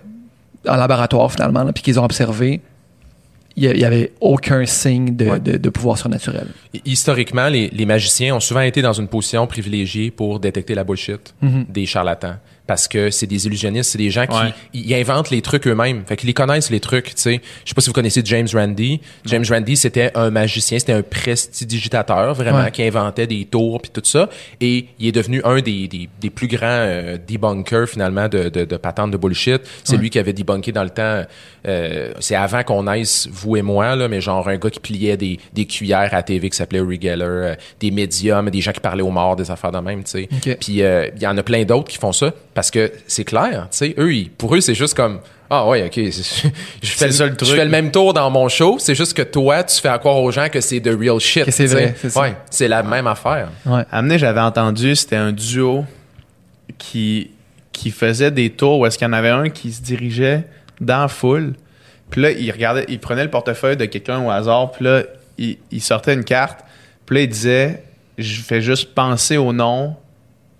en laboratoire finalement, puis qu'ils ont observé, il y a- il y avait aucun signe de, Ouais. de- de pouvoir surnaturel. Historiquement, les, les magiciens ont souvent été dans une position privilégiée pour détecter la bullshit Mhm. des charlatans. Parce que c'est des illusionnistes, c'est des gens qui Ouais. ils inventent les trucs eux-mêmes. Fait qu'ils les connaissent les trucs, tu sais. Je sais pas si vous connaissez James Randi. James Randi, c'était un magicien, c'était un prestidigitateur vraiment Ouais. qui inventait des tours puis tout ça et il est devenu un des, des, des plus grands euh, debunkers finalement de, de, de patentes de bullshit. C'est lui qui avait debunké dans le temps euh, c'est avant qu'on naisse vous et moi là, mais genre un gars qui pliait des, des cuillères à TV qui s'appelait Uri Geller, euh, des médiums, des gens qui parlaient aux morts, des affaires de même, tu sais. Puis euh, il y en a plein d'autres qui font ça parce que c'est clair, tu sais, eux, ils- pour eux, c'est juste comme ah ouais, ok, je fais, le, ça, le je truc. fais le même tour dans mon show, c'est juste que toi, tu fais croire aux gens que c'est the real shit. C'est vrai, c'est ça. Ouais, c'est la même affaire. Ouais. Amené, j'avais entendu, c'était un duo qui, qui faisait des tours où est-ce qu'il y en avait un qui se dirigeait dans la foule. Puis là, il regardait, il prenait le portefeuille de quelqu'un au hasard. Puis là, il, il sortait une carte. Puis là, il disait, je fais juste penser au nom.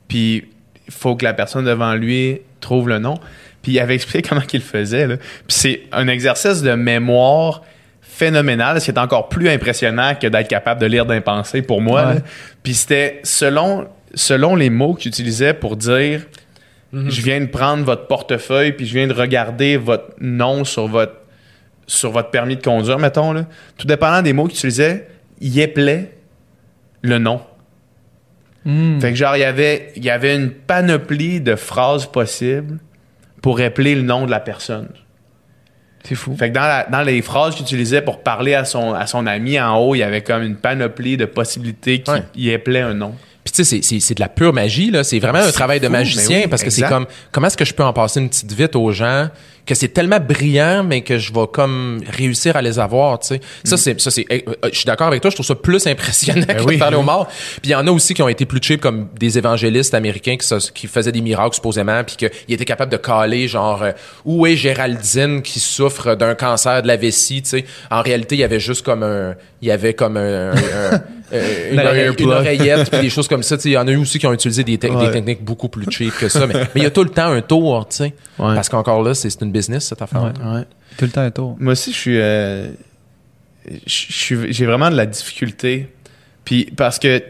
Puis faut que la personne devant lui trouve le nom. Puis il avait expliqué comment qu'il faisait. Là. Puis c'est un exercice de mémoire phénoménal, ce qui est encore plus impressionnant que d'être capable de lire d'un pensée pour moi. Ouais. Puis c'était selon, selon les mots qu'il utilisait pour dire je viens de prendre votre portefeuille puis je viens de regarder votre nom sur votre sur votre permis de conduire, mettons. Là. Tout dépendant des mots qu'il utilisait, il épelait le nom. Hmm. Fait que genre, il y avait, il y avait une panoplie de phrases possibles pour épeler le nom de la personne. C'est fou. Fait que dans, la- dans les phrases qu'il utilisait pour parler à son, à son ami en haut, il y avait comme une panoplie de possibilités qui Ouais. y un nom. Puis tu sais, c'est- de la pure magie, là. C'est vraiment un travail de magicien oui, parce que c'est comme, comment est-ce que je peux en passer une petite vite aux gens que c'est tellement brillant, mais que je vais comme réussir à les avoir, tu sais. Mm. Ça, c'est, ça, c'est, eh, euh, je suis d'accord avec toi, je trouve ça plus impressionnant que Ben oui. de parler aux morts. Puis il y en a aussi qui ont été plus cheap comme des évangélistes américains qui, qui faisaient des miracles supposément, puis qu'ils étaient capables de caler genre, euh, où est Géraldine qui souffre d'un cancer de la vessie, tu sais. En réalité, il y avait juste comme un, il y avait comme un, un- un- euh, une, Une oreille- une oreillette puis des choses comme ça. Tu sais, Il y en a eu aussi qui ont utilisé des, te- Ouais. des techniques beaucoup plus cheap que ça. Mais il y a tout le temps un tour, tu sais. Ouais. Parce qu'encore là, c'est c'est une business, cette affaire. Ouais. Tout le temps un tour. Moi aussi, je suis. euh, je suis- J'ai vraiment de la difficulté. Puis parce que.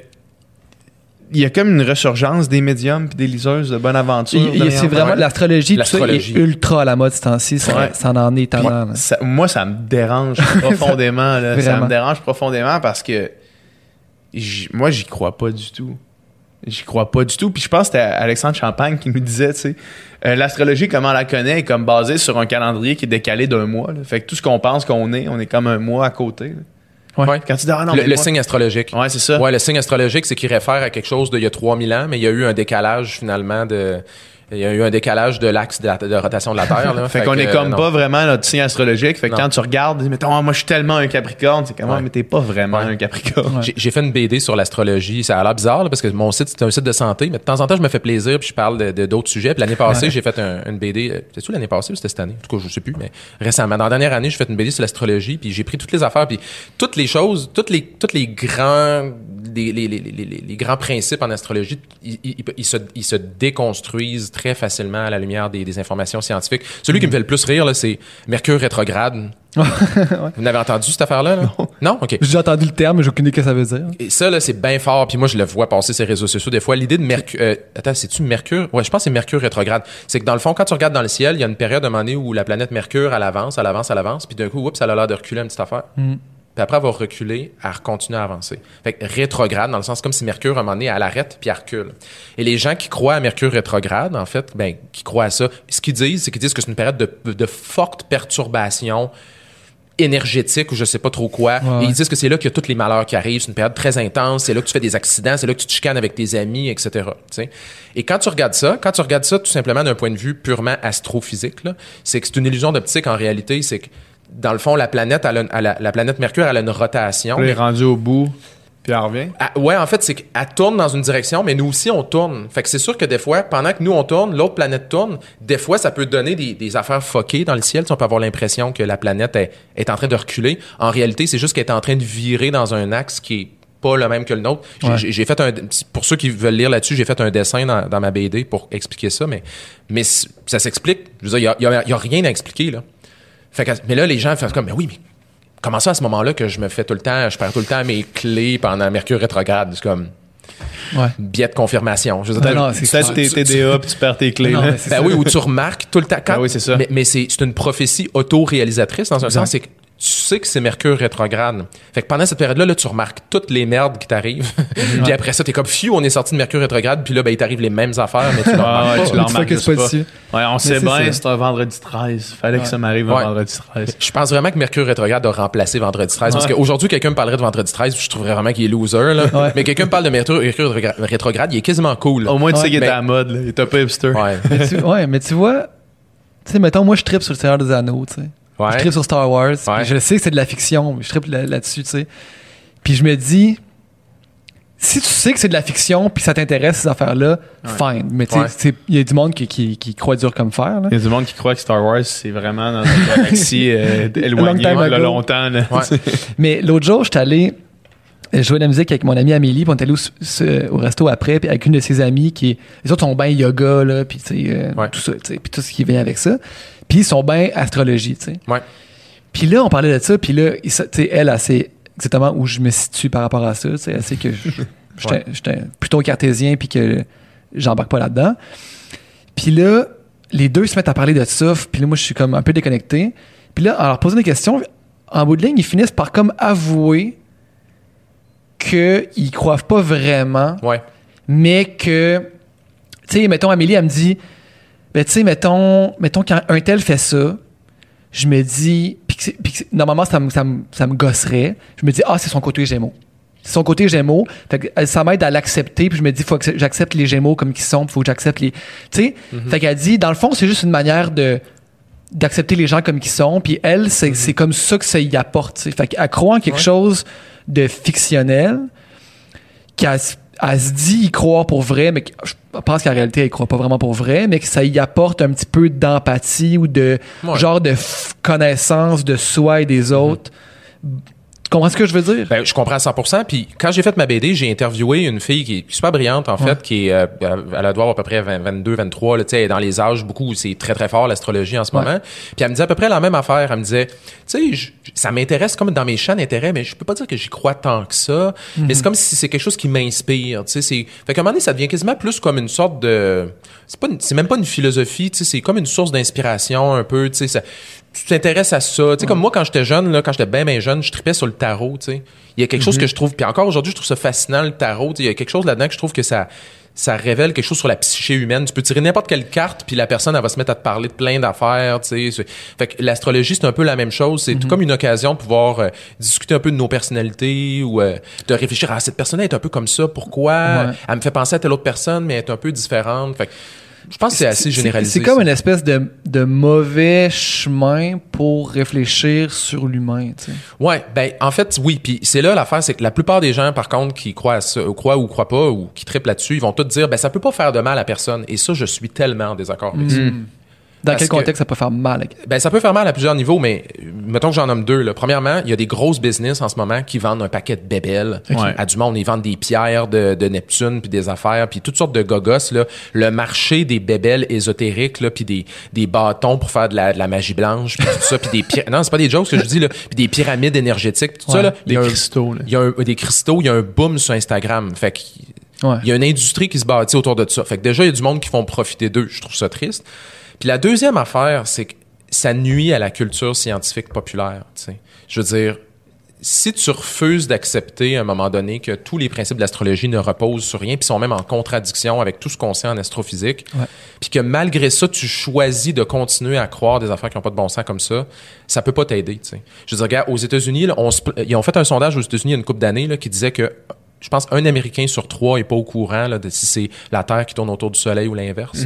Il y a comme une ressurgence des médiums puis des liseuses de bonne aventure. C'est vraiment l'astrologie, tout ça, est ultra à la mode ce temps-ci. Ça, Ouais. ça en est Puis tendant. là. ça- moi, ça me dérange profondément. là. Ça me dérange profondément parce que moi, j'y crois pas du tout. J'y crois pas du tout. Puis je pense que c'était Alexandre Champagne qui nous disait, tu sais, euh, l'astrologie, comment on la connaît, est comme basée sur un calendrier qui est décalé d'un mois. là. Fait que tout ce qu'on pense qu'on est, on est comme un mois à côté. là. Ouais. Quand tu dis, ah non, le mais le moi- signe astrologique. Ouais, c'est ça. Ouais, le signe astrologique, c'est qu'il réfère à quelque chose d'il y a 3000 ans, mais il y a eu un décalage finalement de. Il y a eu un décalage de l'axe de, la- de rotation de la Terre. Là. Fait, qu'on est comme euh, pas vraiment notre signe astrologique. Fait que Non. quand tu regardes, mettons, Ah, moi je suis tellement un Capricorne, c'est comme, Ouais. Ah, mais t'es pas vraiment Ouais. un Capricorne. Ouais. J'ai- fait une BD sur l'astrologie. Ça a l'air bizarre là, parce que mon site, c'est un site de santé, mais de temps en temps, je me fais plaisir puis je parle de- de d'autres sujets. Puis l'année passée, j'ai fait un- une BD. euh, C'était-tu l'année passée ou c'était cette année? En tout cas, je sais plus, mais récemment. Dans la dernière année, j'ai fait une BD sur l'astrologie puis j'ai pris toutes les affaires puis toutes les choses, toutes les, toutes les grands, les, les, les, les, les- les grands principes en astrologie, ils, ils- ils se, ils se déconstruisent très facilement à la lumière des, des informations scientifiques. Celui qui me fait le plus rire, là, c'est Mercure rétrograde. Vous n'avez entendu cette affaire-là? Là? Non. OK. J'ai entendu le terme, mais j'ai aucune idée ce que ça veut dire. Et ça, là, c'est bien fort. Puis moi, je le vois passer ces réseaux sociaux. Des fois, l'idée de Mercure... euh, attends, c'est-tu Mercure? Ouais, je pense que c'est Mercure rétrograde. C'est que dans le fond, quand tu regardes dans le ciel, il y a une période à un moment donné où la planète Mercure, elle avance, elle avance, elle avance. Puis d'un coup, oups, elle a l'air de reculer une petite affaire. Mm. Puis après, va reculer, elle continue à avancer. Fait que rétrograde, dans le sens comme si Mercure, à un moment donné, elle arrête puis elle recule. Et les gens qui croient à Mercure rétrograde, en fait, ben, qui croient à ça, ce qu'ils disent, c'est qu'ils disent que c'est une période de, de forte perturbation énergétique ou je sais pas trop quoi. Ouais, Et ils disent que c'est là qu'il y a tous les malheurs qui arrivent. C'est une période très intense. C'est là que tu fais des accidents. C'est là que tu te chicanes avec tes amis, etc. tu sais. Et quand tu regardes ça, quand tu regardes ça tout simplement d'un point de vue purement astrophysique, c'est que c'est une illusion d'optique en réalité. C'est que dans le fond, la planète, elle a une- elle a- la planète Mercure, elle a une rotation. Puis il est rendu au bout, puis elle revient. Ah, ouais, en fait, c'est qu'elle tourne dans une direction, mais nous aussi, on tourne. Fait que c'est sûr que des fois, pendant que nous, on tourne, l'autre planète tourne. Des fois, ça peut donner des, des affaires foquées dans le ciel. On peut avoir l'impression que la planète est, est en train de reculer. En réalité, c'est juste qu'elle est en train de virer dans un axe qui est pas le même que le nôtre. J'ai- Ouais. J'ai j'ai fait un, pour ceux qui veulent lire là-dessus, j'ai fait un dessin dans, dans ma BD pour expliquer ça, mais, ça s'explique. Je veux dire, il y a, il y a- il y a rien à expliquer, là. Fait que, mais là, les gens font comme, mais oui, mais comment ça à ce moment-là que je me fais tout le temps, je perds tout le temps mes clés pendant Mercure rétrograde? C'est comme, Ouais. biais de confirmation. Je veux dire, Ben non, c'est tes TDA puis tu perds tes clés. Non, Ben ça. oui, où tu remarques tout le temps. Quand, Ben oui, c'est ça. Mais, mais c'est c'est une prophétie auto-réalisatrice dans un Exact. sens, c'est que tu sais que c'est Mercure rétrograde. Fait que pendant cette période-là, là, tu remarques toutes les merdes qui t'arrivent. puis après ça, t'es comme, fiu, on est sorti de Mercure rétrograde, puis là, ben, il t'arrive les mêmes affaires, mais tu le Ah, remarques ouais, pas. tu l'en remarques pas dessus. Ouais, on sait bien, c'est un vendredi 13. Fallait que ça m'arrive un Ouais. vendredi 13. Je pense vraiment que Mercure rétrograde a remplacé Vendredi 13. Parce qu'aujourd'hui, quelqu'un me parlerait de Vendredi 13, je trouverais vraiment qu'il est loser. Là. Ouais. Mais quelqu'un me parle de Mercure, rétrograde, il est quasiment cool. Au moins, tu sais qu'il est mais- à la mode. Là. Il est un peu hipster. Ouais. Mais tu- ouais, mais tu vois, tu sais, mettons, moi, je tripe sur le Seigneur des Anneaux, tu sais. Je tripe sur Star Wars. Ouais. Je sais que c'est de la fiction, mais je tripe là- là-dessus, tu sais. Puis je me dis, si tu sais que c'est de la fiction, puis ça t'intéresse, ces affaires-là, fine. Mais tu sais, Ouais. c'est- il y a du monde qui, qui, qui croit dur comme fer. Il y a du monde qui croit que Star Wars, c'est vraiment dans une galaxie euh, éloignée ago. longtemps. là. Ouais. Mais l'autre jour, j'étais allé euh, jouer de la musique avec mon amie Amélie, puis on est allé au, ce- au resto après, puis avec une de ses amies qui, les autres sont bien yoga, là, puis tu sais, euh, Ouais. tout ça, puis tout ce qui vient avec ça. Puis ils sont bien astrologie, tu sais. Ouais. Puis là, on parlait de ça, puis là, tu sais, elle, elle sait exactement où je me situe par rapport à ça, tu sais, elle sait que je- j'étais plutôt cartésien, puis que j'embarque pas là-dedans. Puis là, les deux se mettent à parler de ça, puis là, moi, je suis comme un peu déconnecté. Puis là, en leur posant des questions, en bout de ligne, ils finissent par comme avouer qu'ils croient pas vraiment, Ouais. mais que, tu sais, mettons, Amélie, elle me dit, ben, tu sais, mettons, mettons, quand un tel fait ça, je me dis, c'est- normalement, ça me, ça, me, ça me gosserait. Je me dis, ah, c'est son côté Gémeaux. C'est son côté Gémeaux. Fait que, ça m'aide à l'accepter, puis je me dis, faut que j'accepte les Gémeaux comme ils sont, faut que j'accepte les. Tu sais, fait qu'elle dit, dans le fond, c'est juste une manière de d'accepter les gens comme ils sont, puis elle, c'est c'est comme ça que ça y apporte. tu sais. Fait qu'elle croit en quelque Ouais. chose de fictionnel, qu'elle elle se dit y croire pour vrai, mais que je pense qu'en réalité, elle croit pas vraiment pour vrai, mais que ça y apporte un petit peu d'empathie ou de Ouais. genre de connaissance de soi et des autres. Tu comprends ce que je veux dire? Ben, je comprends à 100%. Puis quand j'ai fait ma BD, j'ai interviewé une fille qui est super brillante, en fait, qui est, euh, elle a doit avoir à peu près 20, 22, 23, là, dans les âges beaucoup où c'est très, très fort, l'astrologie en ce Ouais. moment. Puis elle me disait à peu près la même affaire. Elle me disait, tu sais, je- ça m'intéresse comme dans mes champs d'intérêt, mais je peux pas dire que j'y crois tant que ça. Mais c'est comme si c'est quelque chose qui m'inspire, tu sais. c'est- Fait qu'à un moment donné, ça devient quasiment plus comme une sorte de... C'est pas une- c'est même pas une philosophie, tu sais, c'est comme une source d'inspiration un peu, tu sais. Tu t'intéresses à ça. Tu sais, comme moi, quand j'étais jeune, là, quand j'étais bien, bien jeune, je tripais sur le tarot, tu sais. Il y a quelque chose que je trouve, puis encore aujourd'hui, je trouve ça fascinant, le tarot. Tu sais, Il y a quelque chose là-dedans que je trouve que ça, ça révèle quelque chose sur la psyché humaine. Tu peux tirer n'importe quelle carte, puis la personne, elle va se mettre à te parler de plein d'affaires, tu sais. Fait que l'astrologie, c'est un peu la même chose. C'est comme une occasion de pouvoir euh, discuter un peu de nos personnalités ou euh, de réfléchir à cette personne est un peu comme ça, pourquoi? Ouais. Elle me fait penser à telle autre personne, mais elle est un peu différente. Fait que je pense que c'est assez généralisé. C'est comme une espèce de, de mauvais chemin pour réfléchir sur l'humain. tu sais. Ouais, ben en fait oui, puis c'est là l'affaire, c'est que la plupart des gens par contre qui croient à ça, croient ou croient pas ou qui triplent là-dessus, ils vont tous dire ben ça peut pas faire de mal à personne et ça je suis tellement en désaccord avec ça. Dans quel que- contexte ça peut faire mal? Ben ça peut faire mal à plusieurs niveaux, mais euh, mettons que j'en nomme deux. Là. Premièrement, il y a des grosses business en ce moment qui vendent un paquet de bébelles Ouais. à du monde. Ils vendent des pierres de, de Neptune, puis des affaires, puis toutes sortes de gogos. Là. Le marché des bébelles ésotériques, là, puis des, des bâtons pour faire de la, de la magie blanche, puis tout ça, puis des non c'est pas des jokes que je dis là, puis des pyramides énergétiques, tout ça là. Il y a Des un- cristaux. là. il y a un- des cristaux, il y a un boom sur Instagram. Fait que Ouais. il y a une industrie qui se bâtit autour de ça. Fait que déjà, il y a du monde qui font profiter d'eux. Je trouve ça triste. Puis la deuxième affaire, c'est que ça nuit à la culture scientifique populaire. tu sais. Je veux dire, si tu refuses d'accepter à un moment donné que tous les principes de l'astrologie ne reposent sur rien, puis sont même en contradiction avec tout ce qu'on sait en astrophysique, puis que malgré ça, tu choisis de continuer à croire des affaires qui n'ont pas de bon sens comme ça, ça peut pas t'aider. tu sais. Je veux dire, regarde, aux États-Unis, là, on ils ont fait un sondage aux États-Unis il y a une couple d'années là, qui disait que je pense un Américain sur trois est pas au courant là, de si c'est la Terre qui tourne autour du Soleil ou l'inverse.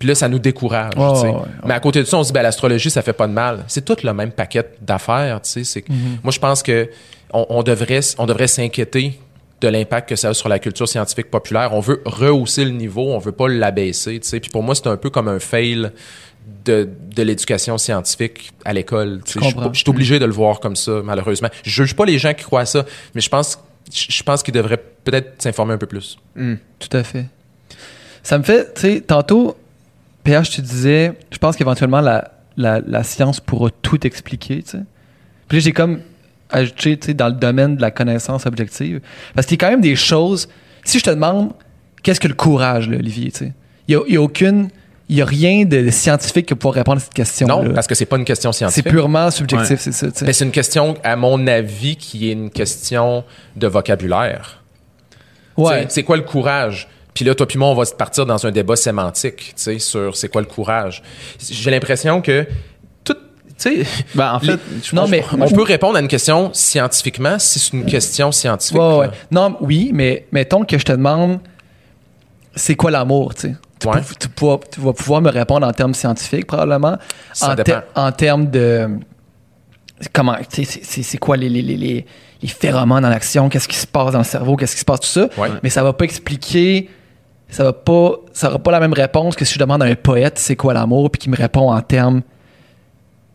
Puis là, ça nous décourage. Ouais, ouais. Mais à côté de ça, on se dit, ben, l'astrologie, ça fait pas de mal. C'est tout le même paquet d'affaires. tu sais. C'est que- Moi, je pense que on, on devrait, on devrait s'inquiéter de l'impact que ça a sur la culture scientifique populaire. On veut rehausser le niveau, on veut pas l'abaisser. tu sais. Puis pour moi, c'est un peu comme un fail de, de l'éducation scientifique à l'école. Je suis obligé de le voir comme ça, malheureusement. Je juge pas les gens qui croient à ça, mais je pense, je je pense qu'ils devraient peut-être s'informer un peu plus. Tout à fait. Ça me fait, tu sais, tantôt, PH, tu disais, je pense qu'éventuellement, la, la, la science pourra tout expliquer, tu sais. Puis là, j'ai comme ajouté, tu sais, dans le domaine de la connaissance objective. Parce qu'il y a quand même des choses si je te demande, qu'est-ce que le courage, là, Olivier, tu sais? Il y a, aucune, il y a rien de scientifique qui pourra répondre à cette question. Non, parce que c'est pas une question c'est scientifique. purement subjectif, c'est ça. Mais c'est une question, à mon avis, qui est une question de vocabulaire. Ouais. C'est quoi le courage? Puis là, toi puis moi, on va se partir dans un débat sémantique, tu sais, sur c'est quoi le courage. J'ai l'impression que tout, tu sais, Ben, en fait, Les- je non, mais- on peut répondre à une question scientifiquement si c'est une question scientifique. Ouais, ouais. là. Non, oui, mais mettons que je te demande c'est quoi l'amour, tu sais? Tu, Ouais. tu vas pouvoir me répondre en termes scientifiques, probablement. Ça en, dépend. en termes de. Comment. tu sais, C'est quoi les, les, les, les, les phéromones en action, qu'est-ce qui se passe dans le cerveau, qu'est-ce qui se passe, tout ça. Ouais. Mais ça va pas expliquer. Ça va pas. Ça pas la même réponse que si je demande à un poète c'est quoi l'amour, puis qu'il me répond en termes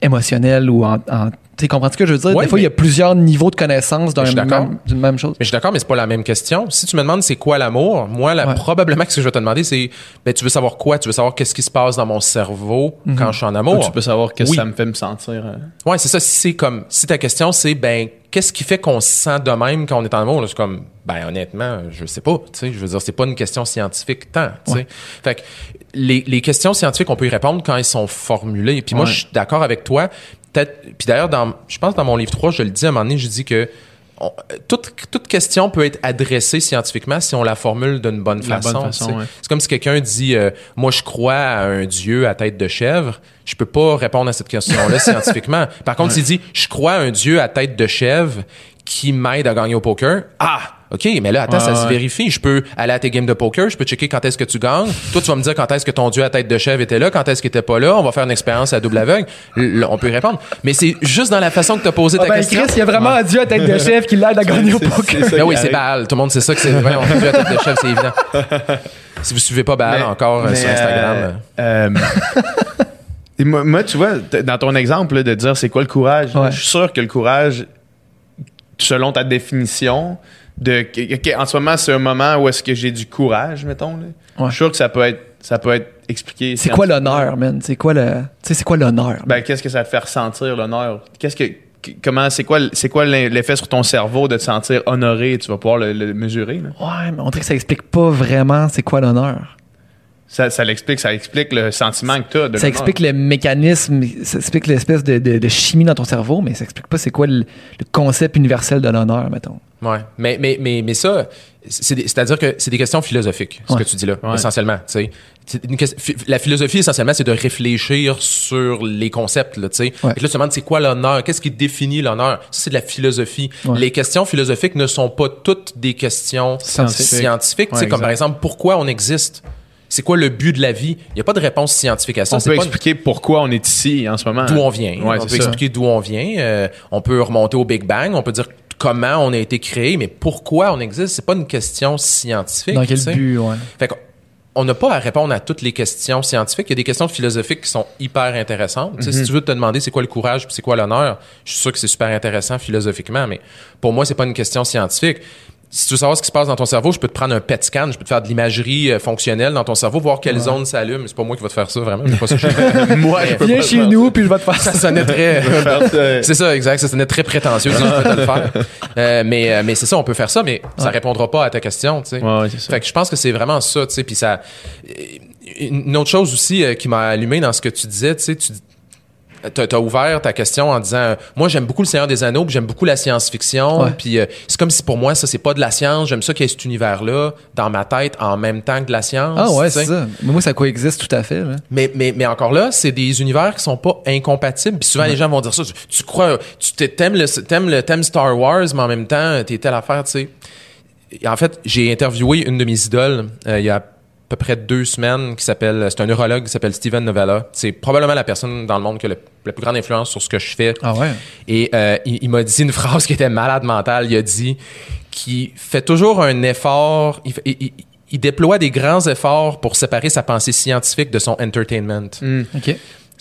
émotionnels ou en. en- tu comprends ce que je veux dire? Ouais, Des fois, il y a plusieurs niveaux de connaissance d'un Je suis d'accord. même- d'une même chose. Mais je suis d'accord, mais c'est pas la même question. Si tu me demandes c'est quoi l'amour, moi, là, Ouais. probablement que ce que je vais te demander, c'est ben, tu veux savoir quoi? Tu veux savoir qu'est-ce qui se passe dans mon cerveau Mhm. quand je suis en amour? tu peux savoir qu'est-ce Oui. que ça me fait me sentir. euh. Ouais, c'est ça. Si c'est comme, si ta question c'est, ben, qu'est-ce qui fait qu'on se sent de même quand on est en amour? Là, c'est comme, ben, honnêtement, je sais pas. Tu sais, je veux dire, c'est pas une question scientifique tant. Tu sais. Ouais. Fait que les, les questions scientifiques, on peut y répondre quand elles sont formulées. Puis moi, je suis d'accord avec toi. Peut-être. Puis d'ailleurs, dans, je pense dans mon livre 3, je le dis à un moment donné, je dis que on- toute, toute question peut être adressée scientifiquement si on la formule d'une bonne la façon. ouais. C'est comme si quelqu'un dit euh, Moi, je crois à un dieu à tête de chèvre. Je peux pas répondre à cette question-là scientifiquement. Par contre, s'il dit Je crois à un dieu à tête de chèvre qui m'aide à gagner au poker. Ah! OK, mais là, attends, Ouais, ça se vérifie. Je peux aller à tes games de poker, je peux checker quand est-ce que tu gagnes. Toi, tu vas me dire quand est-ce que ton dieu à tête de chèvre était là, quand est-ce qu'il était pas là. On va faire une expérience à double aveugle. On peut y répondre. Mais c'est juste dans la façon que tu as posé ta Ah ben, question. Chris, il y a vraiment un dieu à tête de chef qui l'aide à gagner au poker. ça Ben oui, c'est. Baal. Tout le monde sait ça que c'est vrai. On fait Dieu à tête de chèvre, c'est évident. Si vous suivez pas Baal Mais- encore euh, mais, sur Instagram. euh, euh, et moi, moi, tu vois, dans ton exemple là, de dire c'est quoi le courage, Ouais. je suis sûr que le courage, selon ta définition, de en ce moment, c'est un moment où est-ce que j'ai du courage, mettons. là. Ouais. Je suis sûr que ça peut être, ça peut être expliqué. C'est quoi l'honneur, man? C'est quoi le. Tu sais, c'est quoi l'honneur? Ben, qu'est-ce que ça te fait ressentir l'honneur? Qu'est-ce que comment c'est quoi c'est quoi l'effet sur ton cerveau de te sentir honoré? Tu vas pouvoir le, le mesurer. là. Ouais, mais on dirait que ça explique pas vraiment c'est quoi l'honneur. Ça, ça l'explique, ça explique le sentiment que tu as de Ça explique le mécanisme, ça explique l'espèce de, de- de chimie dans ton cerveau, mais ça explique pas c'est quoi le, le concept universel de l'honneur, mettons. Ouais. Mais, mais, mais, mais ça, c'est-à-dire que c'est des questions philosophiques, ce Ouais. que tu dis là, Ouais. essentiellement. une La philosophie, essentiellement, c'est de réfléchir sur les concepts. Là, tu sais. Ouais. Là, tu te demandes c'est quoi l'honneur? Qu'est-ce qui définit l'honneur? Ça, c'est de la philosophie. Ouais. Les questions philosophiques ne sont pas toutes des questions Scientifiques. scientifiques. tu sais, Ouais, comme par exemple, pourquoi on existe? C'est quoi le but de la vie? Il n'y a pas de réponse scientifique à ça. On C'est peut pas- expliquer pourquoi on est ici en ce moment. d'où on vient. Ouais, on c'est peut ça. expliquer d'où on vient. Euh, on peut remonter au Big Bang. On peut dire comment on a été créé, mais pourquoi on existe. C'est pas une question scientifique. Dans quel but, ouais. Fait qu'on- on n'a pas à répondre à toutes les questions scientifiques. Il y a des questions philosophiques qui sont hyper intéressantes. Sais, Mhm. Si tu veux te demander c'est quoi le courage puis c'est quoi l'honneur, je suis sûr que c'est super intéressant philosophiquement, mais pour moi, c'est pas une question scientifique. Si tu veux savoir ce qui se passe dans ton cerveau, je peux te prendre un PET scan, je peux te faire de l'imagerie euh, fonctionnelle dans ton cerveau, voir quelles zones s'allument. C'est pas moi qui va te faire ça, vraiment. C'est pas ça que je fais. Moi, je peux Viens pas chez faire nous, puis je vais te faire ça ça. sonnait très... ça. C'est ça, exact. Ça sonnait très prétentieux. Ça, je peux te le faire. Euh, mais euh, mais c'est ça, on peut faire ça, mais ça Ouais. répondra pas à ta question, tu sais. Ouais, ouais, c'est ça. Fait que je pense que c'est vraiment ça, tu sais. Puis ça, une autre chose aussi euh, qui m'a allumé dans ce que tu disais, tu sais, tu T'as as ouvert ta question en disant euh, moi j'aime beaucoup le Seigneur des Anneaux puis j'aime beaucoup la science-fiction puis euh, c'est comme si pour moi ça c'est pas de la science j'aime ça qu'il y ait cet univers là dans ma tête en même temps que de la science Ah ouais, c'est ça. Mais moi, ça coexiste tout à fait. là. Mais, mais, mais encore là, c'est des univers qui sont pas incompatibles. Puis souvent, les gens vont dire ça. Tu, tu crois, tu t'aimes le, t'aimes le thème Star Wars, mais en même temps, t'es telle affaire, tu sais. En fait, j'ai interviewé une de mes idoles euh, il y a peu près deux semaines qui s'appelle, c'est un neurologue qui s'appelle Steven Novella. C'est probablement la personne dans le monde qui a le- la plus grande influence sur ce que je fais. Ah ouais? Et euh, il, il m'a dit une phrase qui était malade mentale. Il a dit qu'il fait toujours un effort, il, déploie des grands efforts pour séparer sa pensée scientifique de son entertainment. OK.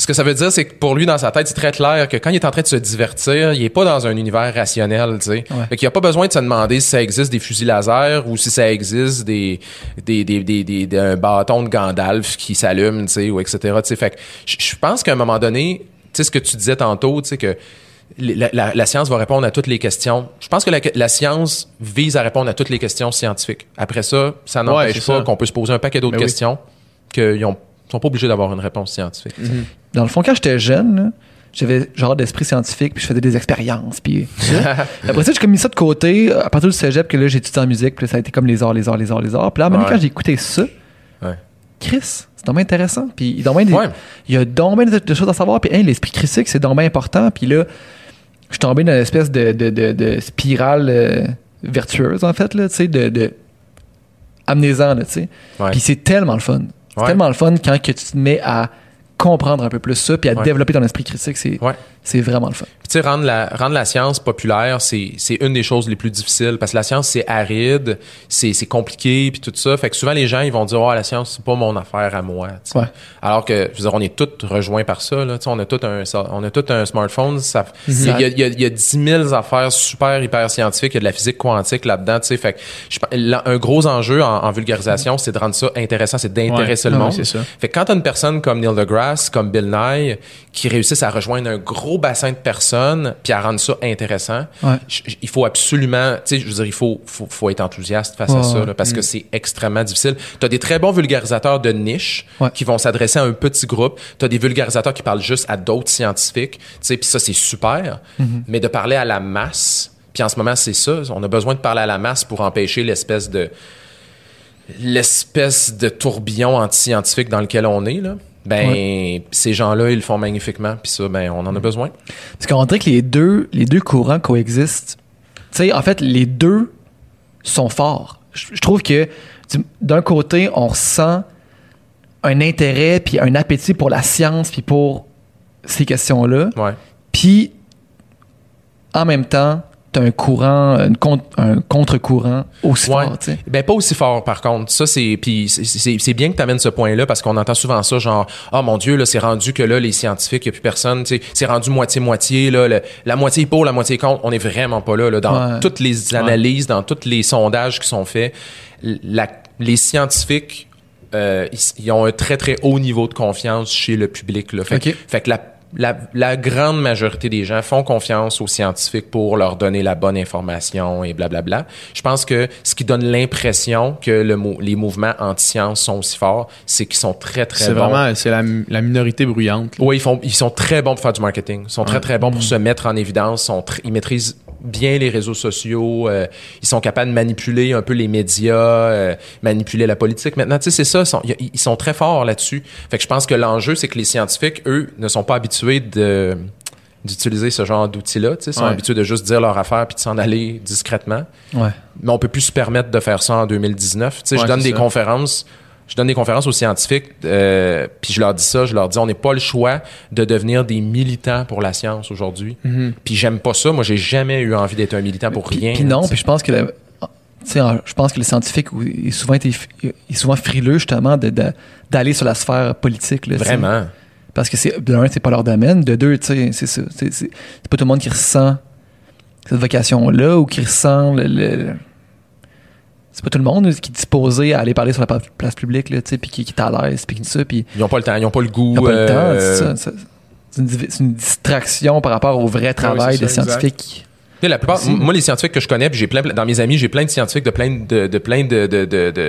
Ce que ça veut dire, c'est que pour lui, dans sa tête, c'est très clair que quand il est en train de se divertir, il est pas dans un univers rationnel, tu sais. Ouais. Fait qu'il a pas besoin de se demander si ça existe des fusils laser ou si ça existe des, des, des, des, des- des- un bâton de Gandalf qui s'allume, tu sais, ou etc., tu sais. Fait que je pense qu'à un moment donné, tu sais, ce que tu disais tantôt, tu sais, que la, la- la science va répondre à toutes les questions. Je pense que la, la science vise à répondre à toutes les questions scientifiques. Après ça, ça n'empêche pas qu'on peut se poser un paquet d'autres Ben oui. questions qu'ils ont sont pas obligés d'avoir une réponse scientifique. Dans le fond, quand j'étais jeune, j'avais genre d'esprit scientifique, puis je faisais des expériences, puis après ça, j'ai comme mis ça de côté à partir du cégep que là, j'ai étudié en musique, puis là, ça a été comme les arts, les arts, les arts, les arts. Puis là, Ouais. quand j'ai écouté ça, Ouais. Chris, c'est dommage intéressant. Puis il Ouais. il y a bien de, de choses à savoir. Puis hein, l'esprit critique, c'est bien important. Puis là, je suis tombé dans une espèce de, de, de, spirale euh, vertueuse, en fait, là, tu sais, de, de amenez-en, là, tu sais. Puis c'est tellement le fun. C'est Ouais. tellement le fun quand que tu te mets à comprendre un peu plus ça, puis à Ouais. développer ton esprit critique. C'est Ouais. C'est vraiment le fun. Puis, tu sais, rendre la, rendre la science populaire, c'est, une des choses les plus difficiles parce que la science, c'est aride, c'est, compliqué, puis tout ça. Fait que souvent, les gens, ils vont dire, oh, la science, c'est pas mon affaire à moi. Ouais. Alors que, je veux dire, on est tous rejoints par ça. Là. Tu sais, On, a tout un, ça- on a tout un smartphone. Il, y y y a 10 000 affaires super, hyper scientifiques. Il y a de la physique quantique là-dedans. tu sais. Fait que je pense- là, un gros enjeu en, en vulgarisation, c'est de rendre ça intéressant, c'est d'intéresser Ouais. le Ouais, monde. c'est ça. Fait que quand t'as une personne comme Neil deGrasse, comme Bill Nye, qui réussissent à rejoindre un gros bassin de personnes puis à rendre ça intéressant, Ouais. il faut absolument, tu sais, je veux dire, il faut, faut, faut être enthousiaste face à ça, là, parce que c'est extrêmement difficile. T'as des très bons vulgarisateurs de niche Ouais. qui vont s'adresser à un petit groupe. T'as des vulgarisateurs qui parlent juste à d'autres scientifiques, tu sais, puis ça, c'est super. Mais de parler à la masse, puis en ce moment, c'est ça, on a besoin de parler à la masse pour empêcher l'espèce de l'espèce de tourbillon anti-scientifique dans lequel on est, là, ben, ces gens-là, ils le font magnifiquement. Puis ça, ben, on en a besoin. Parce qu'on dirait que les deux, les deux courants coexistent. Tu sais, en fait, les deux sont forts. Je, je trouve que du- d'un côté, on ressent un intérêt puis un appétit pour la science puis pour ces questions-là. Puis, en même temps, t'as un courant, une con- un contre-courant aussi Ouais. fort. Ben pas aussi fort par contre. Ça c'est puis c'est- bien que tu amènes ce point-là parce qu'on entend souvent ça genre ah mon dieu là c'est rendu que là les scientifiques y a plus personne, c'est rendu moitié moitié là le- la moitié est pour, la moitié est contre. On est vraiment pas là là dans Ouais. toutes les analyses, dans tous les sondages qui sont faits, la- les scientifiques euh, ils, ils ont un très très haut niveau de confiance chez le public là. Fait, que- Ok. fait que la la, la grande majorité des gens font confiance aux scientifiques pour leur donner la bonne information et blablabla. Je pense que ce qui donne l'impression que le les mouvements anti-science sont aussi forts, c'est qu'ils sont très, très C'est bons. vraiment c'est la, la minorité bruyante. là. Oui, ils, font, ils sont très bons pour faire du marketing. Ils sont très, très bons pour se mettre en évidence. Sont ils maîtrisent bien les réseaux sociaux. euh, ils sont capables de manipuler un peu les médias, euh, manipuler la politique. Maintenant, tu sais, c'est ça. Ils sont, ils- ils sont très forts là-dessus. Fait que je pense que l'enjeu, c'est que les scientifiques, eux, ne sont pas habitués de d'utiliser ce genre d'outils-là. tu sais. Ils sont Ouais. habitués de juste dire leur affaire puis de s'en aller discrètement Ouais. mais on peut plus se permettre de faire ça en 2019. Tu sais, je Ouais, donne des ça. conférences, je donne des conférences aux scientifiques, euh, puis je leur dis ça, je leur dis on n'est pas le choix de devenir des militants pour la science aujourd'hui. Puis j'aime pas ça. Moi, j'ai jamais eu envie d'être un militant pour rien. Puis non, puis je pense que la- je pense que le scientifique il est souvent été il est souvent frileux justement d'aller sur la sphère politique là, vraiment. parce que c'est de un c'est pas leur domaine de deux tu sais c'est c'est pas tout le monde qui ressent cette vocation là ou qui ressent le, le- c'est pas tout le monde qui est disposé à aller parler sur la place publique là tu sais puis qui, qui est à l'aise puis tout ça puis Ils ont pas le temps, ils ont pas le goût. ils ont pas le temps euh, c'est ça, c'est une, distraction par rapport au vrai travail c'est des scientifiques sais, la plupart, moi, les scientifiques que je connais, puis j'ai plein, dans mes amis, j'ai plein de scientifiques de plein de, de plein de, de,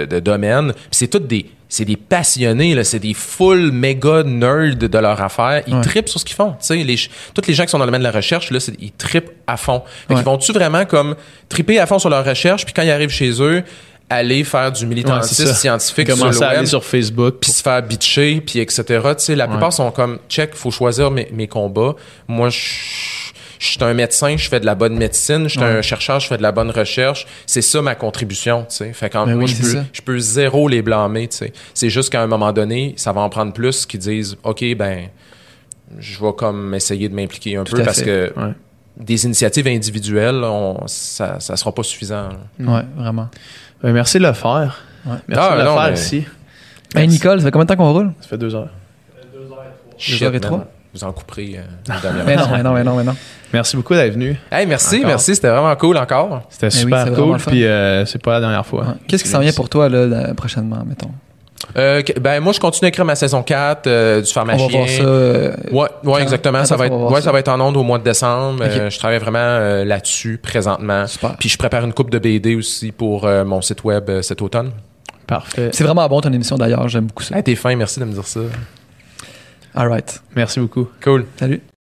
de, domaines. Puis c'est tous des, c'est des passionnés, là. C'est des full méga nerds de leur affaire. Ils Ouais. trippent sur ce qu'ils font. Tu sais, les, tous les gens qui sont dans le domaine de la recherche, là, ils trippent à fond. Fait Ouais. qu'ils vont-tu vraiment comme tripper à fond sur leur recherche, puis quand ils arrivent chez eux, aller faire du militantisme scientifique sur le à web aller sur Facebook. puis se faire bitcher, puis etc. Tu sais, la plupart sont comme, check, faut choisir mes, mes combats. Moi, je je suis un médecin, je fais de la bonne médecine. Je suis un chercheur, je fais de la bonne recherche. C'est ça ma contribution, tu sais. Fait qu'en Ben moi, oui, je, peux, je peux zéro les blâmer, tu sais. C'est juste qu'à un moment donné, ça va en prendre plus qui disent, OK, ben, je vais comme essayer de m'impliquer un Tout peu parce fait. que Ouais. des initiatives individuelles, on, ça, ça sera pas suffisant. là. ouais vraiment Ben, merci de le faire. Ouais. Merci Ah, de le non, faire mais- ici. Hey Nicole ça fait combien de temps qu'on roule? Ça fait deux heures. Shit, heures et man. trois. Vous en couperez euh, mais non mais non mais non mais non Merci beaucoup d'être venu. Hey, merci, Encore. merci. C'était vraiment cool encore. C'était Eh oui, super cool. Puis euh, c'est pas la dernière fois. Ouais. Qu'est-ce qui s'en vient pour toi là, là, prochainement, mettons? Euh, ben, moi, je continue à écrire ma saison 4 euh, du On va pharmacien. voir ça. euh, Ouais, ouais, exactement. Ça va, être, va ouais, ça? ça? va être en onde au mois de décembre. Euh, je travaille vraiment euh, là-dessus présentement. Super. Puis je prépare une coupe de BD aussi pour euh, mon site web euh, cet automne. Parfait. C'est vraiment bon ton émission d'ailleurs, j'aime beaucoup ça. Hey, t'es fin, merci de me dire ça. All right. Merci beaucoup. Cool. Salut.